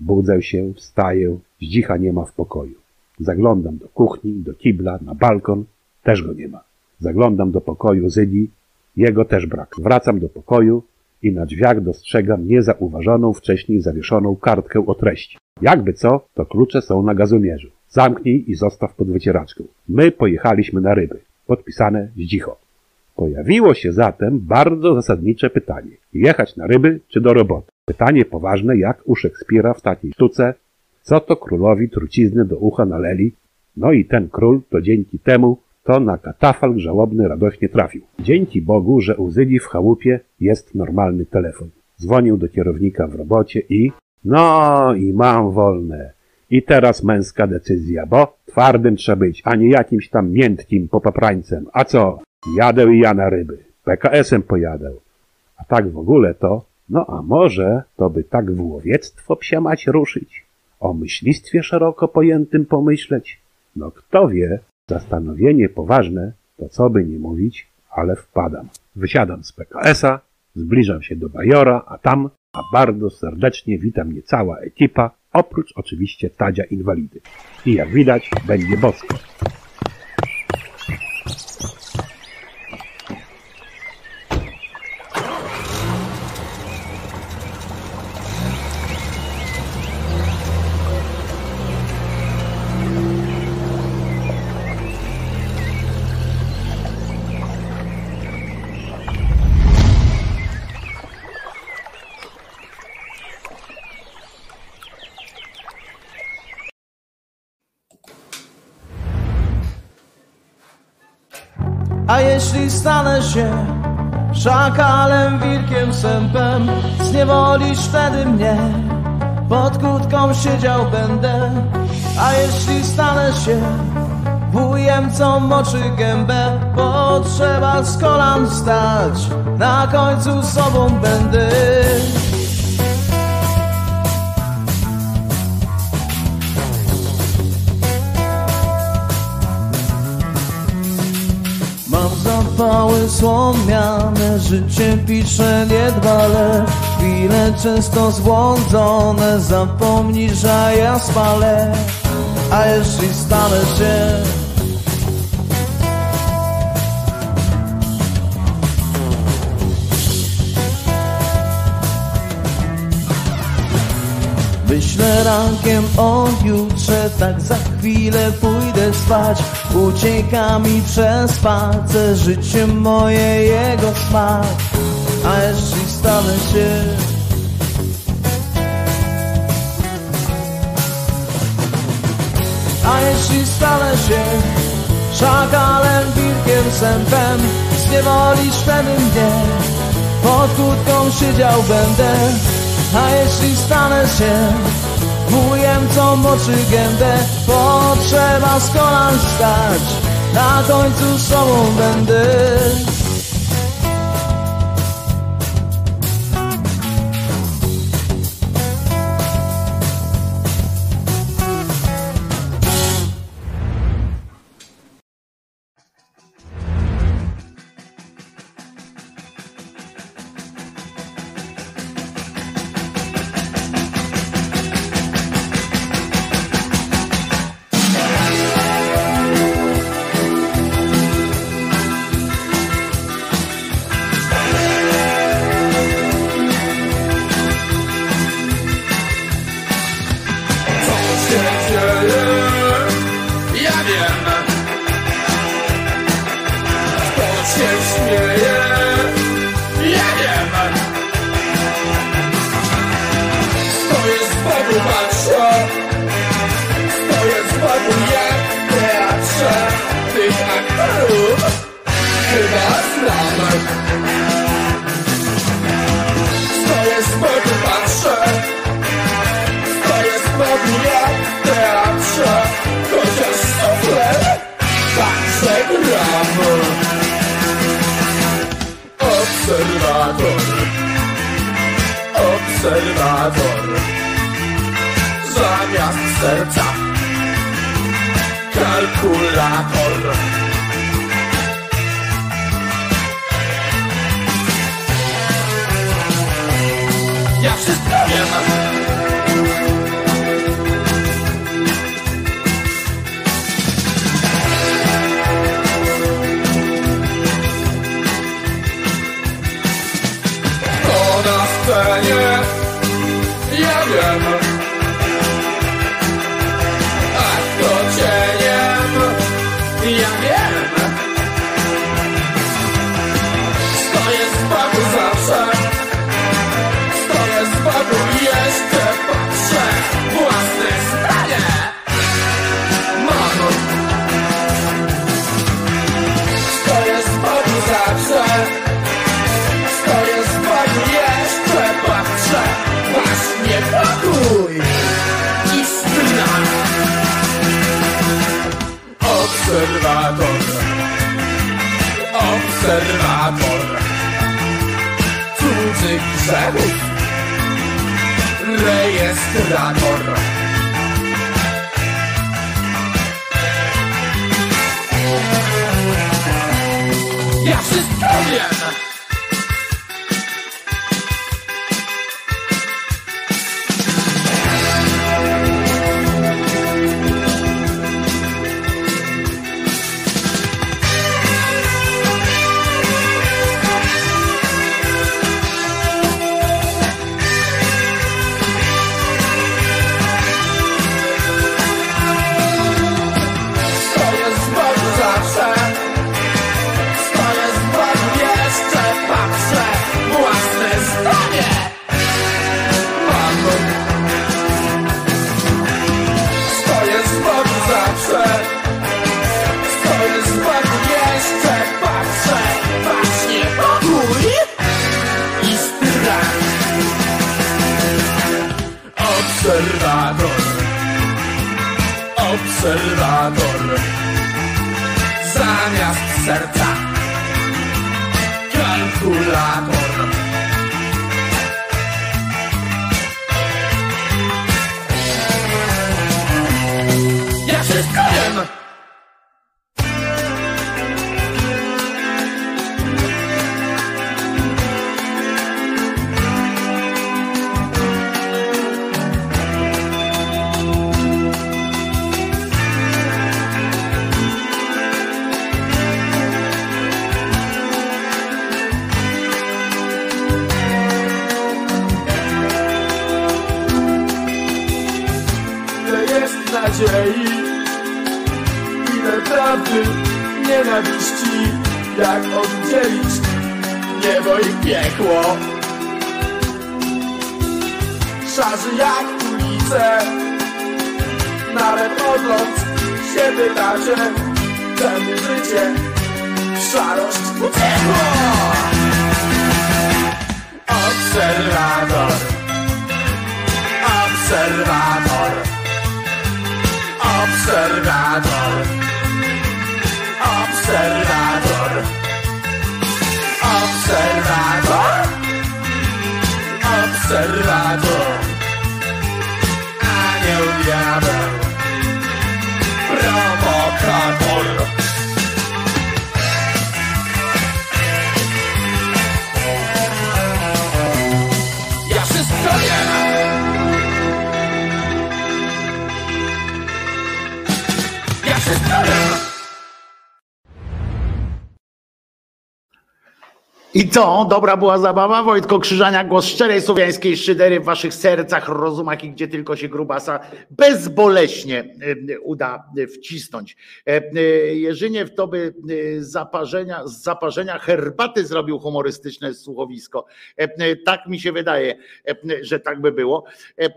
Speaker 11: Budzę się, wstaję, zdzicha nie ma w pokoju. Zaglądam do kuchni, do kibla, na balkon, też go nie ma. Zaglądam do pokoju Zygi, jego też brak. Wracam do pokoju i na drzwiach dostrzegam niezauważoną wcześniej zawieszoną kartkę o treści. Jakby co, to klucze są na gazomierzu. Zamknij i zostaw pod wycieraczką. My pojechaliśmy na ryby. Podpisane Zdzicho. Pojawiło się zatem bardzo zasadnicze pytanie. Jechać na ryby czy do roboty? Pytanie poważne jak u Szekspira w takiej sztuce, co to królowi trucizny do ucha naleli, no i ten król to dzięki temu to na katafalk żałobny radośnie trafił. Dzięki Bogu, że u Zygi w chałupie jest normalny telefon. Dzwonił do kierownika w robocie i no i mam wolne. I teraz męska decyzja, bo twardym trzeba być, a nie jakimś tam miętkim popaprańcem. A co? Jadę i ja na ryby. PKS-em pojadę. A tak w ogóle to, no a może to by tak w łowiectwo psiamać ruszyć? O myślistwie szeroko pojętym pomyśleć? No kto wie, zastanowienie poważne, to co by nie mówić, ale wpadam. Wysiadam z PKS-a, zbliżam się do Bajora, a tam, a bardzo serdecznie wita mnie cała ekipa, oprócz oczywiście Tadzia Inwalidy. I jak widać, będzie bosko.
Speaker 6: Stanę się szakalem, wilkiem, sępem, zniewolisz wtedy mnie, pod kłódką siedział będę. A jeśli stanę się wujem, co moczy gębę, bo trzeba z kolan stać, na końcu sobą będę. Zapały słomiane, życie pisze niedbale. Chwile często zbłądzone, zapomnisz, a ja spalę. A jeśli stanę się Myślę rankiem o jutrze, tak za chwilę pójdę spać Ucieka mi przez spacer Życie moje, jego smak A jeśli stanę się. A jeśli stanę się. Szakalem, wilkiem, sępem. Zniewolisz wtedy mnie. Pod kłódką siedział będę. A jeśli stanę się. Wujem co moczy gębę Potrzeba z kolan stać. Na końcu z sobą będę.
Speaker 8: Stoję z Bogu Stoję z Bogu jak teatrze Tych aktorów chyba Salwador Zamiast serca. Kalkulator. Ja wszystko wiem. przepis Rejestrator Ja wszystko wiem! Salwador Zamiast serca
Speaker 2: co? Dobra była zabawa? Wojtko Krzyżania, głos szczerej słowiańskiej szydery w waszych sercach, rozumach i gdzie tylko się grubasa bezboleśnie uda wcisnąć. E, Jerzyniew to by zaparzenia, z zaparzenia herbaty zrobił humorystyczne słuchowisko. E, Tak mi się wydaje, że tak by było. E,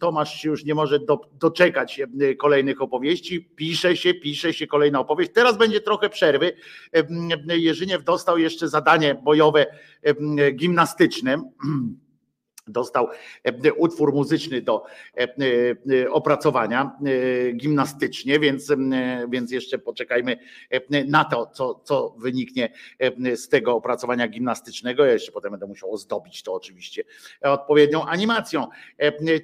Speaker 2: Tomasz już nie może do, doczekać kolejnych opowieści. Pisze się, pisze się kolejna opowieść. Teraz będzie trochę przerwy. Jerzyniew dostał jeszcze zadanie bojowe e, gimnastyczne. Dostał utwór muzyczny do e, e, opracowania e, gimnastycznie, więc, więc jeszcze poczekajmy na to, co, co wyniknie z tego opracowania gimnastycznego. Ja jeszcze potem będę musiał ozdobić to oczywiście odpowiednią animacją.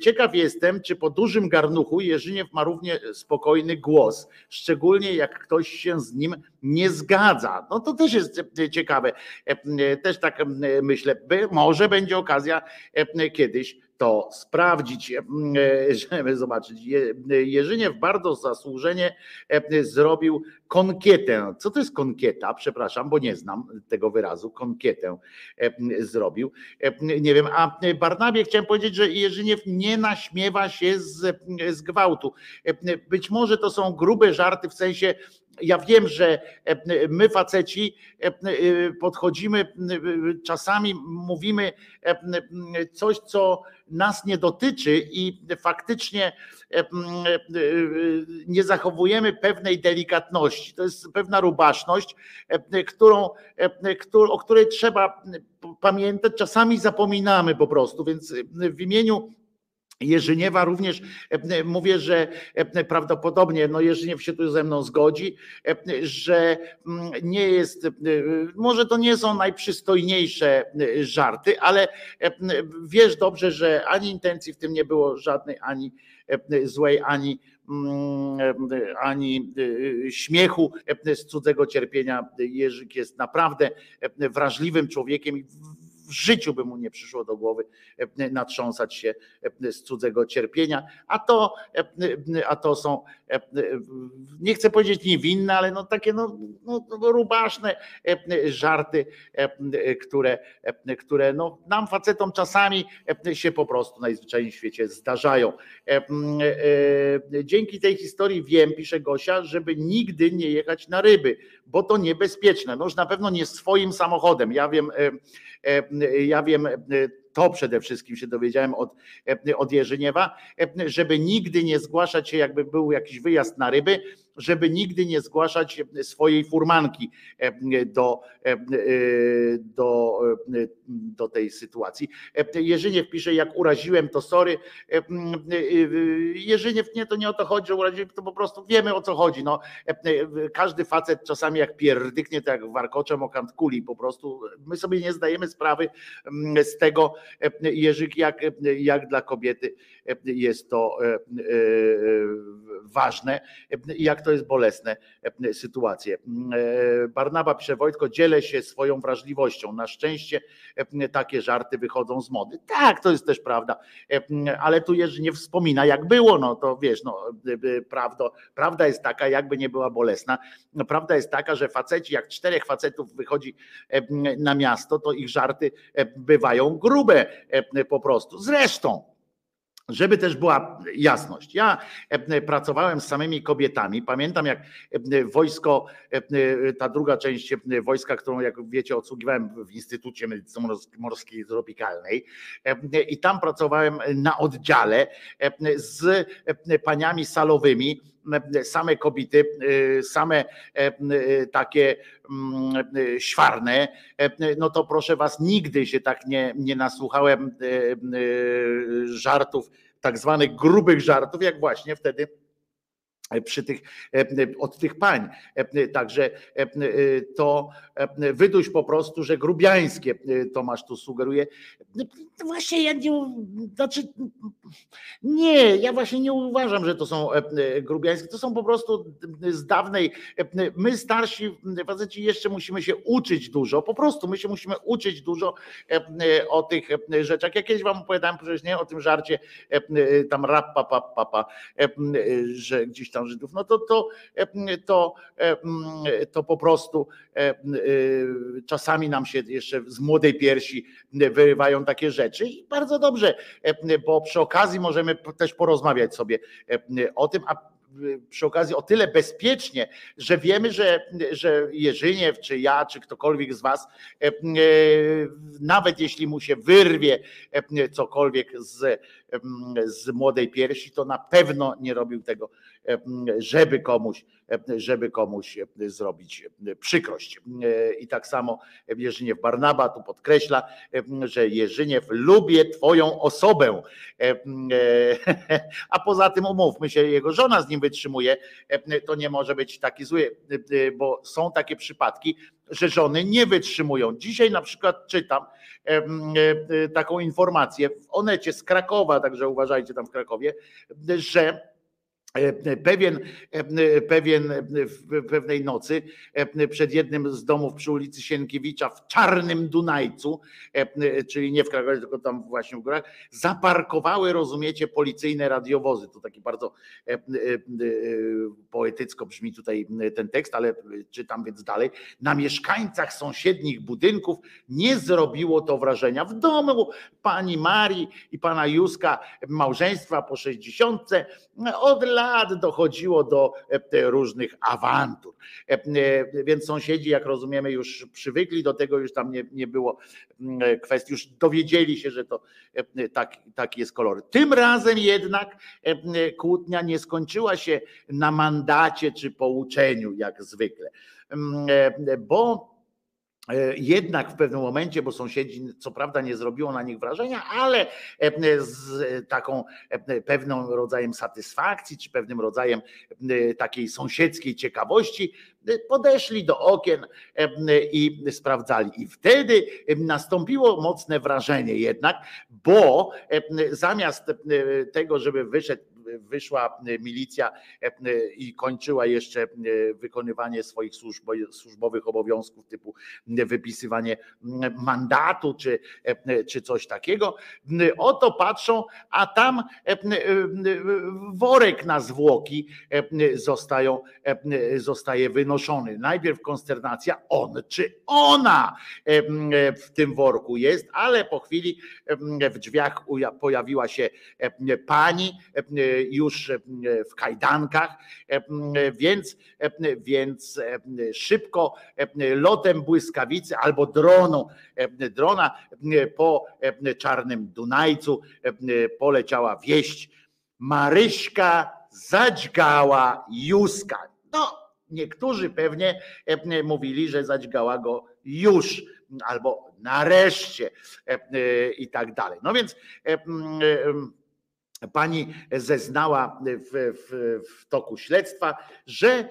Speaker 2: Ciekaw jestem, czy po dużym garnuchu Jerzyniew ma równie spokojny głos, szczególnie jak ktoś się z nim nie zgadza. No to też jest ciekawe. E, Też tak e, myślę, może będzie okazja e, kiedyś to sprawdzić, e, żeby zobaczyć. Je- Jerzyniew bardzo zasłużenie e, zrobił konkietę. Co to jest konkieta? Przepraszam, bo nie znam tego wyrazu. Konkietę e, zrobił. E, Nie wiem, a Barnabie chciałem powiedzieć, że Jerzyniew nie naśmiewa się z, z gwałtu. E, Być może to są grube żarty w sensie ja wiem, że e, my faceci e, e, podchodzimy, czasami mówimy coś, co nas nie dotyczy i faktycznie nie zachowujemy pewnej delikatności. To jest pewna rubaszność, którą, o której trzeba pamiętać. Czasami zapominamy po prostu, więc w imieniu Jerzyniewa również e, mówię, że e, prawdopodobnie no Jerzyniew się tu ze mną zgodzi, e, że mm, nie jest, e, może to nie są najprzystojniejsze e, żarty, ale e, wiesz dobrze, że ani intencji w tym nie było żadnej, ani e, złej, ani mm, e, ani e, śmiechu e, z cudzego cierpienia. Jerzyk jest naprawdę e, wrażliwym człowiekiem w- życiu by mu nie przyszło do głowy e, natrząsać się e, z cudzego cierpienia, a to, e, a to są, nie chcę powiedzieć niewinne, ale no takie no, no, no rubaszne żarty, które, które no, nam facetom czasami się po prostu najzwyczajniej w świecie zdarzają. Dzięki tej historii wiem, pisze Gosia, żeby nigdy nie jechać na ryby, bo to niebezpieczne. No już na pewno nie swoim samochodem. Ja wiem, e, e, ja wiem, e, to przede wszystkim się dowiedziałem od, e, od Jerzyniewa, e, żeby nigdy nie zgłaszać się, jakby był jakiś wyjazd na ryby, żeby nigdy nie zgłaszać swojej furmanki e, do, e, do, e, do tej sytuacji. E, Jerzyniew pisze, jak uraziłem, to sorry. E, Jerzyniew, nie, to nie o to chodzi, że uraziłem, to po prostu wiemy o co chodzi. No, e, każdy facet czasami jak pierdyknie, to jak warkoczem o kant kuli po prostu. My sobie nie zdajemy sprawy z tego, e, Jerzyk, jak, jak dla kobiety e, jest to e, e, ważne jak to jest bolesne e, sytuacje. E, Barnaba pisze, Wojtko, dzielę się swoją wrażliwością. Na szczęście e, takie żarty wychodzą z mody. Tak, to jest też prawda, ale tu Jerzy nie wspomina jak było, no to wiesz, no prawda, prawda jest taka, jakby nie była bolesna, no, prawda jest taka, że faceci, jak czterech facetów wychodzi na miasto, to ich żarty bywają grube po prostu. Zresztą, żeby też była jasność. Ja e, pracowałem z samymi kobietami. Pamiętam, jak e, wojsko, e, ta druga część e, wojska, którą, jak wiecie, odsługiwałem w Instytucie Medycyny Mors- Morskiej Tropikalnej, e, i tam pracowałem na oddziale e, z e, paniami salowymi same kobiety, same takie mm, świarne, no to proszę was, nigdy się tak nie, nie nasłuchałem żartów, tak zwanych grubych żartów, jak właśnie wtedy przy tych, od tych pań. Także to wyduś po prostu, że grubiańskie Tomasz tu sugeruje. Właśnie ja nie, znaczy nie, ja właśnie nie uważam, że to są grubiańskie, to są po prostu z dawnej, my starsi faceci jeszcze musimy się uczyć dużo, po prostu my się musimy uczyć dużo o tych rzeczach. Ja kiedyś wam opowiadałem przecież nie o tym żarcie tam rap, papa, papa, że gdzieś Żydów, no to, to, to, to po prostu czasami nam się jeszcze z młodej piersi wyrywają takie rzeczy. I bardzo dobrze, bo przy okazji możemy też porozmawiać sobie o tym, a przy okazji o tyle bezpiecznie, że wiemy, że, że Jerzyniew, czy ja, czy ktokolwiek z Was, nawet jeśli mu się wyrwie cokolwiek z, z młodej piersi, to na pewno nie robił tego, żeby komuś, żeby komuś zrobić przykrość. I tak samo Jerzyniew Barnaba tu podkreśla, że Jerzyniew lubię Twoją osobę. A poza tym umówmy się, jego żona z nim wytrzymuje, to nie może być taki zły, bo są takie przypadki, że żony nie wytrzymują. Dzisiaj na przykład czytam taką informację w Onecie z Krakowa, także uważajcie tam w Krakowie, że Pewien, pewien w pewnej nocy przed jednym z domów przy ulicy Sienkiewicza w Czarnym Dunajcu, czyli nie w Krakowie, tylko tam właśnie w górach, zaparkowały, rozumiecie, policyjne radiowozy. To taki bardzo poetycko brzmi tutaj ten tekst, ale czytam więc dalej. Na mieszkańcach sąsiednich budynków nie zrobiło to wrażenia. W domu pani Marii i pana Józka, małżeństwa po 60 od lat lat dochodziło do e, różnych awantur. E, e, więc sąsiedzi, jak rozumiemy, już przywykli do tego, już tam nie, nie było mm, kwestii, już dowiedzieli się, że to tak, taki jest kolor. Tym razem jednak kłótnia nie skończyła się na mandacie czy pouczeniu, jak zwykle, mm, bo jednak w pewnym momencie, bo sąsiedzi co prawda nie zrobiło na nich wrażenia, ale e, z taką e, pewnym rodzajem satysfakcji, czy pewnym rodzajem takiej sąsiedzkiej ciekawości, podeszli do okien i sprawdzali. I wtedy nastąpiło mocne wrażenie jednak, bo zamiast tego, żeby wyszedł wyszła milicja i kończyła jeszcze wykonywanie swoich służbowych obowiązków typu wypisywanie mandatu czy, czy coś takiego. Oto patrzą, a tam worek na zwłoki zostają, zostaje wynoszony. Najpierw konsternacja, on czy ona w tym worku jest, ale po chwili w drzwiach pojawiła się pani już w kajdankach, więc, więc szybko lotem błyskawicy albo dronu, drona po czarnym Dunajcu poleciała wieść. Maryśka zadźgała Józka. No, niektórzy pewnie mówili, że zadźgała go już albo nareszcie i tak dalej. No więc Pani zeznała w, w, w, toku śledztwa, że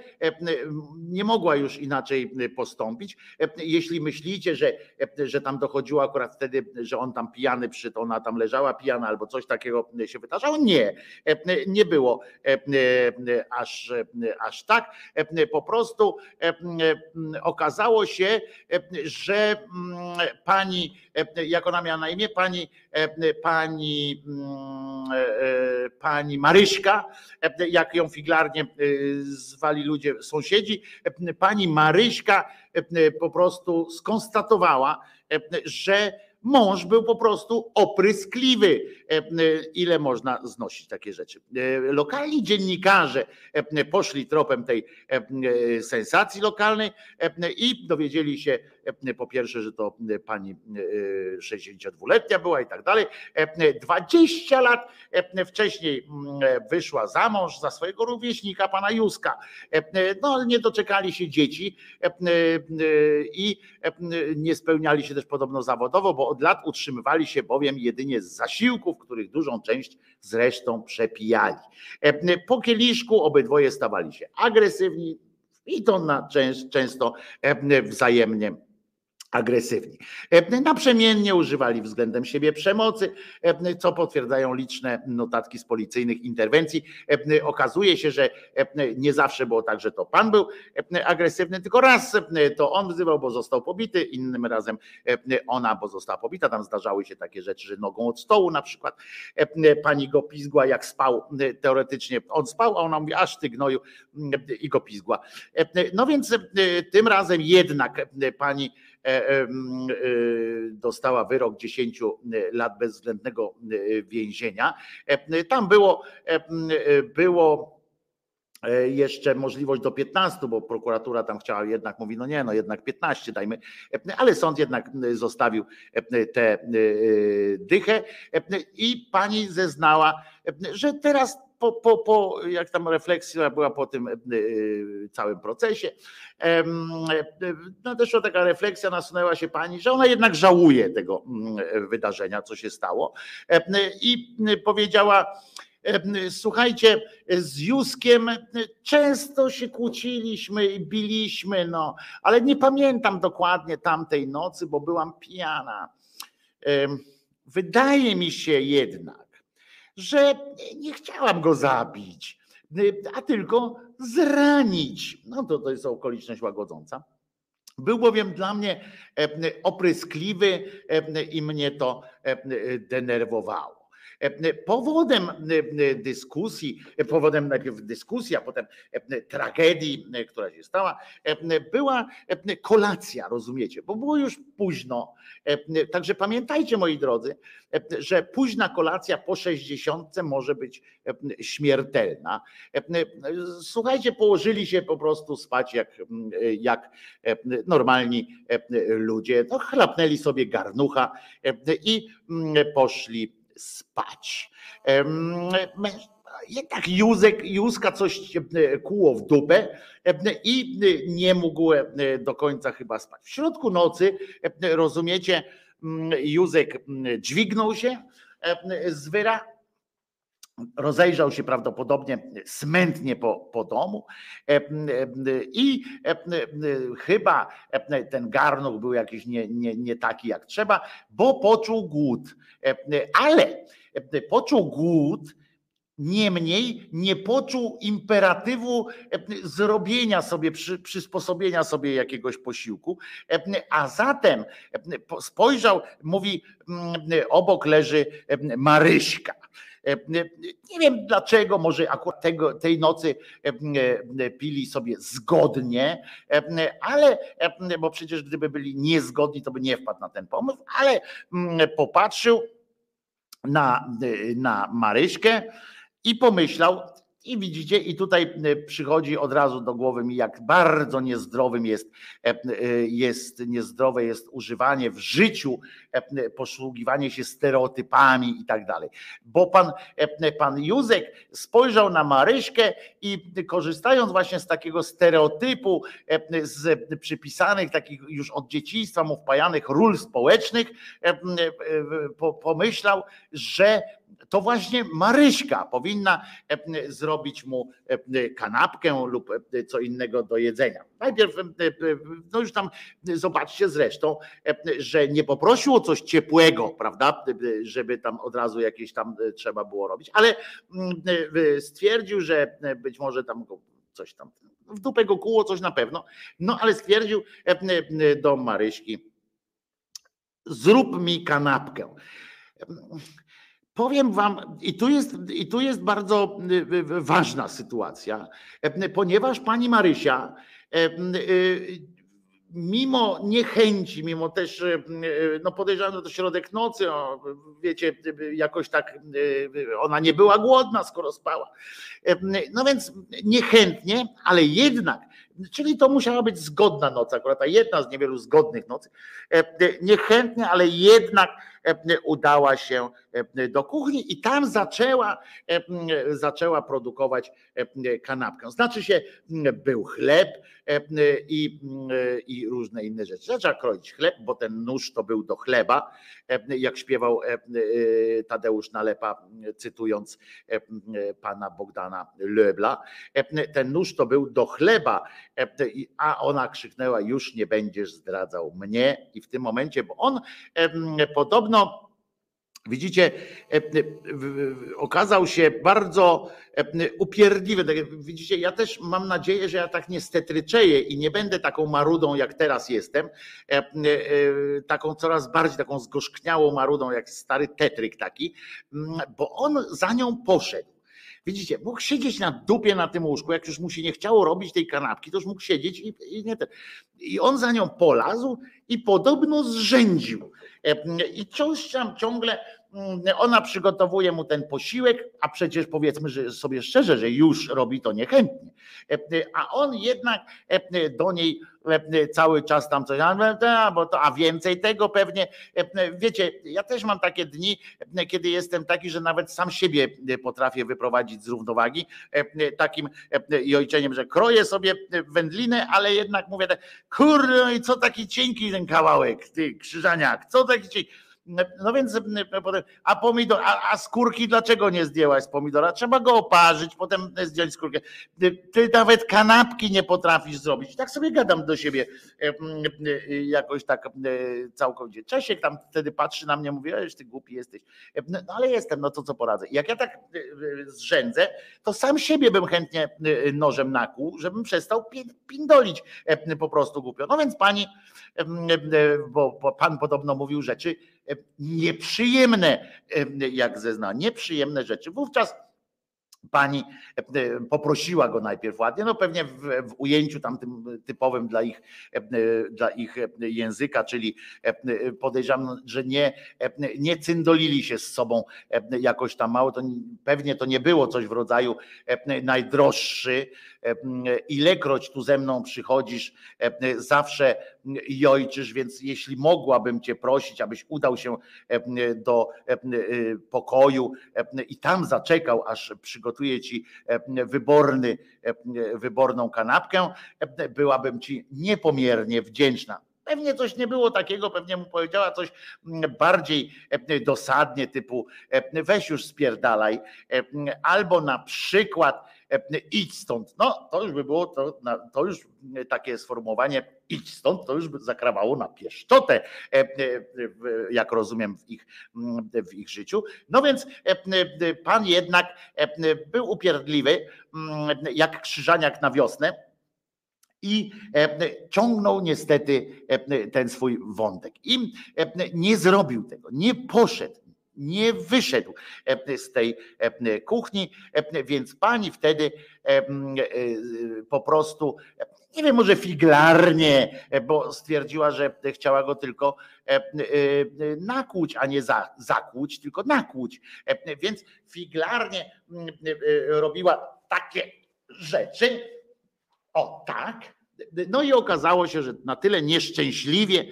Speaker 2: nie mogła już inaczej postąpić. Jeśli myślicie, że, że tam dochodziło akurat wtedy, że on tam pijany przyszedł, ona tam leżała pijana albo coś takiego się wydarzało, nie, nie było aż, aż tak. Po prostu okazało się, że pani, jak ona miała na imię, pani, pani pani Maryśka, jak ją figlarnie e, zwali ludzie, sąsiedzi, pani Maryśka e, po prostu skonstatowała, że mąż był po prostu opryskliwy. Ile można znosić takie rzeczy. Lokalni dziennikarze poszli tropem tej sensacji lokalnej i dowiedzieli się po pierwsze, że to pani 62-letnia była i tak dalej. 20 lat wcześniej wyszła za mąż za swojego rówieśnika, pana Józka. No nie doczekali się dzieci i nie spełniali się też podobno zawodowo, bo od lat utrzymywali się bowiem jedynie z zasiłków, których dużą część zresztą przepijali. Po kieliszku obydwoje stawali się agresywni i to na, często wzajemnie agresywni. Naprzemiennie używali względem siebie przemocy, co potwierdzają liczne notatki z policyjnych interwencji. Okazuje się, że nie zawsze było tak, że to pan był agresywny, tylko raz to on wzywał, bo został pobity, innym razem ona, bo została pobita. Tam zdarzały się takie rzeczy, że nogą od stołu na przykład pani go pizgła, jak spał teoretycznie. On spał, a ona mówi, aż ty gnoju i go pizgła. No więc tym razem jednak pani E, e, dostała wyrok 10 lat bezwzględnego więzienia. E, tam było, było jeszcze możliwość do 15, bo prokuratura tam chciała jednak, mówi, no nie, no jednak 15 dajmy, ale sąd jednak zostawił tę dychę i pani zeznała, że teraz po, po, po, jak tam refleksja była po tym e, całym procesie, nadeszła taka refleksja, nasunęła się pani, że ona jednak żałuje tego mm, wydarzenia, co się stało i powiedziała, Słuchajcie, z Józkiem często się kłóciliśmy i biliśmy, no, ale nie pamiętam dokładnie tamtej nocy, bo byłam pijana. Wydaje mi się jednak, że nie chciałam go zabić, a tylko zranić. No to, to jest okoliczność łagodząca. Był bowiem dla mnie e, opryskliwy e, i mnie to e, denerwowało. Powodem dyskusji, powodem najpierw dyskusji, a potem tragedii, która się stała, była kolacja, rozumiecie, bo było już późno. Także pamiętajcie, moi drodzy, że późna kolacja po 60 może być śmiertelna. Słuchajcie, położyli się po prostu spać jak, jak normalni ludzie. No, chlapnęli sobie garnucha i poszli spać. Jednak Józek, Józka coś e, kuło w dupę i nie mógł e, do końca chyba spać. W środku nocy, rozumiecie, Józek dźwignął się z wyra, rozejrzał się prawdopodobnie smętnie po, po domu i chyba ten garnuch był jakiś nie, nie, nie taki jak trzeba, bo poczuł głód. Ale poczuł głód, Niemniej nie poczuł imperatywu zrobienia sobie, przysposobienia sobie jakiegoś posiłku, a zatem spojrzał, mówi, obok leży Maryśka. Nie wiem dlaczego, może akurat tego, tej nocy pili sobie zgodnie, ale, bo przecież gdyby byli niezgodni, to by nie wpadł na ten pomysł, ale popatrzył na, na Maryśkę i pomyślał, i widzicie, i tutaj e, przychodzi od razu do głowy mi, jak bardzo niezdrowym jest, e, e, jest niezdrowe jest używanie w życiu, posługiwanie się stereotypami i tak dalej. Bo pan, pan Józek spojrzał na Maryśkę i korzystając właśnie z takiego stereotypu, z przypisanych takich już od dzieciństwa mu wpajanych ról społecznych, pomyślał, że to właśnie Maryśka powinna e, zrobić mu e, kanapkę lub e, co innego do jedzenia. Najpierw, no już tam zobaczcie zresztą, że nie poprosił o coś ciepłego, prawda, żeby tam od razu jakieś tam trzeba było robić, ale stwierdził, że być może tam coś tam w dupę go kuło coś na pewno, no ale stwierdził do Maryśki, zrób mi kanapkę. Powiem wam, i tu jest, i tu jest bardzo y, y, ważna sytuacja, ponieważ pani Marysia mimo niechęci, mimo też, e, e, no podejrzewam, to środek nocy, wiecie, jakoś tak e, ona nie była głodna, skoro spała. No więc niechętnie, ale jednak, czyli to musiała być zgodna noc, akurat ta jedna z niewielu zgodnych nocy, niechętnie, ale jednak udała się do kuchni i tam zaczęła, zaczęła produkować kanapkę. Znaczy się, był chleb i, i różne inne rzeczy. Zaczęła kroić chleb, bo ten nóż to był do chleba, jak śpiewał Tadeusz Nalepa, cytując pana Bogdana Löbla. Ten nóż to był do chleba, a ona krzyknęła: Już nie będziesz zdradzał mnie. I w tym momencie, bo on podobno Widzicie, e, e, okazał się bardzo e, upierdliwy. Tak widzicie, ja też mam nadzieję, że ja tak nie stetryczeję i nie będę taką marudą, jak teraz jestem, taką coraz bardziej taką zgorzkniałą marudą, jak stary tetryk taki, bo on za nią poszedł. Widzicie, mógł siedzieć na dupie na tym łóżku, jak już mu się nie chciało robić tej kanapki, to już mógł siedzieć i, i nie ten. I on za nią polazł i podobno zrzędził. I coś tam ciągle ona przygotowuje mu ten posiłek, a przecież powiedzmy że sobie szczerze, że już robi to niechętnie. A on jednak do niej cały czas tam coś, a więcej tego pewnie. Wiecie, ja też mam takie dni, kiedy jestem taki, że nawet sam siebie potrafię wyprowadzić z równowagi takim jojczeniem, że kroję sobie wędlinę, ale jednak mówię tak, kurde, no i co taki cienki ten kawałek, ty krzyżaniak, co taki cienki. No więc, a pomidor, a, a skórki dlaczego nie zdjęłaś z pomidora? Trzeba go oparzyć, potem zdjąć skórkę. Ty nawet kanapki nie potrafisz zrobić. Tak sobie gadam do siebie jakoś tak całkowicie. Czesiek tam wtedy patrzy na mnie, mówi, ależ ty głupi jesteś. No ale jestem, no to co poradzę. Jak ja tak zrzędzę, to sam siebie bym chętnie nożem nakłuł, żebym przestał pindolić po prostu głupio. No więc pani, bo pan podobno mówił rzeczy, nieprzyjemne, jak zezna, nieprzyjemne rzeczy. Wówczas pani poprosiła go najpierw ładnie, no pewnie w, w, ujęciu tam tym typowym dla ich, dla ich języka, czyli podejrzewam, że nie, nie cyndolili się z sobą jakoś tam mało, to pewnie to nie było coś w rodzaju najdroższy, ilekroć tu ze mną przychodzisz, zawsze jojczysz, więc jeśli mogłabym cię prosić, abyś udał się do pokoju i tam zaczekał, aż przygotuję ci wyborny, wyborną kanapkę, byłabym ci niepomiernie wdzięczna. Pewnie coś nie było takiego, pewnie mu powiedziała coś bardziej dosadnie, typu weź już spierdalaj, albo na przykład idź stąd. No to już by było, to, to już takie sformułowanie idź stąd, to już by zakrawało na pieszczotę, jak rozumiem w ich, w ich życiu. No więc pan jednak był upierdliwy, jak krzyżaniak na wiosnę, i ciągnął niestety ten swój wątek. I nie zrobił tego, nie poszedł nie wyszedł z tej kuchni, więc pani wtedy po prostu, nie wiem, może figlarnie, bo stwierdziła, że chciała go tylko nakłuć, a nie zakłuć, tylko nakłuć. Więc figlarnie robiła takie rzeczy. O tak, no i okazało się, że na tyle nieszczęśliwie,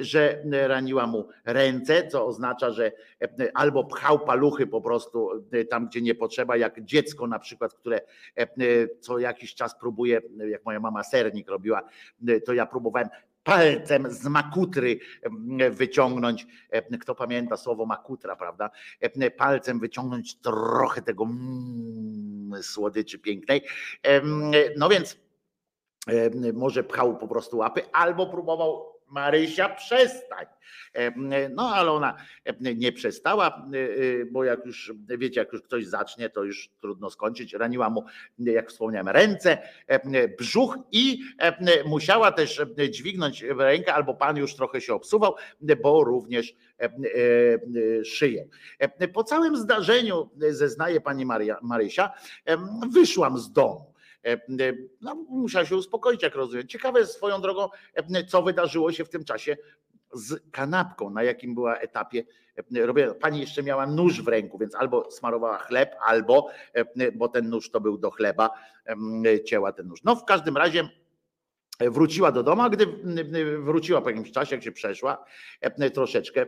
Speaker 2: że raniła mu ręce, co oznacza, że albo pchał paluchy po prostu tam, gdzie nie potrzeba, jak dziecko na przykład, które co jakiś czas próbuje, jak moja mama sernik robiła, to ja próbowałem palcem z makutry wyciągnąć, kto pamięta słowo makutra, prawda? Palcem wyciągnąć trochę tego mm, słodyczy pięknej. No więc może pchał po prostu łapy, albo próbował Marysia przestań. No ale ona nie przestała, bo jak już wiecie, jak już ktoś zacznie, to już trudno skończyć. Raniła mu, jak wspomniałem, ręce, brzuch i musiała też dźwignąć rękę, albo pan już trochę się obsuwał, bo również szyję. Po całym zdarzeniu, zeznaje pani Maria, Marysia, wyszłam z domu No, musiała się uspokoić, jak rozumiem. Ciekawe swoją drogą, co wydarzyło się w tym czasie z kanapką, na jakim była etapie. Pani jeszcze miała nóż w ręku, więc albo smarowała chleb, albo, bo ten nóż to był do chleba, cięła ten nóż. No w każdym razie wróciła do domu, a gdy wróciła po jakimś czasie, jak się przeszła troszeczkę,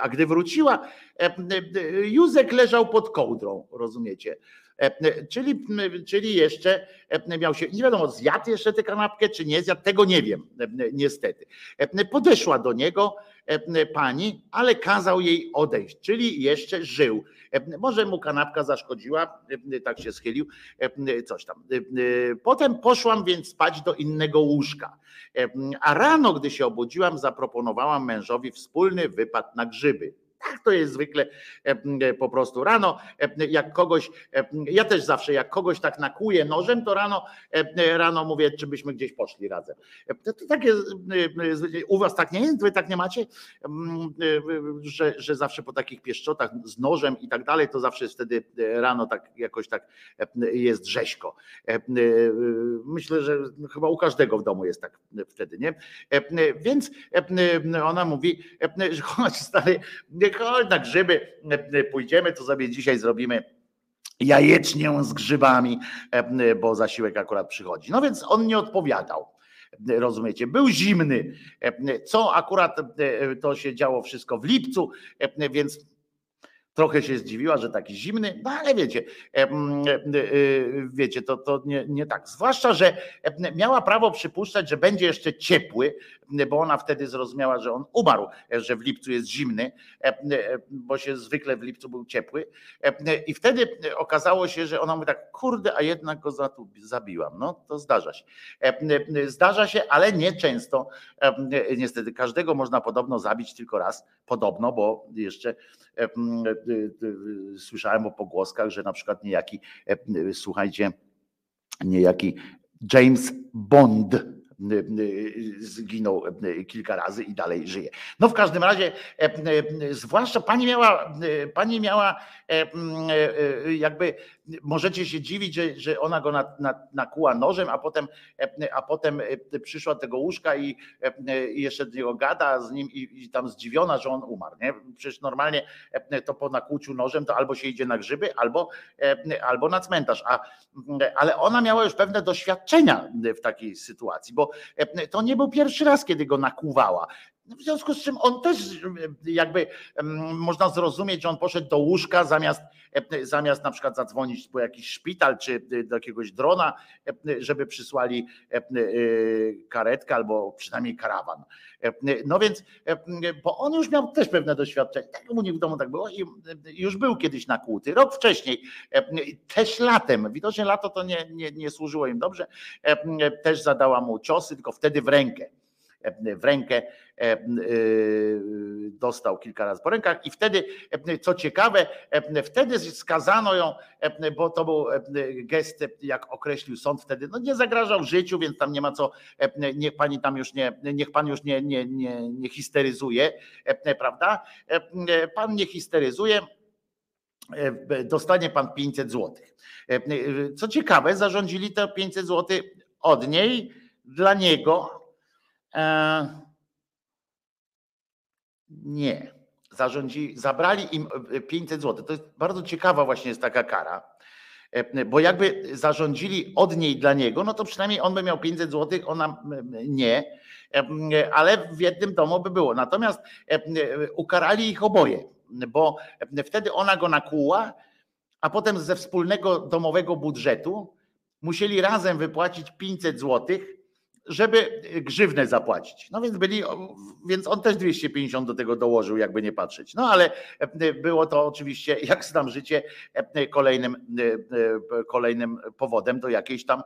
Speaker 2: a gdy wróciła, Józek leżał pod kołdrą, rozumiecie? Czyli, czyli jeszcze miał się, nie wiadomo, zjadł jeszcze tę kanapkę, czy nie zjadł, tego nie wiem, niestety. Podeszła do niego pani, ale kazał jej odejść, czyli jeszcze żył. Może mu kanapka zaszkodziła, tak się schylił, coś tam. Potem poszłam więc spać do innego łóżka. A rano, gdy się obudziłam, zaproponowałam mężowi wspólny wypad na grzyby. Tak to jest zwykle po prostu rano, jak kogoś, ja też zawsze jak kogoś tak nakuję nożem, to rano, rano mówię, czy byśmy gdzieś poszli razem. To, to takie, u was tak nie jest, wy tak nie macie, że, że zawsze po takich pieszczotach z nożem i tak dalej, to zawsze wtedy rano tak jakoś tak jest rzeźko. Myślę, że chyba u każdego w domu jest tak wtedy, nie? Więc ona mówi, że stary, chodź na grzyby, pójdziemy, to sobie dzisiaj zrobimy jajecznię z grzybami, bo zasiłek akurat przychodzi. No więc on nie odpowiadał. Rozumiecie, był zimny, co akurat to się działo wszystko w lipcu, więc trochę się zdziwiła, że taki zimny, no ale wiecie, wiecie, to, to nie, nie tak. Zwłaszcza, że miała prawo przypuszczać, że będzie jeszcze ciepły, bo ona wtedy zrozumiała, że on umarł, że w lipcu jest zimny, bo się zwykle w lipcu był ciepły. I wtedy okazało się, że ona mówi tak, kurde, a jednak go zabiłam. No to zdarza się. Zdarza się, ale nie często. Niestety każdego można podobno zabić tylko raz, podobno, bo jeszcze słyszałem o pogłoskach, że na przykład niejaki, słuchajcie, niejaki James Bond zginął kilka razy i dalej żyje. No w każdym razie, zwłaszcza pani miała, pani miała jakby, możecie się dziwić, że, że ona go nakuła nożem, a potem, a potem przyszła do tego łóżka i, i jeszcze do niego gada z nim i, i, tam zdziwiona, że on umarł. Nie? Przecież normalnie to po nakłuciu nożem to albo się idzie na grzyby, albo, albo na cmentarz. A, ale ona miała już pewne doświadczenia w takiej sytuacji, bo to nie był pierwszy raz, kiedy go nakuwała. W związku z czym on też jakby można zrozumieć, że on poszedł do łóżka zamiast, zamiast na przykład zadzwonić po jakiś szpital czy do jakiegoś drona, żeby przysłali karetkę albo przynajmniej karawan. No więc, bo on już miał też pewne doświadczenie. Tak u nich w domu tak było i już był kiedyś nakłuty. Rok wcześniej, też latem, widocznie lato to nie, nie, nie służyło im dobrze, też zadała mu ciosy, tylko wtedy w rękę w rękę dostał kilka razy po rękach i wtedy, co ciekawe, wtedy skazano ją, bo to był gest, jak określił sąd wtedy, no nie zagrażał życiu, więc tam nie ma co, niech pani tam już nie, niech pan już nie, nie, nie, nie histeryzuje, prawda? Pan nie histeryzuje, dostanie pan 500 złotych. Co ciekawe, zarządzili te 500 złotych od niej dla niego E, nie. Zarządzi, zabrali im 500 zł. To jest bardzo ciekawa właśnie jest taka kara, e, bo jakby zarządzili od niej dla niego, no to przynajmniej on by miał 500 zł, ona nie, e, ale w jednym domu by było. Natomiast ukarali ich oboje, bo wtedy ona go nakłuła, a potem ze wspólnego domowego budżetu musieli razem wypłacić 500 złotych żeby grzywnę zapłacić. No więc byli, więc on też 250 do tego dołożył, jakby nie patrzeć. No ale e, było to oczywiście, jak znam życie, e, kolejnym, e, kolejnym powodem do jakiejś tam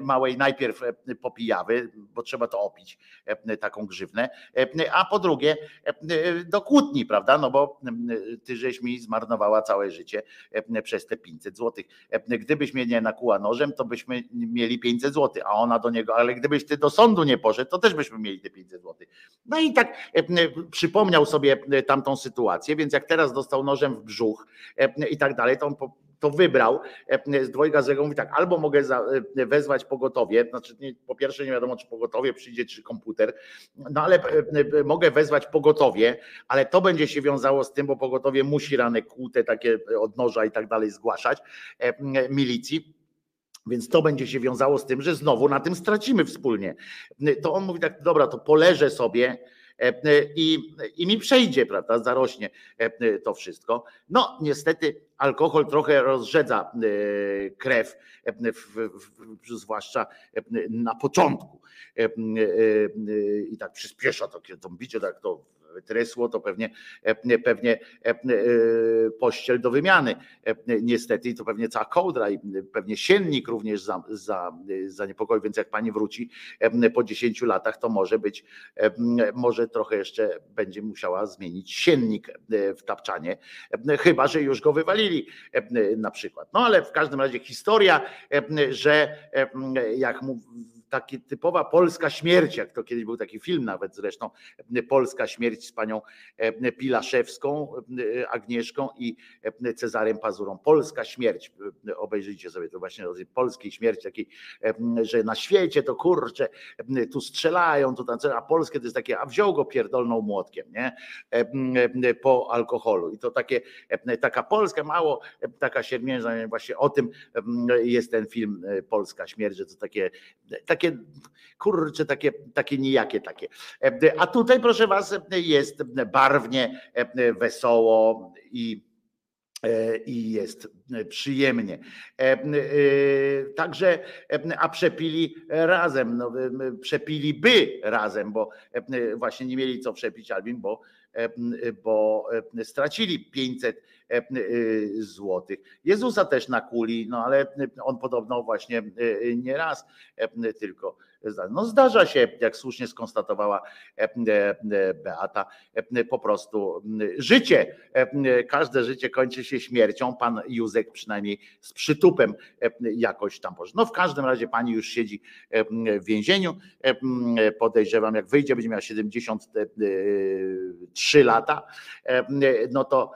Speaker 2: małej najpierw popijawy, bo trzeba to opić, taką grzywnę, a po drugie do kłótni, prawda? No bo ty żeś mi zmarnowała całe życie przez te 500 złotych. Gdybyś mnie nie nakuła nożem, to byśmy mieli 500 złotych, a ona do niego, ale gdybyś ty do sądu nie poszedł, to też byśmy mieli te 500 zł. No i tak e, przypomniał sobie e, tamtą sytuację, więc jak teraz dostał nożem w brzuch e, i tak dalej, to on to wybrał z dwojga złego, mówi tak, albo mogę za, wezwać pogotowie, znaczy nie, po pierwsze nie wiadomo, czy pogotowie przyjdzie, czy komputer, no ale mogę wezwać pogotowie, ale to będzie się wiązało z tym, bo pogotowie musi rane kłute takie od noża i tak dalej zgłaszać milicji. Więc to będzie się wiązało z tym, że znowu na tym stracimy wspólnie. To on mówi tak, dobra, to poleżę sobie i, i mi przejdzie, prawda, zarośnie to wszystko. No niestety alkohol trochę rozrzedza krew, zwłaszcza na początku. I tak przyspiesza to, to bicie, tak to trysło, to pewnie, pewnie pościel do wymiany. Niestety, i to pewnie cała kołdra i pewnie siennik również za, za, za niepokoi, więc jak pani wróci po 10 latach, to może być, może trochę jeszcze będzie musiała zmienić siennik w tapczanie, chyba, że już go wywalili na przykład. No ale w każdym razie historia, że jak mu taki typowa polska śmierć, jak to kiedyś był taki film nawet zresztą, polska śmierć z panią e, Pilaszewską, e, Agnieszką i e, Cezarem Pazurą. Polska śmierć, obejrzyjcie sobie to właśnie polskiej śmierci, takiej, że na świecie to kurczę, tu strzelają, tu tam, a polskie to jest takie, a wziął go pierdolną młotkiem, nie? Po alkoholu. I to takie, taka polska, mało taka siermiężna, właśnie o tym jest ten film Polska śmierć, że to takie, takie takie, kurczę, takie, takie nijakie takie. A tutaj, proszę Was, jest barwnie, wesoło i i jest przyjemnie. Także, a przepili razem, no, przepiliby razem, bo właśnie nie mieli co przepić Albin, bo, bo stracili 500 złotych. Jezusa też na kuli, no ale on podobno właśnie nie raz tylko no zdarza się, jak słusznie skonstatowała Beata, po prostu życie, każde życie kończy się śmiercią. Pan Józek przynajmniej z przytupem jakoś tam poszedł. No w każdym razie pani już siedzi w więzieniu. Podejrzewam, jak wyjdzie, będzie miała 73 lata, no to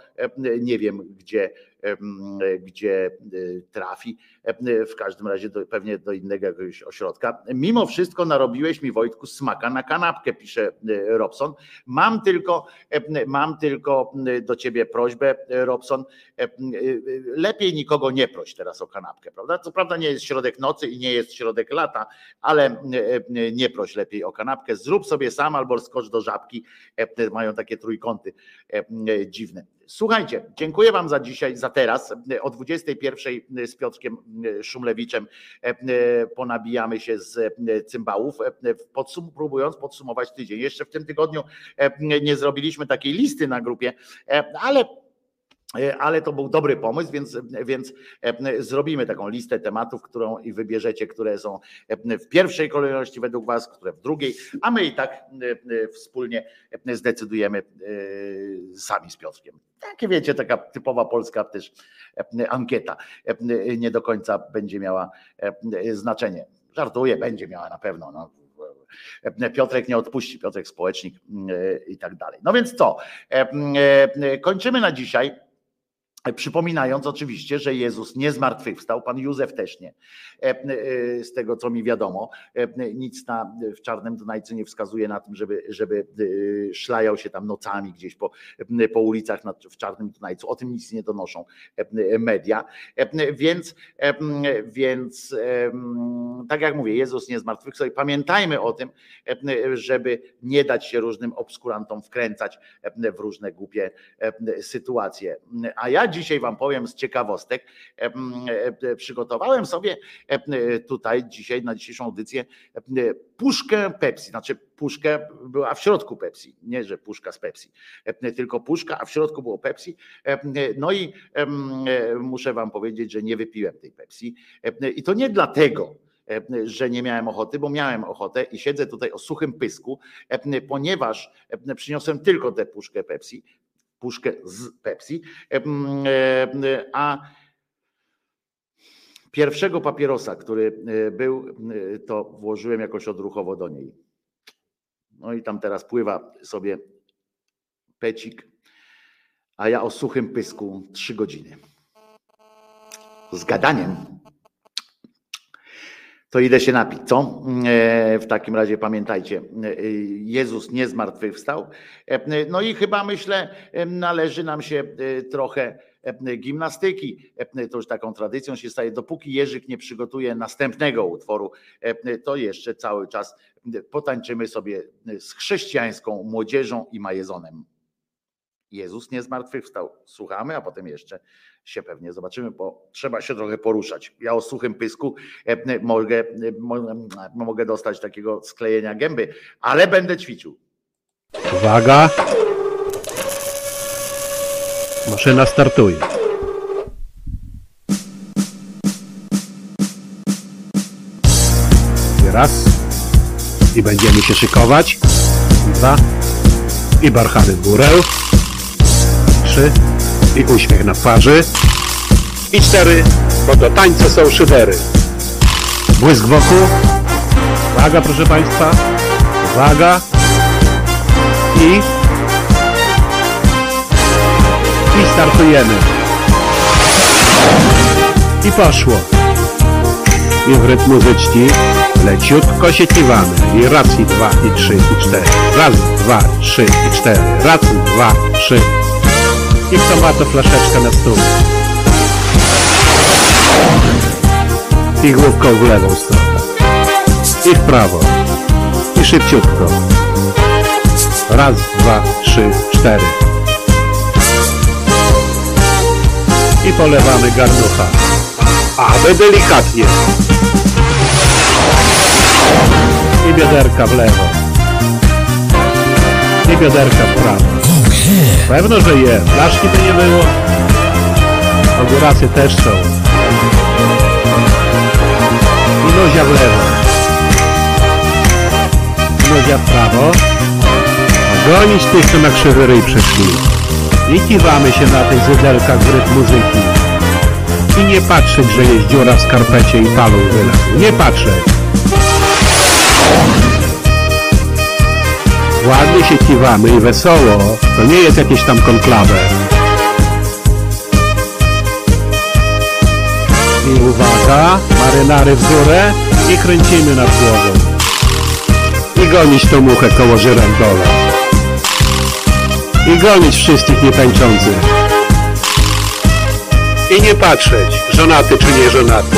Speaker 2: nie wiem, gdzie gdzie y, trafi. W każdym razie do, pewnie do innego jakiegoś ośrodka. Mimo wszystko narobiłeś mi Wojtku smaka na kanapkę, pisze Robson. Mam tylko, mam tylko do ciebie prośbę, Robson. Lepiej nikogo nie proś teraz o kanapkę, prawda? Co prawda nie jest środek nocy i nie jest środek lata, ale nie proś lepiej o kanapkę. Zrób sobie sam albo skocz do żabki. Mają takie trójkąty dziwne. Słuchajcie, dziękuję Wam za dzisiaj, za teraz. O 21 z Piotrkiem Szumlewiczem ponabijamy się z cymbałów, podsum próbując podsumować tydzień. Jeszcze w tym tygodniu nie zrobiliśmy takiej listy na grupie, ale E, ale to był dobry pomysł, więc, więc e, zrobimy taką listę tematów, którą i wybierzecie, które są e, w pierwszej kolejności według Was, które w drugiej, a my i tak wspólnie zdecydujemy sami z Piotrkiem. Takie wiecie, taka typowa polska też ankieta nie do końca będzie miała znaczenie. Żartuję, będzie miała na pewno. No. Piotrek nie odpuści, Piotrek społecznik i tak dalej. No więc co? Kończymy na dzisiaj. Przypominając oczywiście, że Jezus nie zmartwychwstał, pan Józef też nie. E, e, z tego co mi wiadomo, e, nic na, w czarnym Dunajcu nie wskazuje na tym, żeby, żeby szlajał się tam nocami gdzieś po, po ulicach w czarnym Dunajcu. O tym nic nie donoszą media. Więc, więc tak jak mówię, Jezus nie zmartwychwstał i pamiętajmy o tym, żeby nie dać się różnym obskurantom wkręcać w różne głupie sytuacje. A ja dzisiaj Wam powiem z ciekawostek. E, przygotowałem sobie tutaj dzisiaj, na dzisiejszą audycję, puszkę Pepsi. Znaczy, puszkę była w środku Pepsi. Nie, że puszka z Pepsi, tylko puszka, a w środku było Pepsi. No i muszę Wam powiedzieć, że nie wypiłem tej Pepsi. I to nie dlatego, że nie miałem ochoty, bo miałem ochotę i siedzę tutaj o suchym pysku, ponieważ przyniosłem tylko tę puszkę Pepsi, puszkę z Pepsi, a pierwszego papierosa, który e, był, e, to włożyłem jakoś odruchowo do niej. No i tam teraz pływa sobie pecik, a ja o suchym pysku trzy godziny. z gadaniem. To idę się napić, co? E, W takim razie pamiętajcie, e, Jezus nie zmartwychwstał. E, No i chyba myślę, e, należy nam się e, trochę e, gimnastyki. E, To już taką tradycją się staje. Dopóki Jerzyk nie przygotuje następnego utworu, e, to jeszcze cały czas potańczymy sobie z chrześcijańską młodzieżą i majezonem. Jezus nie zmartwychwstał. Słuchamy, a potem jeszcze się pewnie zobaczymy, bo trzeba się trochę poruszać. Ja o suchym pysku e, mogę, e, mo- mogę dostać takiego sklejenia gęby, ale będę ćwiczył.
Speaker 11: Uwaga. Maszyna startuje. Raz. I będziemy się szykować. Dwa. I barchany w górę. Trzy. I uśmiech na twarzy. I cztery. Bo do tańca są szydery. Błysk wokół. Uwaga proszę Państwa. Uwaga. I i startujemy. I poszło. I w rytm muzyczki leciutko się kiwamy. I raz, i dwa, i trzy, i cztery. Raz, dwa, trzy, i cztery. Raz, dwa, trzy. I kto ma to flaszeczkę na stół. I główką w lewą stronę. I w prawo. I szybciutko. Raz, dwa, trzy, cztery. I polewamy garnucha. Ale delikatnie. I bioderka w lewo. I bioderka w prawo. Pewno, że je. Flaszki by nie było. Ogórasy też są. I nozia w lewo. Nozia w prawo. Gonić tych, co na krzywy ryj przyszli. I kiwamy się na tych zydelkach w rytm muzyki. I nie patrzeć, że jest dziura w skarpecie i palą wylazł. Nie patrzeć. Ładnie się kiwamy i wesoło. To nie jest jakieś tam konklawę. I uwaga, marynary w górę i kręcimy nad głową. I gonić tą muchę koło żyrandola. I gonić wszystkich nietańczących. I nie patrzeć, żonaty czy nie żonaty.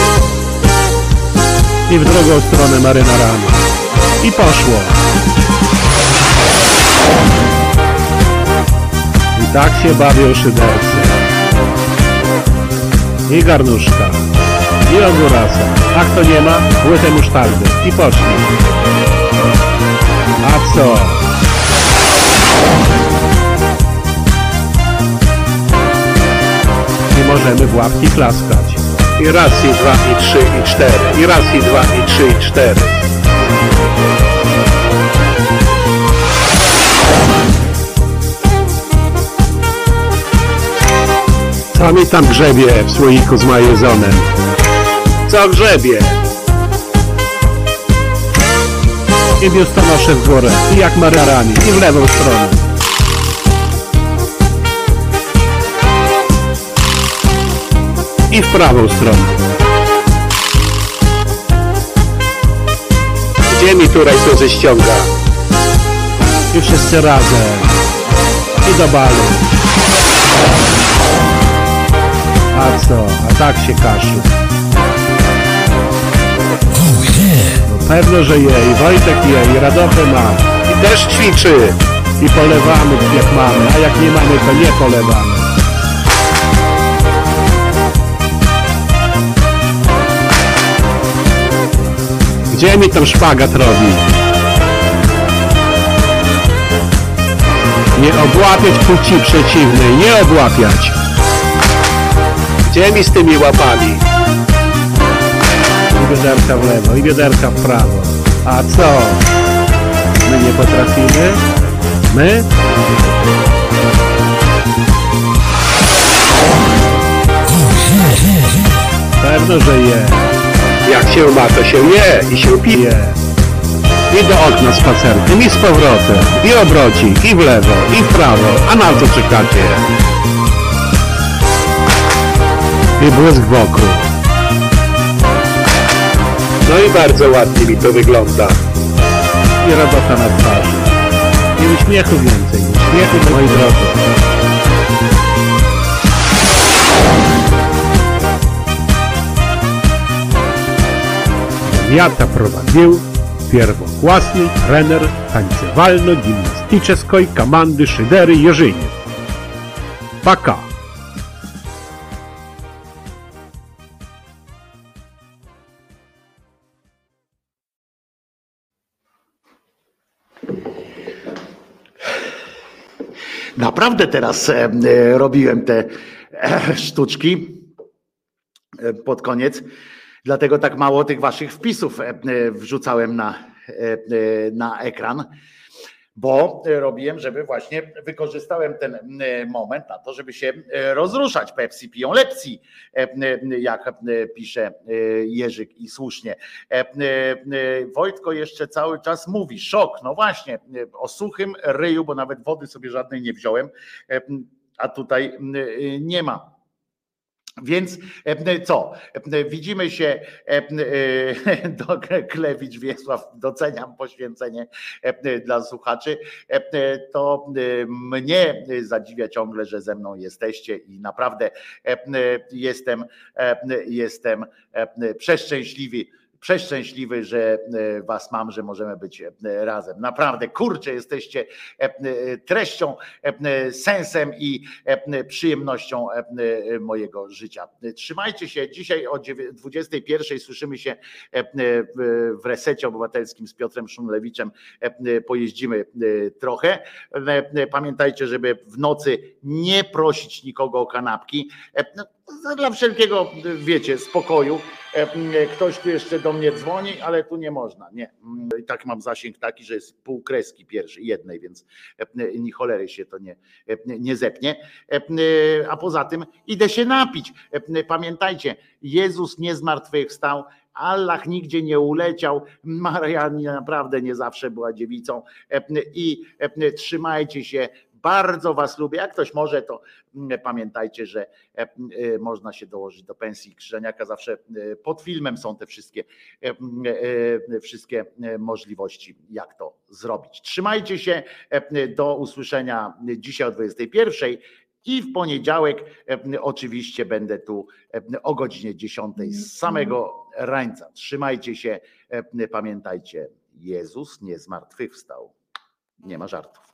Speaker 11: I w drugą stronę marynarami. I poszło. Tak się bawią szydercy. I garnuszka. I ogórasa. A kto nie ma, łytę musztardy. I poszli. A co? I możemy w łapki klaskać. I raz, i dwa, i trzy, i cztery. I raz, i dwa, i trzy, i cztery. Co mi tam grzebie w słoiku z majezonem? Co grzebie? I biustonosze w górę, i jak marynarami, i w lewą stronę. I w prawą stronę. Gdzie mi tu rajtuzy ściąga? I wszyscy razem. I do balu. A co? A tak się kaszy. No pewno, że je. I Wojtek je. I ma. I też ćwiczy. I polewamy jak mamy. A jak nie mamy, to nie polewamy. Gdzie mi tam szpagat robi? Nie obłapiać płci przeciwnej, nie obłapiać. Gdzie mi z tymi łapami? I bioderka w lewo, i bioderka w prawo. A co? My nie potrafimy? My? Pewno, że je. Jak się ma, to się je i się pije. I do okna spacerkiem, i z powrotem, i obrocik, i w lewo, i w prawo. A na co czekacie? I błysk wokół. No i bardzo ładnie mi to wygląda. I robota na twarzy. I uśmiechu więcej. Uśmiechu, moi drodzy. Miata prowadził pierwoklasny trener tańcowalno-gimnastycznej komandy Szydery Jerzyniew. Paka!
Speaker 2: Naprawdę teraz e, e, robiłem te e, sztuczki pod koniec. Dlatego tak mało tych waszych wpisów wrzucałem na, na ekran, bo e, robiłem, żeby właśnie wykorzystałem ten e, moment na to, żeby się e, rozruszać. Pepsi piją lepsi, jak pisze Jerzyk i słusznie. Wojtko jeszcze cały czas mówi, szok, no właśnie, o suchym ryju, bo nawet wody sobie żadnej nie wziąłem, a tutaj nie ma. Więc e, co? E, Widzimy się e, do Klewicz Wiesław, doceniam poświęcenie dla słuchaczy. To mnie zadziwia ciągle, że ze mną jesteście i naprawdę jestem, jestem przeszczęśliwy przeszczęśliwy, że e, was mam, że możemy być e, razem. Naprawdę, kurczę, jesteście e, treścią, sensem i przyjemnością mojego życia. Trzymajcie się. Dzisiaj o dziewię- 21 słyszymy się w- resecie obywatelskim z Piotrem Szumlewiczem. Pojeździmy trochę. Pamiętajcie, żeby w nocy nie prosić nikogo o kanapki. No, Dla wszelkiego, wiecie, spokoju. E, Ktoś tu jeszcze do mnie dzwoni, ale tu nie można. Nie. I tak mam zasięg taki, że jest pół kreski pierwszy, jednej, więc e, ni cholery się to nie, e, nie zepnie. E, A poza tym idę się napić. E, Pamiętajcie, Jezus nie zmartwychwstał. Allah nigdzie nie uleciał, Maria naprawdę nie zawsze była dziewicą E, i e, trzymajcie się, bardzo was lubię. Jak ktoś może, to mm, pamiętajcie, że e, e, można się dołożyć do pensji Krzyżaniaka. Zawsze e, pod filmem są te wszystkie, wszystkie możliwości, jak to zrobić. Trzymajcie się. Do usłyszenia dzisiaj o 21. I w poniedziałek oczywiście będę tu o godzinie 10 z samego rańca. Trzymajcie się, pamiętajcie, Jezus nie zmartwychwstał. Nie ma żartów.